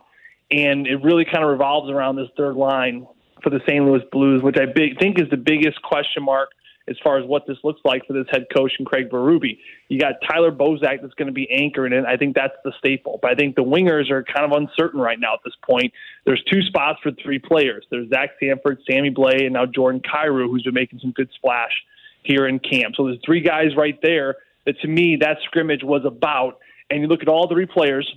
And it really kind of revolves around this third line for the St. Louis Blues, which I big, think is the biggest question mark as far as what this looks like for this head coach and Craig Berube. You got Tyler Bozak that's going to be anchoring it. I think that's the staple. But I think the wingers are kind of uncertain right now at this point. There's two spots for three players. There's Zach Sanford, Sammy Blais, and now Jordan Kyrou, who's been making some good splash here in camp. So there's three guys right there that to me that scrimmage was about. And you look at all three players,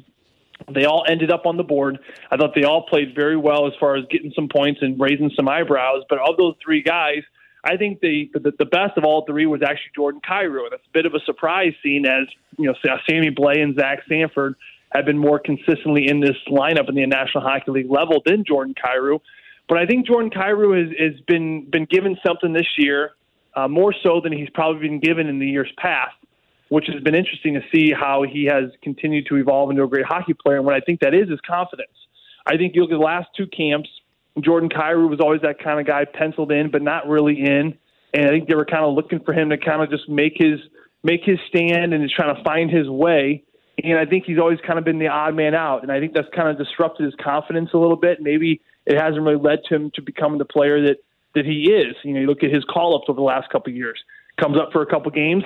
they all ended up on the board. I thought they all played very well as far as getting some points and raising some eyebrows. But of those three guys, I think the the, the best of all three was actually Jordan Kyrou. That's a bit of a surprise, seeing as you know Sammy Blais and Zach Sanford have been more consistently in this lineup in the National Hockey League level than Jordan Kyrou. But I think Jordan Kyrou has, has been been given something this year, uh, more so than he's probably been given in the years past, which has been interesting to see how he has continued to evolve into a great hockey player. And what I think that is is confidence. I think you look at the last two camps, Jordan Kyrou was always that kind of guy penciled in, but not really in. And I think they were kind of looking for him to kind of just make his make his stand and is trying to find his way. And I think he's always kind of been the odd man out. And I think that's kind of disrupted his confidence a little bit. Maybe it hasn't really led to him to becoming the player that that he is. You know, you look at his call ups over the last couple of years. Comes up for a couple games,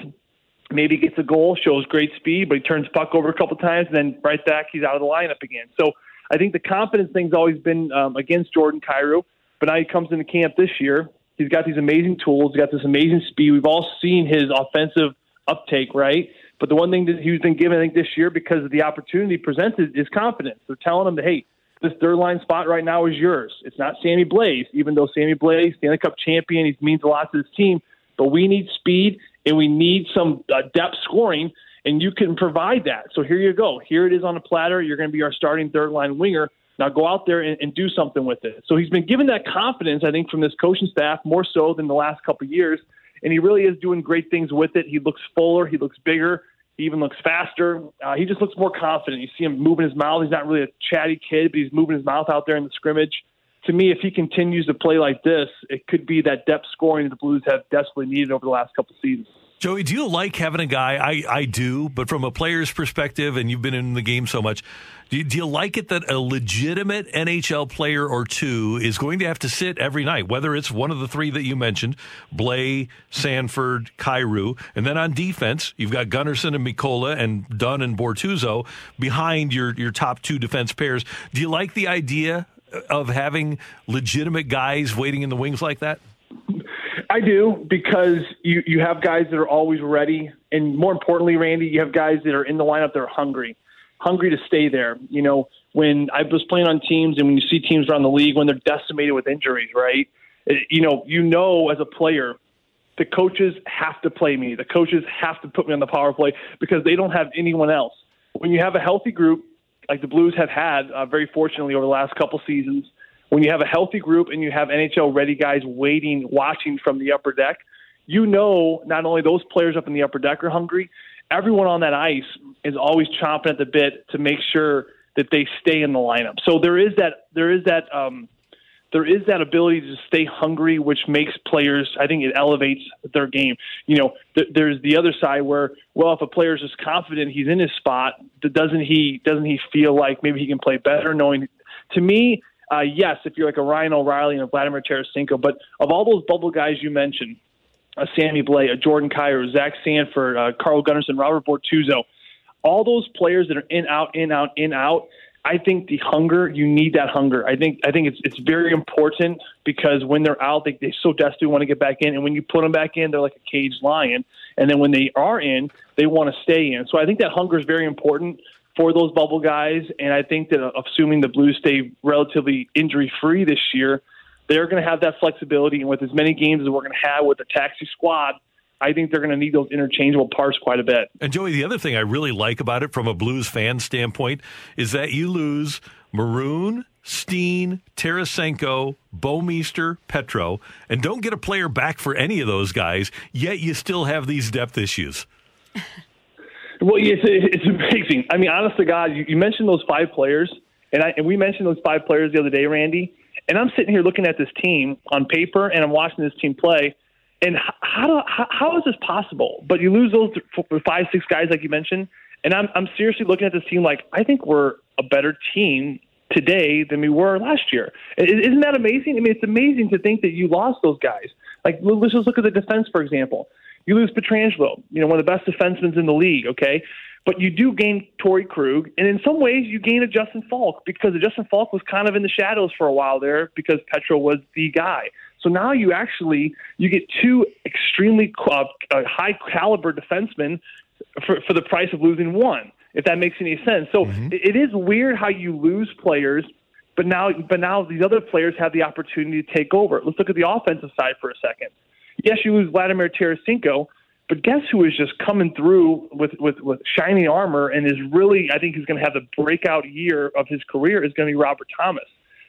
maybe gets a goal, shows great speed, but he turns puck over a couple times, and then right back he's out of the lineup again. So I think the confidence thing's always been um, against Jordan Kyrou, but now he comes into camp this year. He's got these amazing tools. He's got this amazing speed. We've all seen his offensive uptake, right? But the one thing that he's been given, I think, this year because of the opportunity presented is confidence. They're telling him that, hey, this third line spot right now is yours. It's not Sammy Blais, even though Sammy Blais, Stanley Cup champion, he means a lot to this team. But we need speed and we need some uh, depth scoring, and you can provide that. So here you go. Here it is on a platter. You're going to be our starting third line winger. Now go out there and, and do something with it. So he's been given that confidence, I think, from this coaching staff more so than the last couple of years, and he really is doing great things with it. He looks fuller. He looks bigger. He even looks faster. Uh, he just looks more confident. You see him moving his mouth. He's not really a chatty kid, but he's moving his mouth out there in the scrimmage. to me, if he continues to play like this, it could be that depth scoring the Blues have desperately needed over the last couple seasons. Joey, do you like having a guy? I, I do, but from a player's perspective, and you've been in the game so much, do you, do you like it that a legitimate NHL player or two is going to have to sit every night, whether it's one of the three that you mentioned, Blais, Sanford, Kyrou, and then on defense, you've got Gunnarsson and Mikkola and Dunn and Bortuzzo behind your, your top two defense pairs. Do you like the idea of having legitimate guys waiting in the wings like that? I do because you you have guys that are always ready, and more importantly, Randy, you have guys that are in the lineup that are hungry, hungry to stay there. You know, when I was playing on teams, and when you see teams around the league when they're decimated with injuries, right? It, you know, you know as a player, the coaches have to play me. The coaches have to put me on the power play because they don't have anyone else. When you have a healthy group, like the Blues have had, uh, very fortunately over the last couple seasons when you have a healthy group and you have NHL ready guys waiting, watching from the upper deck, you know not only those players up in the upper deck are hungry, everyone on that ice is always chomping at the bit to make sure that they stay in the lineup. So there is that there is that um, there is that ability to stay hungry, which makes players. I think it elevates their game. You know, th- there's the other side where, well, if a player is just confident he's in his spot, doesn't he? Doesn't he feel like maybe he can play better? Knowing, to me, uh, yes, if you're like a Ryan O'Reilly and a Vladimir Tarasenko, but of all those bubble guys you mentioned, a Sammy Blais, a Jordan Kyrou, Zach Sanford, uh, Carl Gunnarsson, Robert Bortuzzo, all those players that are in, out, in, out, in, out. I think the hunger, you need that hunger. I think I think it's it's very important because when they're out, they, they so desperately want to get back in, and when you put them back in, they're like a caged lion. And then when they are in, they want to stay in. So I think that hunger is very important for those bubble guys. And I think that uh, assuming the Blues stay relatively injury free this year, they're going to have that flexibility. And with as many games as we're going to have with the taxi squad, I think they're going to need those interchangeable parts quite a bit. And Joey, the other thing I really like about it from a Blues fan standpoint is that you lose Maroon, Steen, Tarasenko, Bouwmeester, Petro, and don't get a player back for any of those guys, yet you still have these depth issues. Well, it's it's amazing. I mean, honest to God, you, you mentioned those five players, and I and we mentioned those five players the other day, Randy. And I'm sitting here looking at this team on paper, and I'm watching this team play. And how do how, how is this possible? But you lose those five, six guys like you mentioned, and I'm I'm seriously looking at this team like I think we're a better team today than we were last year. Isn't that amazing? I mean, it's amazing to think that you lost those guys. Like let's just look at the defense, for example. You lose Pietrangelo, you know, one of the best defensemen in the league, okay? But you do gain Torey Krug, and in some ways you gain a Justin Faulk because Justin Faulk was kind of in the shadows for a while there because Petro was the guy. So now you actually you get two extremely uh, high caliber defensemen for, for the price of losing one. If that makes any sense. So mm-hmm. it, it is weird how you lose players, but now but now these other players have the opportunity to take over. Let's look at the offensive side for a second. Yes, you lose Vladimir Tarasenko, but guess who is just coming through with, with, with shiny armor and is really, I think, he's going to have the breakout year of his career is going to be Robert Thomas,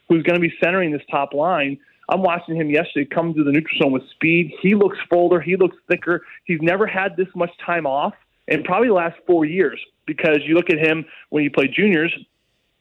who's going to be centering this top line. I'm watching him yesterday come through the neutral zone with speed. He looks fuller. He looks thicker. He's never had this much time off in probably the last four years because you look at him when he played juniors,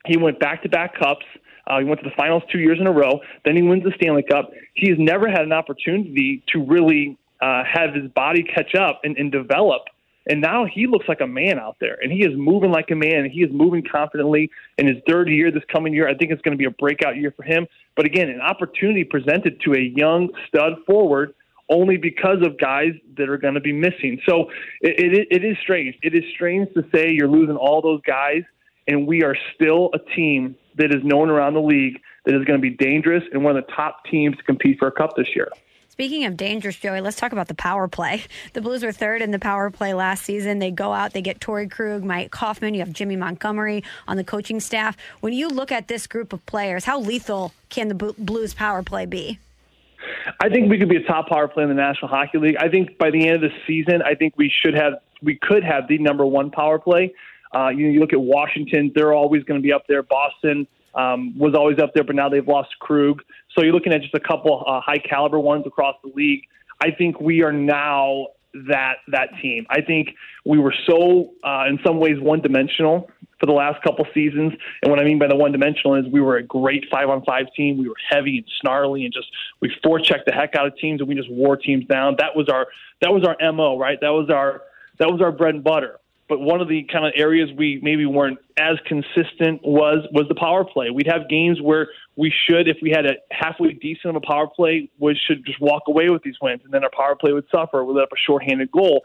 he went back to back cups. Uh, he went to the finals two years in a row. Then he wins the Stanley Cup. He has never had an opportunity to really uh, have his body catch up and, and develop. And now he looks like a man out there, and he is moving like a man. And he is moving confidently. In his third year, this coming year, I think it's going to be a breakout year for him. But again, an opportunity presented to a young stud forward only because of guys that are going to be missing. So it, it, it is strange. It is strange to say you're losing all those guys, and we are still a team that is known around the league that is going to be dangerous and one of the top teams to compete for a cup this year. Speaking of dangerous, Joey, let's talk about the power play. The Blues were third in the power play last season. They go out, they get Torey Krug, Mike Hoffman, you have Jimmy Montgomery on the coaching staff. When you look at this group of players, how lethal can the Blues power play be? I think we could be a top power play in the National Hockey League. I think by the end of the season, I think we should have, we could have the number one power play. Uh, you, you look at Washington; they're always going to be up there. Boston um, was always up there, but now they've lost Krug. So you're looking at just a couple uh, high caliber ones across the league. I think we are now that that team. I think we were so uh, in some ways one dimensional for the last couple seasons. And what I mean by the one dimensional is we were a great five on five team. We were heavy and snarly and just we forechecked the heck out of teams and we just wore teams down. That was our that was our MO, right? That was our that was our bread and butter. But one of the kind of areas we maybe weren't as consistent was was the power play. We'd have games where we should, if we had a halfway decent of a power play, we should just walk away with these wins, and then our power play would suffer. We let up a shorthanded goal,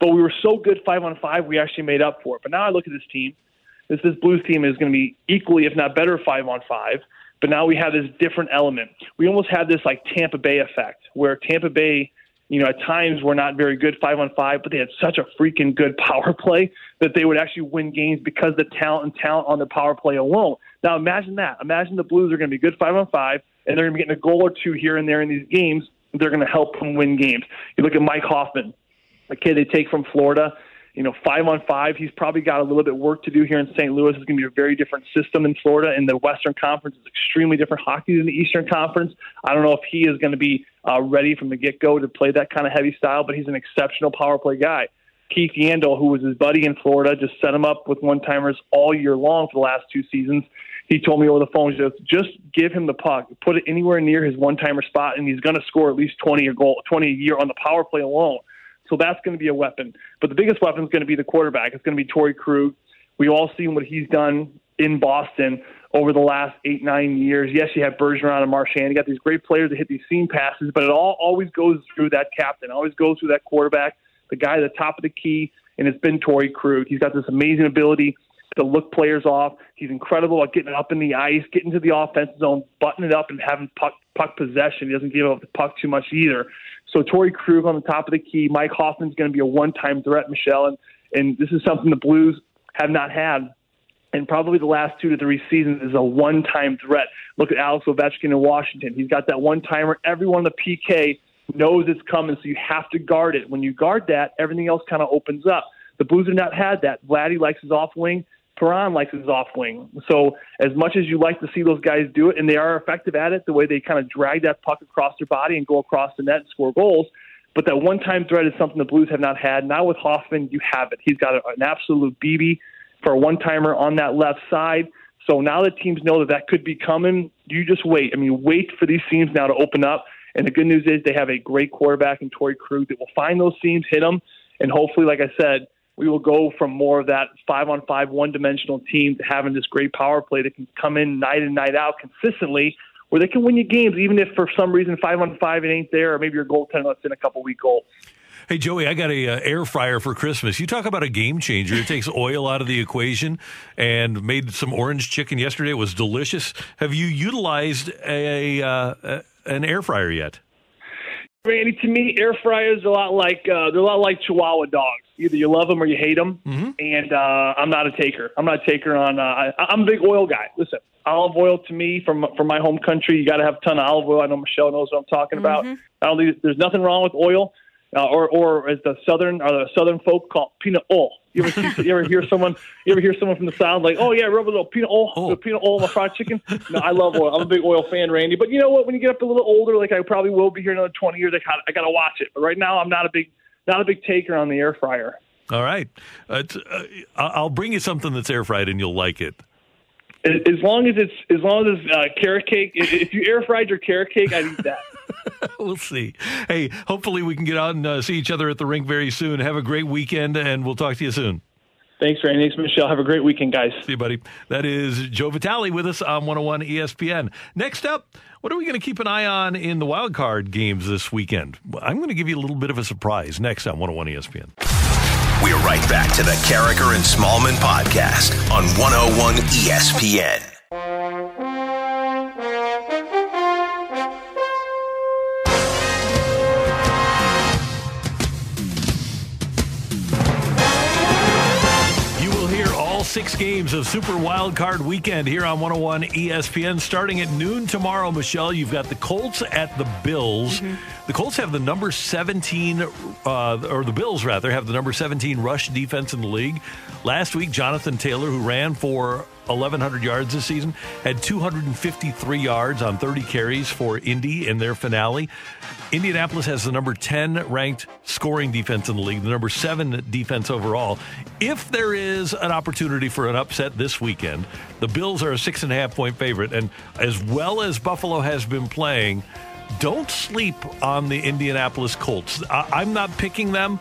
but we were so good five on five, we actually made up for it. But now I look at this team. This this Blues team is going to be equally, if not better, five on five. But now we have this different element. We almost had this like Tampa Bay effect, where Tampa Bay you know, at times we were not very good five on five, but they had such a freaking good power play that they would actually win games because the talent and talent on the power play alone. Now imagine that. Imagine the Blues are going to be good five on five, and they're going to be getting a goal or two here and there in these games. They're going to help them win games. You look at Mike Hoffman, a kid they take from Florida you know, five on five. He's probably got a little bit of work to do here in St. Louis. It's going to be a very different system in Florida. And the Western Conference is extremely different hockey than the Eastern Conference. I don't know if he is going to be uh, ready from the get go to play that kind of heavy style, but he's an exceptional power play guy. Keith Yandle, who was his buddy in Florida, just set him up with one timers all year long for the last two seasons. He told me over the phone, just just give him the puck, put it anywhere near his one timer spot, and he's going to score at least twenty a goal, twenty a year on the power play alone. So that's going to be a weapon. But the biggest weapon is going to be the quarterback. It's going to be Torey Krug. We've all seen what he's done in Boston over the last eight, nine years. Yes, you have Bergeron and Marchand. You got these great players that hit these seam passes, but it all always goes through that captain, always goes through that quarterback, the guy at the top of the key, and it's been Torey Krug. He's got this amazing ability to look players off. He's incredible at getting up in the ice, getting to the offensive zone, buttoning it up, and having puck, puck possession. He doesn't give up the puck too much either. So Torey Krug on the top of the key. Mike Hoffman's going to be a one-time threat, Michelle, and and this is something the Blues have not had in probably the last two to three seasons is a one-time threat. Look at Alex Ovechkin in Washington. He's got that one-timer. Everyone in the PK knows it's coming, so you have to guard it. When you guard that, everything else kind of opens up. The Blues have not had that. Vladdy likes his off wing. Perron likes his off wing. So as much as you like to see those guys do it, and they are effective at it, the way they kind of drag that puck across their body and go across the net and score goals. But that one-time threat is something the Blues have not had. Now with Hoffman, you have it. He's got an absolute BB for a one-timer on that left side. So now that teams know that that could be coming, you just wait. I mean, wait for these seams now to open up. And the good news is they have a great quarterback in Torey Krug that will find those seams, hit them, and hopefully, like I said, we will go from more of that five on five, one dimensional team to having this great power play that can come in night and night out consistently, where they can win you games, even if for some reason five on five it ain't there, or maybe your goaltender lets in a couple week goals. Hey Joey, I got a uh, air fryer for Christmas. You talk about a game changer. It takes oil out of the equation, and made some orange chicken yesterday. It was delicious. Have you utilized a, uh, an air fryer yet? Randy, to me, air fryers are a lot like uh, they're a lot like Chihuahua dogs. Either you love them or you hate them. Mm-hmm. And uh, I'm not a taker. I'm not a taker on. Uh, I, I'm a big oil guy. Listen, olive oil to me from from my home country, you got to have a ton of olive oil. I know Michelle knows what I'm talking about. Mm-hmm. I don't think there's nothing wrong with oil, uh, or or as the southern or the southern folk call it, peanut oil. You ever see, you ever hear someone you ever hear someone from the south like, oh yeah, rub a little peanut oil, oh. peanut oil on my fried chicken. No, I love oil. I'm a big oil fan, Randy. But you know what? When you get up a little older, like I probably will be here another 20 years, I got I got to watch it. But right now, I'm not a big not a big taker on the air fryer. All right, uh, uh, I'll bring you something that's air fried and you'll like it. As long as it's as long as it's uh, carrot cake. If you air fried your carrot cake, I'd eat that. we'll see. Hey, hopefully we can get out and uh, see each other at the rink very soon. Have a great weekend, and we'll talk to you soon. Thanks, Randy. Thanks, Michelle. Have a great weekend, guys. See you, buddy. That is Joe Vitale with us on 101 ESPN. Next up, what are we going to keep an eye on in the wild card games this weekend? I'm going to give you a little bit of a surprise next on 101 ESPN. We're right back to the Karraker and Smallmon podcast on 101 ESPN. Six games of Super Wild Card Weekend here on 101 ESPN starting at noon tomorrow. Michelle, you've got the Colts at the Bills. The Colts have the number 17, uh, or the Bills rather, have the number 17 rush defense in the league. Last week, Jonathan Taylor, who ran for 1,100 yards this season, had 253 yards on 30 carries for Indy in their finale. Indianapolis has the number 10 ranked scoring defense in the league, the number 7 defense overall. If there is an opportunity for an upset this weekend, the Bills are a six and a half point favorite. And as well as Buffalo has been playing, don't sleep on the Indianapolis Colts. I- I'm not picking them.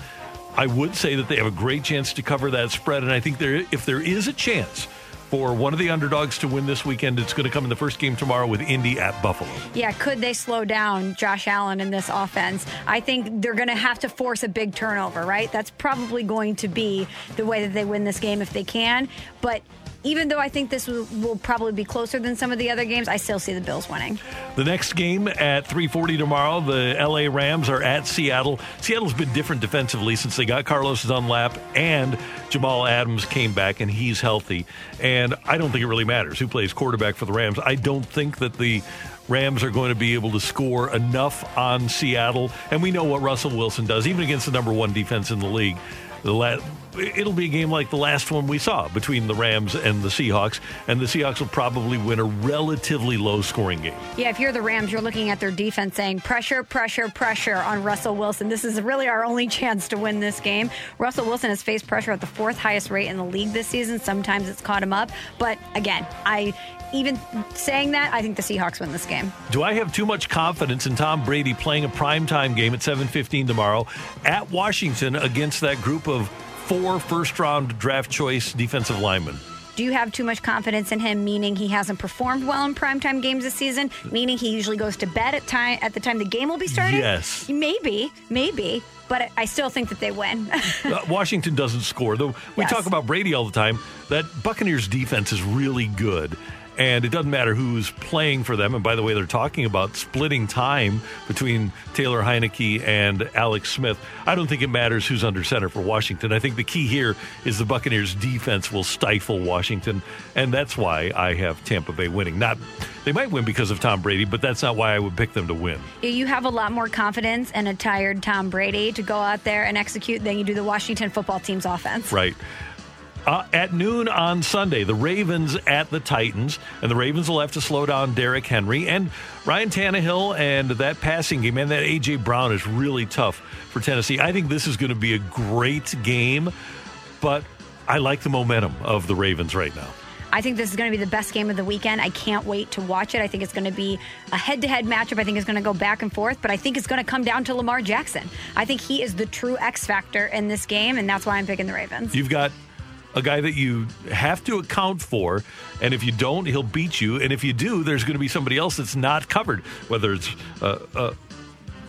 I would say that they have a great chance to cover that spread. And I think there, if there is a chance for one of the underdogs to win this weekend, it's going to come in the first game tomorrow with Indy at Buffalo. Yeah, could they slow down Josh Allen in this offense? I think they're going to have to force a big turnover, right? That's probably going to be the way that they win this game if they can. But even though I think this will, will probably be closer than some of the other games, I still see the Bills winning. The next game at 3:40 tomorrow, the LA Rams are at Seattle. Seattle's been different defensively since they got Carlos Dunlap and Jamal Adams came back and he's healthy. And I don't think it really matters who plays quarterback for the Rams. I don't think that the Rams are going to be able to score enough on Seattle. And we know what Russell Wilson does, even against the number one defense in the league. The la- it'll be a game like the last one we saw between the Rams and the Seahawks, and the Seahawks will probably win a relatively low scoring game. Yeah, if you're the Rams, you're looking at their defense saying pressure, pressure, pressure on Russell Wilson. This is really our only chance to win this game. Russell Wilson has faced pressure at the fourth highest rate in the league this season. Sometimes it's caught him up. But again, I even saying that, I think the Seahawks win this game. Do I have too much confidence in Tom Brady playing a primetime game at 7:15 tomorrow at Washington against that group of four first-round draft choice defensive linemen? Do you have too much confidence in him, meaning he hasn't performed well in primetime games this season? Meaning he usually goes to bed at time at the time the game will be starting? Yes. Maybe, maybe. But I still think that they win. Uh, Washington doesn't score. Though we Yes. talk about Brady all the time, that Buccaneers defense is really good. And it doesn't matter who's playing for them. And by the way, they're talking about splitting time between Taylor Heinicke and Alex Smith. I don't think it matters who's under center for Washington. I think the key here is the Buccaneers defense will stifle Washington. And that's why I have Tampa Bay winning. Not they might win because of Tom Brady, but that's not why I would pick them to win. you have a lot more confidence in a tired Tom Brady to go out there and execute than you do the Washington football team's offense. Right. Uh, at noon on Sunday, the Ravens at the Titans, and the Ravens will have to slow down Derrick Henry and Ryan Tannehill, and that passing game and that AJ Brown is really tough for Tennessee. I think this is going to be a great game, but I like the momentum of the Ravens right now. I think this is going to be the best game of the weekend. I can't wait to watch it. I think it's going to be a head to head matchup. I think it's going to go back and forth, but I think it's going to come down to Lamar Jackson. I think he is the true X factor in this game, and that's why I'm picking the Ravens. You've got a guy that you have to account for, and if you don't, he'll beat you. And if you do, there's going to be somebody else that's not covered, whether it's a, a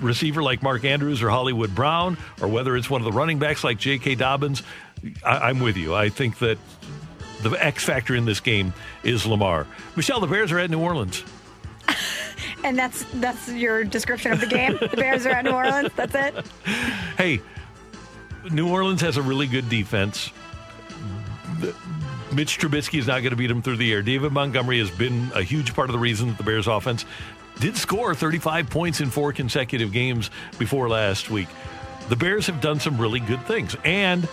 receiver like Mark Andrews or Hollywood Brown, or whether it's one of the running backs like J.K. Dobbins. I, I'm with you. I think that the X factor in this game is Lamar. Michelle, the Bears are at New Orleans. And that's that's your description of the game. the Bears are at New Orleans. That's it. Hey, New Orleans has a really good defense. The- Mitch Trubisky is not going to beat him through the air. David Montgomery has been a huge part of the reason that the Bears offense did score 35 points in four consecutive games before last week. The Bears have done some really good things. And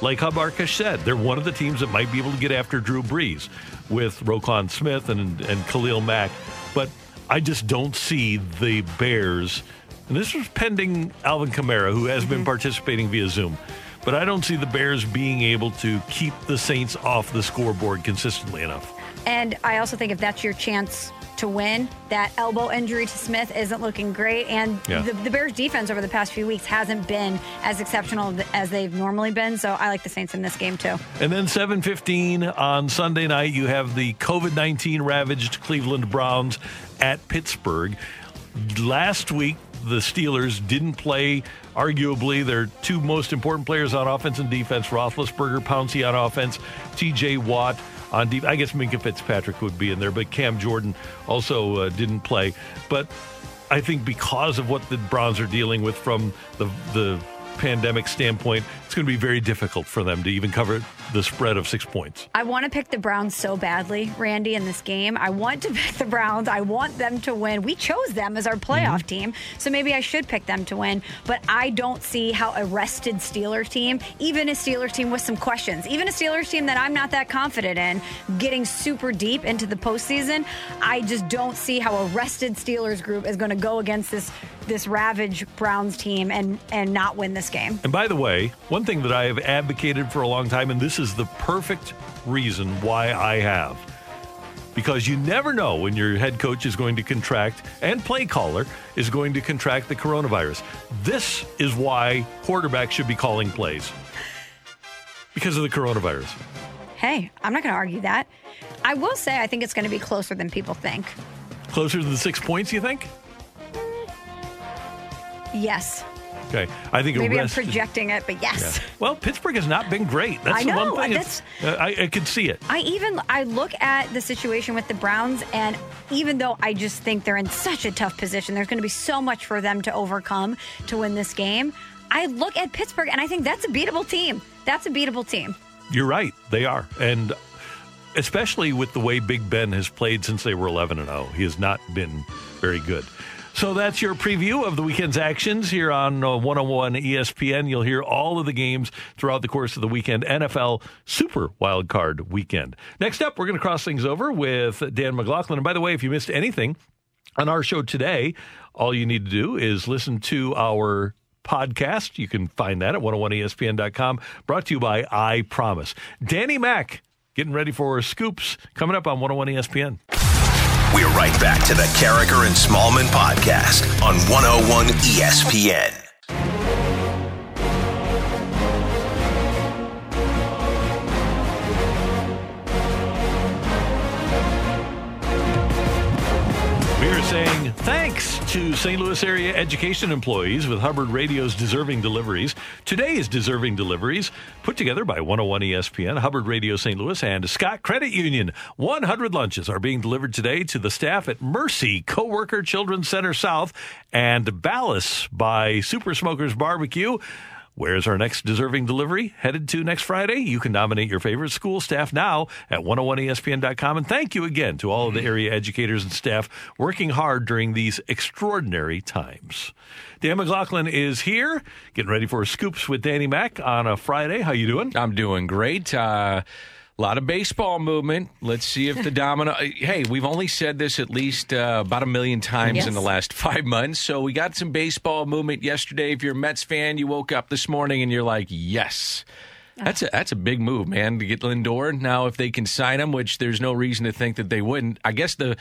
like Hub Arkush said, they're one of the teams that might be able to get after Drew Brees with Roquan Smith and, and Khalil Mack. But I just don't see the Bears. And this was pending Alvin Kamara, who has been mm-hmm. participating via Zoom. But I don't see the Bears being able to keep the Saints off the scoreboard consistently enough. And I also think if that's your chance to win, that elbow injury to Smith isn't looking great. And Yeah. the, the Bears' defense over the past few weeks hasn't been as exceptional as they've normally been. So I like the Saints in this game too. And then 7:15 on Sunday night, you have the COVID-19 ravaged Cleveland Browns at Pittsburgh. Last week, the Steelers didn't play arguably their two most important players on offense and defense: Roethlisberger, Pouncey on offense, T.J. Watt on defense. I guess Minkah Fitzpatrick would be in there, but Cam Jordan also uh, didn't play. But I think because of what the Browns are dealing with from the the pandemic standpoint, it's going to be very difficult for them to even cover the spread of six points. I want to pick the Browns so badly, Randy, in this game. I want to pick the Browns. I want them to win. We chose them as our playoff Mm-hmm. team, so maybe I should pick them to win. But I don't see how a rested Steelers team, even a Steelers team with some questions, even a Steelers team that I'm not that confident in, getting super deep into the postseason, I just don't see how a rested Steelers group is going to go against this this ravage Browns team and and not win this game. And by the way, one thing that I have advocated for a long time, and this is the perfect reason why I have. Because you never know when your head coach is going to contract and play caller is going to contract the coronavirus. This is why quarterbacks should be calling plays because of the coronavirus. Hey, I'm not going to argue that. I will say I think it's going to be closer than people think. Closer to the six points, you think? Yes. Okay. I think Maybe I'm projecting it, but yes. Yeah. Well, Pittsburgh has not been great. That's I the know, one thing. It's- uh, I, I could see it. I even I look at the situation with the Browns and even though I just think they're in such a tough position, there's going to be so much for them to overcome to win this game. I look at Pittsburgh and I think that's a beatable team. That's a beatable team. You're right. They are. And especially with the way Big Ben has played since they were 11 and 0, he has not been very good. So that's your preview of the weekend's actions here on uh, 101 ESPN. You'll hear all of the games throughout the course of the weekend, NFL Super Wild Card Weekend. Next up, we're going to cross things over with Dan McLaughlin. And by the way, if you missed anything on our show today, all you need to do is listen to our podcast. You can find that at 101ESPN.com. Brought to you by I Promise. Danny Mack getting ready for scoops coming up on 101 ESPN. We're right back to the Karraker and Smallmon podcast on 101 ESPN. We are saying thanks to St. Louis area education employees with Hubbard Radio's Deserving Deliveries. Today's Deserving Deliveries, put together by 101 ESPN, Hubbard Radio St. Louis, and Scott Credit Union. 100 lunches are being delivered today to the staff at Mercy Coworker Children's Center South and Ballas by Super Smokers Barbecue. Where's our next deserving delivery headed to next Friday? You can nominate your favorite school staff now at 101ESPN.com. And thank you again to all of the area educators and staff working hard during these extraordinary times. Dan McLaughlin is here, getting ready for scoops with Danny Mack on a Friday. How you doing? I'm doing great. Uh, a lot of baseball movement. Let's see if the domino. uh, hey, we've only said this at least uh, about a million times Yes. in the last five months. So we got some baseball movement yesterday. If you're a Mets fan, you woke up this morning and you're like, yes. That's a that's a big move, man, to get Lindor. Now, if they can sign him, which there's no reason to think that they wouldn't, I guess the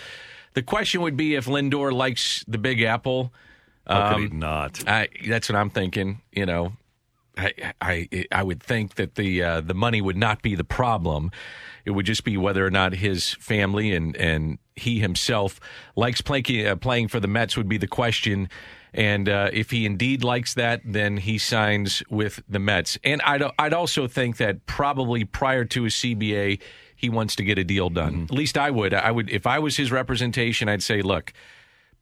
the question would be if Lindor likes the Big Apple. How could he not? I, that's what I'm thinking. You know, I I I would think that the uh, the money would not be the problem. It would just be whether or not his family and and he himself likes playing uh, playing for the Mets would be the question. And uh, if he indeed likes that, then he signs with the Mets. And I'd I'd also think that probably prior to his CBA, he wants to get a deal done. At least I would. I would if I was his representation. I'd say, look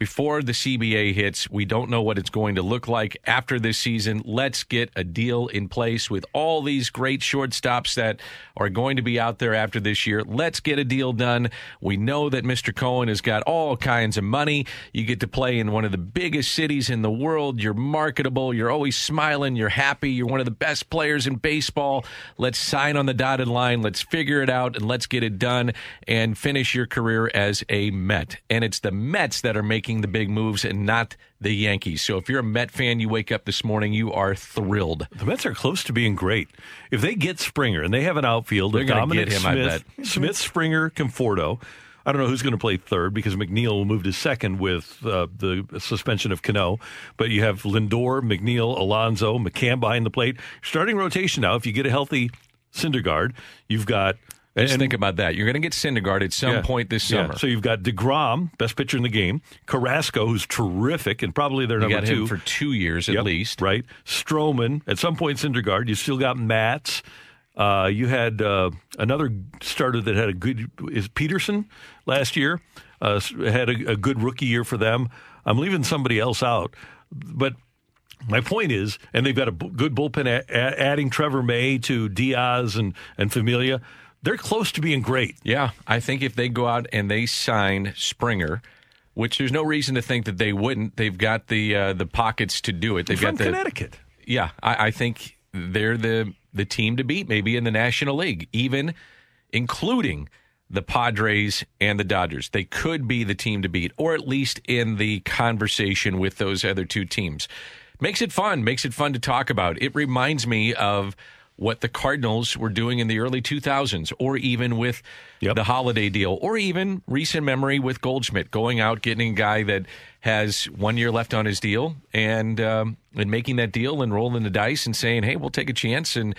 before the CBA hits. We don't know what it's going to look like after this season. Let's get a deal in place with all these great shortstops that are going to be out there after this year. Let's get a deal done. We know that Mr. Cohen has got all kinds of money. You get to play in one of the biggest cities in the world. You're marketable. You're always smiling. You're happy. You're one of the best players in baseball. Let's sign on the dotted line. Let's figure it out and let's get it done and finish your career as a Met. And it's the Mets that are making the big moves and not the Yankees. So if you're a Met fan, you wake up this morning, you are thrilled. The Mets are close to being great. If they get Springer and they have an outfield They're gonna Dominic get him, I Smith, Smith, Springer, Conforto. I don't know who's going to play third because McNeil will move to second with uh, the suspension of Cano. But you have Lindor, McNeil, Alonso, McCann behind the plate. Starting rotation now. If you get a healthy Syndergaard, you've got. Just think about that. You're going to get Syndergaard at some Yeah. point this Yeah. summer. So you've got DeGrom, best pitcher in the game. Carrasco, who's terrific and probably their You number two. him for two years at Yep, least. Right. Stroman, at some point, Syndergaard. You still got Matz. Uh, you had uh, another starter that had a good, is Peterson last year, uh, had a, a good rookie year for them. I'm leaving somebody else out. But My point is, and they've got a b- good bullpen, adding Trevor May to Diaz and, and Familia. They're close to being great. Yeah, I think if they go out and they sign Springer, which there's no reason to think that they wouldn't, they've got the uh, the pockets to do it. They've From got the Connecticut. Yeah, I, I think they're the the team to beat, maybe in the National League, even including the Padres and the Dodgers. They could be the team to beat, or at least in the conversation with those other two teams. Makes it fun, makes it fun to talk about. It reminds me of what the Cardinals were doing in the early 2000s, or even with the Holliday deal, or even recent memory with Goldschmidt going out, getting a guy that has one year left on his deal and um, and making that deal and rolling the dice and saying, hey, we'll take a chance and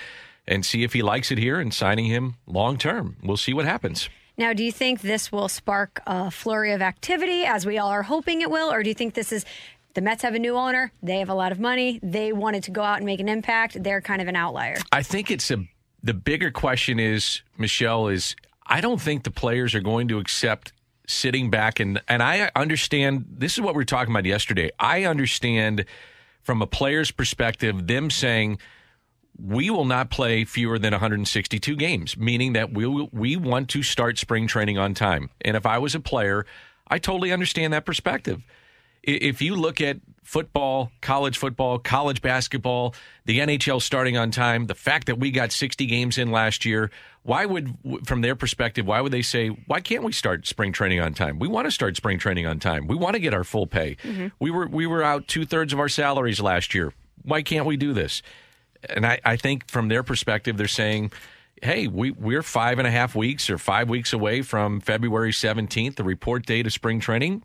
and see if he likes it here and signing him long term. We'll see what happens. Now, do you think this will spark a flurry of activity as we all are hoping it will? Or do you think this is the Mets have a new owner? They have a lot of money. They wanted to go out and make an impact. They're kind of an outlier. I think it's a the bigger question is Michelle is I don't think the players are going to accept sitting back and and I understand this is what we were talking about yesterday. I understand from a player's perspective them saying we will not play fewer than 162 games, meaning that we will, we want to start spring training on time. And if I was a player, I totally understand that perspective. If you look at football, college football, college basketball, the NHL starting on time, the fact that we got 60 games in last year, why would, from their perspective, why would they say, why can't we start spring training on time? We want to start spring training on time. We want to get our full pay. Mm-hmm. We were we were out two thirds of our salaries last year. Why can't we do this? And I, I think from their perspective, they're saying, hey, we, we're five and a half weeks or five weeks away from February 17th, the report date of spring training.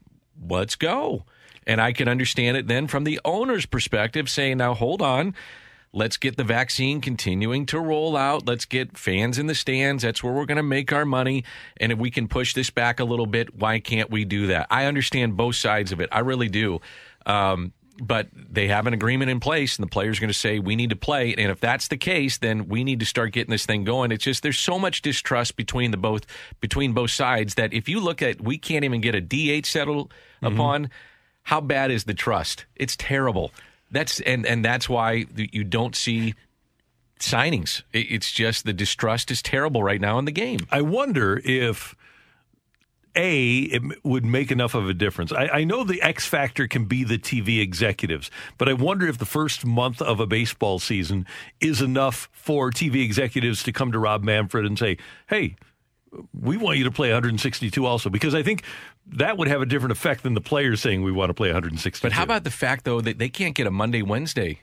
Let's go. And I can understand it then from the owner's perspective saying, now hold on. Let's get the vaccine continuing to roll out. Let's get fans in the stands. That's where we're going to make our money. And if we can push this back a little bit, why can't we do that? I understand both sides of it. I really do. Um, but they have an agreement in place, and the players are going to say we need to play. And if that's the case, then we need to start getting this thing going. It's just there's so much distrust between the both between both sides that if you look at we can't even get a DH settled upon. How bad is the trust? It's terrible. That's and and that's why you don't see signings. It's just the distrust is terrible right now in the game. I wonder if a it would make enough of a difference. I, I know the X factor can be the TV executives, but I wonder if the first month of a baseball season is enough for TV executives to come to Rob Manfred and say, "Hey, we want you to play 162 also," because I think that would have a different effect than the players saying we want to play 162. But how about the fact though that they can't get a Monday Wednesday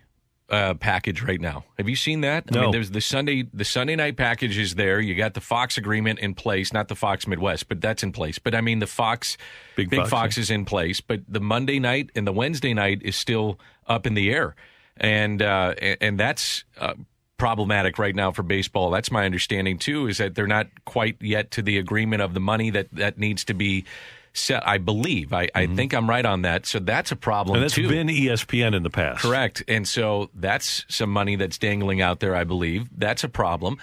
uh, package right now? Have you seen that? No. I mean, there's the Sunday the Sunday night package is there. You got the Fox agreement in place, not the Fox Midwest, but that's in place. But I mean, the Fox Big Big Fox, Fox, yeah. is in place, but the Monday night and the Wednesday night is still up in the air, and uh, and, that's. Uh, problematic right now for baseball that's my understanding too is that they're not quite yet to the agreement of the money that that needs to be set i believe i, I think i'm right on that so that's a problem Mm-hmm. and that's too been ESPN in the past. Correct. And so that's some money that's dangling out there, I believe. That's a problem.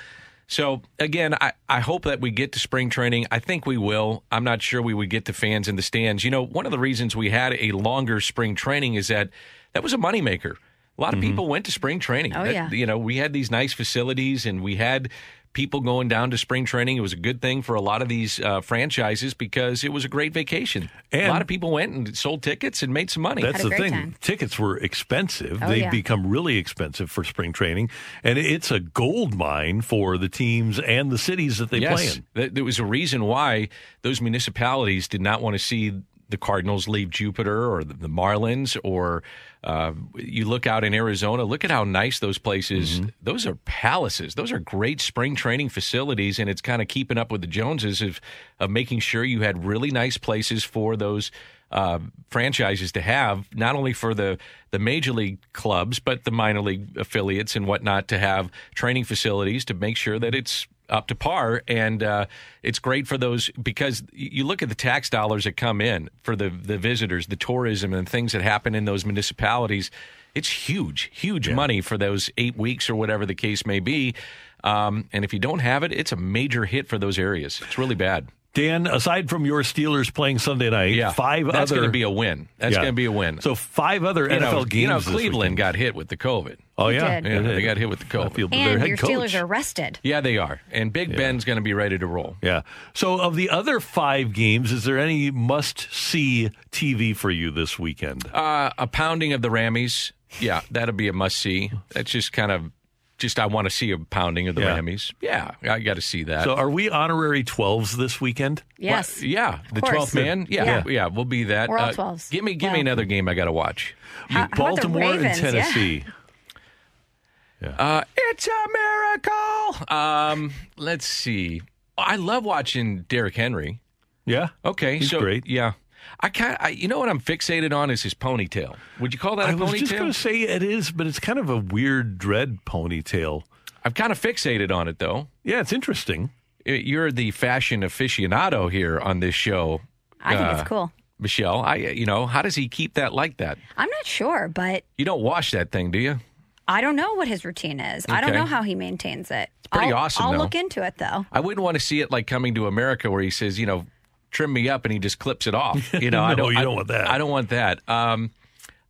So again, I, I hope that we get to spring training. I think we will. I'm not sure we would get the fans in the stands. You know, one of the reasons we had a longer spring training is that that was a moneymaker. A lot of people went to spring training. Oh, That- yeah. You know, we had these nice facilities and we had people going down to spring training. It was a good thing for a lot of these uh, franchises because it was a great vacation. a lot of people went and sold tickets and made some money. That's the thing. time. Tickets were expensive. Oh, They've yeah. become really expensive for spring training, and it's a gold mine for the teams and the cities that they play in. Th- There was a reason why those municipalities did not want to see the Cardinals leave Jupiter or the, the Marlins or uh, you look out in Arizona. Look at how nice those places. Mm-hmm. Those are palaces. Those are great spring training facilities, and it's kind of keeping up with the Joneses of of making sure you had really nice places for those. Uh, franchises to have not only for the the major league clubs but the minor league affiliates and whatnot to have training facilities to make sure that it's up to par, and uh, it's great for those because you look at the tax dollars that come in for the the visitors, the tourism, and things that happen in those municipalities. It's huge, huge money for those eight weeks or whatever the case may be. Um, and if you don't have it, it's a major hit for those areas. It's really bad. Dan, aside from your Steelers playing Sunday night, Yeah, five that's other going to be a win. That's Yeah. going to be a win. So five other you NFL know, games. You know, Cleveland got hit with the COVID. Oh They yeah, did. Yeah, They they got hit with the I COVID. feel their And head your coach. Steelers are rested. Yeah, they are. And Big Ben's going to be ready to roll. Yeah. So, of the other five games, is there any must-see TV for you this weekend? Uh, a pounding of the Rammies. Yeah, that'll be a must see. That's just kind of just I want to see a pounding of the Yeah. Rammies. Yeah, I got to see that. So, are we honorary twelves this weekend? Yes. Well, yeah, the course. twelfth man. Yeah, Yeah. yeah, we'll be that. We're all Uh, 12s. Give me, give me another game I got to watch. How- how Baltimore and Ravens? Yeah. Tennessee. Uh, it's a miracle. Um, let's see. I love watching Derrick Henry. Yeah. Okay, He's so great. Yeah, I kind of. You know what I'm fixated on is his ponytail. Would you call that a I was ponytail? just going to say it is, but it's kind of a weird dread ponytail. I'm kind of fixated on it though. Yeah, it's interesting. You're the fashion aficionado here on this show. I think uh, it's cool. Michelle. I, you know, how does he keep that like that? I'm not sure, but You don't wash that thing, do you? I don't know what his routine is. I don't know how he maintains it. It's pretty I'll, awesome, I'll though. look into it though. I wouldn't want to see it like coming to America where he says, you know, trim me up and he just clips it off. You know, I don't. you I, don't want that. I don't want that. Um,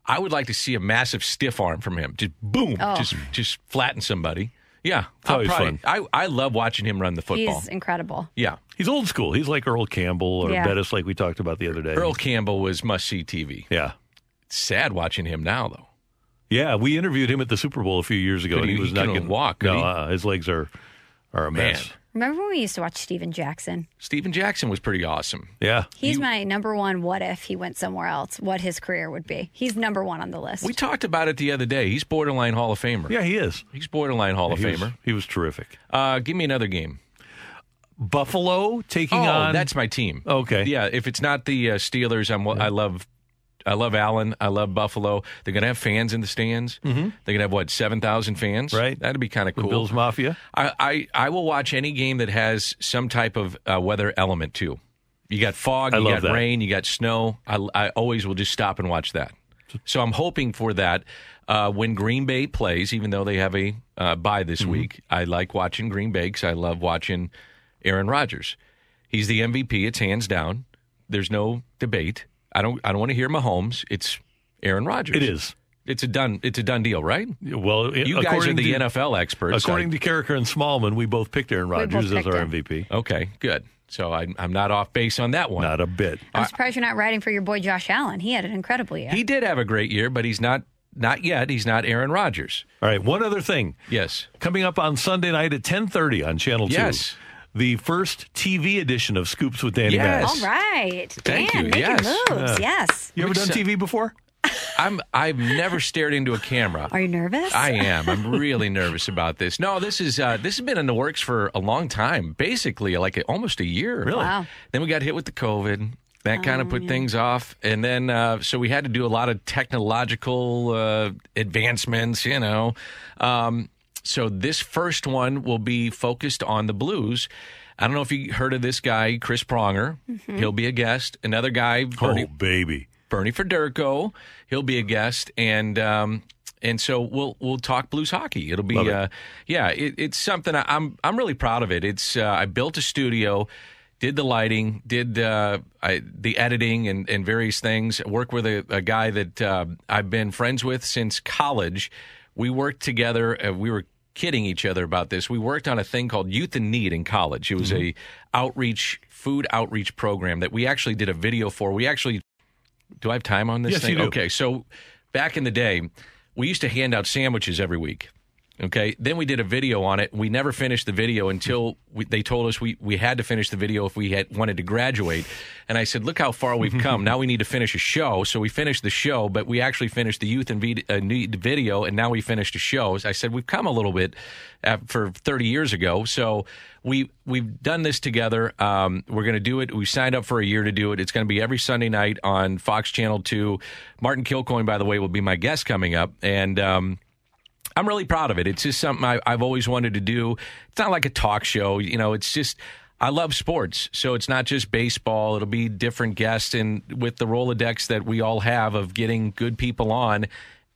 I would like to see a massive stiff arm from him. Just boom, Oh. just just flatten somebody. Yeah, It's always probably, I I love watching him run the football. He's incredible. yeah, He's old school. He's like Earl Campbell or Yeah. Bettis, like we talked about the other day. Earl Campbell was must see TV. Yeah. It's sad watching him now though. Yeah, we interviewed him at the Super Bowl a few years ago, Could and he, he- was he not couldn't getting walk, No, uh, his legs are are a Man, mess. Remember when we used to watch Steven Jackson? Steven Jackson was pretty awesome. Yeah, He's my number one. What if he went somewhere else? What his career would be? He's number one on the list. We talked about it the other day. He's borderline Hall of Famer. yeah, he is. He's borderline Hall of he was, Famer. he was terrific. Uh, give me another game. Buffalo taking oh, on. that's my team. Okay. Yeah, if it's not the uh, Steelers, I'm. I love. I love Allen. I love Buffalo. They're going to have fans in the stands. Mm-hmm. They're going to have what seven thousand fans. Right. That'd be kind of the cool. Bills Mafia. I, I I will watch any game that has some type of uh, weather element too. You got fog, I you got that. rain, you got snow. I, I always will just stop and watch that. So I'm hoping for that uh, when Green Bay plays, even though they have a uh, bye this Mm-hmm. week. I like watching Green Bay because I love watching Aaron Rodgers. He's the MVP. It's hands down. There's no debate. I don't. I don't want to hear Mahomes. It's Aaron Rodgers. It is. It's a done. It's a done deal, right? Well, You guys are the to, NFL experts. According to Karraker and Smallmon, we both picked Aaron Rodgers as our him. MVP. Okay, good. So I, I'm not off base on that one. Not a bit. I'm surprised you're not writing for your boy Josh Allen. He had an incredible year. He did have a great year, but he's not not yet. He's not Aaron Rodgers. All right, one other thing. Yes. Coming up on Sunday night at 10:30 on Channel 2. Yes. The first TV edition of Scoops with Danny Yes. Mass. All right. Thank Dan, you. making Yes. moves. Yes. You ever done TV before? I'm I've never stared into a camera. Are you nervous? I am. I'm really nervous about this. No, this is uh, this has been in the works for a long time. Basically, like a, almost a year. Really? Wow. Then we got hit with the COVID. That kind of Oh, put things off, and then uh, so we had to do a lot of technological uh, advancements. You know, um, so this first one will be focused on the blues. I don't know if you heard of this guy, Chris Pronger. Mm-hmm. He'll be a guest. Another guy, Bernie, Oh, baby. Bernie Federko. He'll be a guest, and um, and so we'll we'll talk blues hockey. It'll be Love it. uh, yeah, it, it's something I, I'm I'm really proud of it. It's uh, I built a studio, did the lighting, did uh, I, the editing and, and various things. Work with a, a guy that uh, I've been friends with since college. We worked together. Uh, we were kidding each other about this. We worked on a thing called Youth in Need in college. It was Mm-hmm. a outreach food outreach program that we actually did a video for. We actually do I have time on this Yes, thing? you do. Okay, so back in the day, we used to hand out sandwiches every week. Okay, then we did a video on it. We never finished the video until we, they told us we, we had to finish the video if we had wanted to graduate. And I said, "Look how far we've come. now we need to finish a show." So we finished the show, but we actually finished the youth and uh, need video, and now we finished a show. I said, "We've come a little bit uh, for 30 years ago." So we we've done this together. Um, we're going to do it. We signed up for a year to do it. It's going to be every Sunday night on Fox Channel Two. Martin Kilcoyne, by the way, will be my guest coming up, and. Um, I'm really proud of it. It's just something I, I've always wanted to do. It's not like a talk show, you know. It's just I love sports, so it's not just baseball. It'll be different guests, and with the Rolodex that we all have of getting good people on,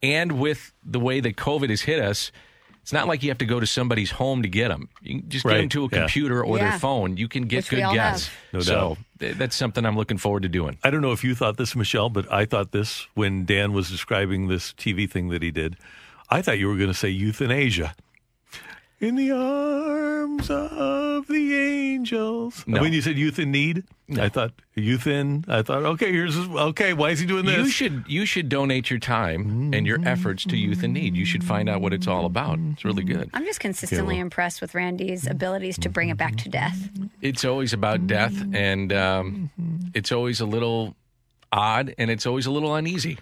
and with the way that COVID has hit us, It's not like you have to go to somebody's home to get them. You can just get Right, them to a yeah. computer or Yeah. their phone. You can get Which good guests. No so doubt. th- that's something I'm looking forward to doing. I don't know if you thought this, Michelle, but I thought this when Dan was describing this TV thing that he did. I thought you were going to say euthanasia. In the arms of the angels. No. When you said youth in need, I thought youth in. I thought, okay, here's okay. Why is he doing this? You should you should donate your time and your mm-hmm. efforts to Youth in Need. You should find out what it's all about. It's really mm-hmm. good. I'm just consistently impressed with Randy's abilities to bring it back to death. Mm-hmm. It's always about death, and um, it's always a little odd, and it's always a little uneasy.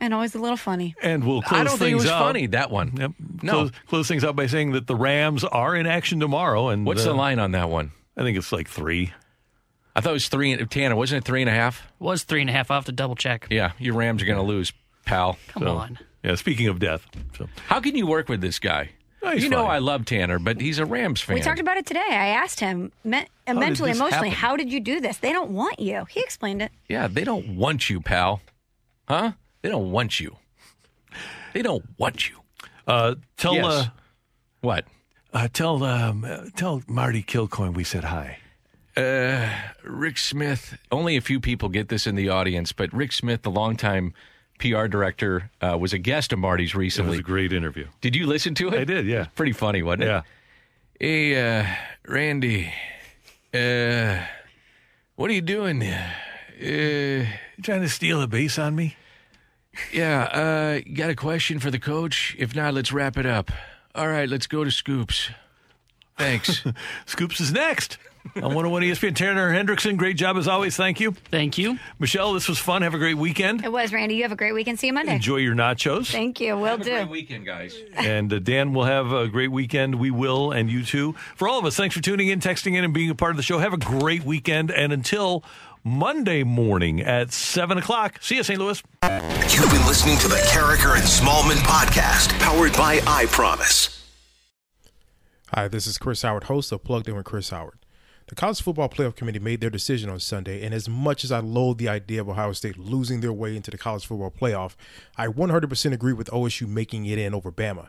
And always a little funny. And we'll close I don't things think it was out. funny that one. Yep. No. Close, close things out by saying that the Rams are in action tomorrow. And What's the uh, line on that one? I think it's like three. I thought it was three. and- Tanner, wasn't it three and a half? Was three and a half. I'll have to double check. Yeah, your Rams are going to lose, pal. Come So, on. Yeah. Speaking of death, so How can you work with this guy? Oh, he's you know. I love Tanner, but he's a Rams fan. We talked about it today. I asked him me- mentally, emotionally, happen? how did you do this? They don't want you. He explained it. yeah, they don't want you, pal. Huh? They don't want you. They don't want you. uh, tell Yes. uh, What? uh, tell um, uh, tell Marty Kilcoyne we said hi. Uh, Rick Smith. Only a few people get this in the audience, but Rick Smith, the longtime PR director, uh, was a guest of Marty's recently. It was a great interview. Did you listen to it? I did. Yeah. Pretty funny, wasn't it? Yeah. Hey, uh, Randy. Uh, what are you doing? Uh, You trying to steal a base on me? Yeah, uh, you got a question for the coach? If not, let's wrap it up. All right, let's go to Scoops. Thanks. Scoops is next on 101 ESPN. Tanner Hendrickson, great job as always. Thank you. Thank you. Michelle, this was fun. Have a great weekend. It was, Randy. You have a great weekend. See you Monday. Enjoy your nachos. Thank you. Will Have a great weekend, guys. And uh, Dan will have a great weekend. We will, and you too. For all of us, thanks for tuning in, texting in, and being a part of the show. Have a great weekend. And until Monday morning at 7 o'clock, see you, St. Louis. You've been listening to the Karraker and Smallmon podcast, powered by I Promise. Hi, this is Chris Howard, host of Plugged In with Chris Howard. The College Football Playoff Committee made their decision on Sunday, and as much as I loathe the idea of Ohio State losing their way into the College Football Playoff, I 100% agree with OSU making it in over Bama.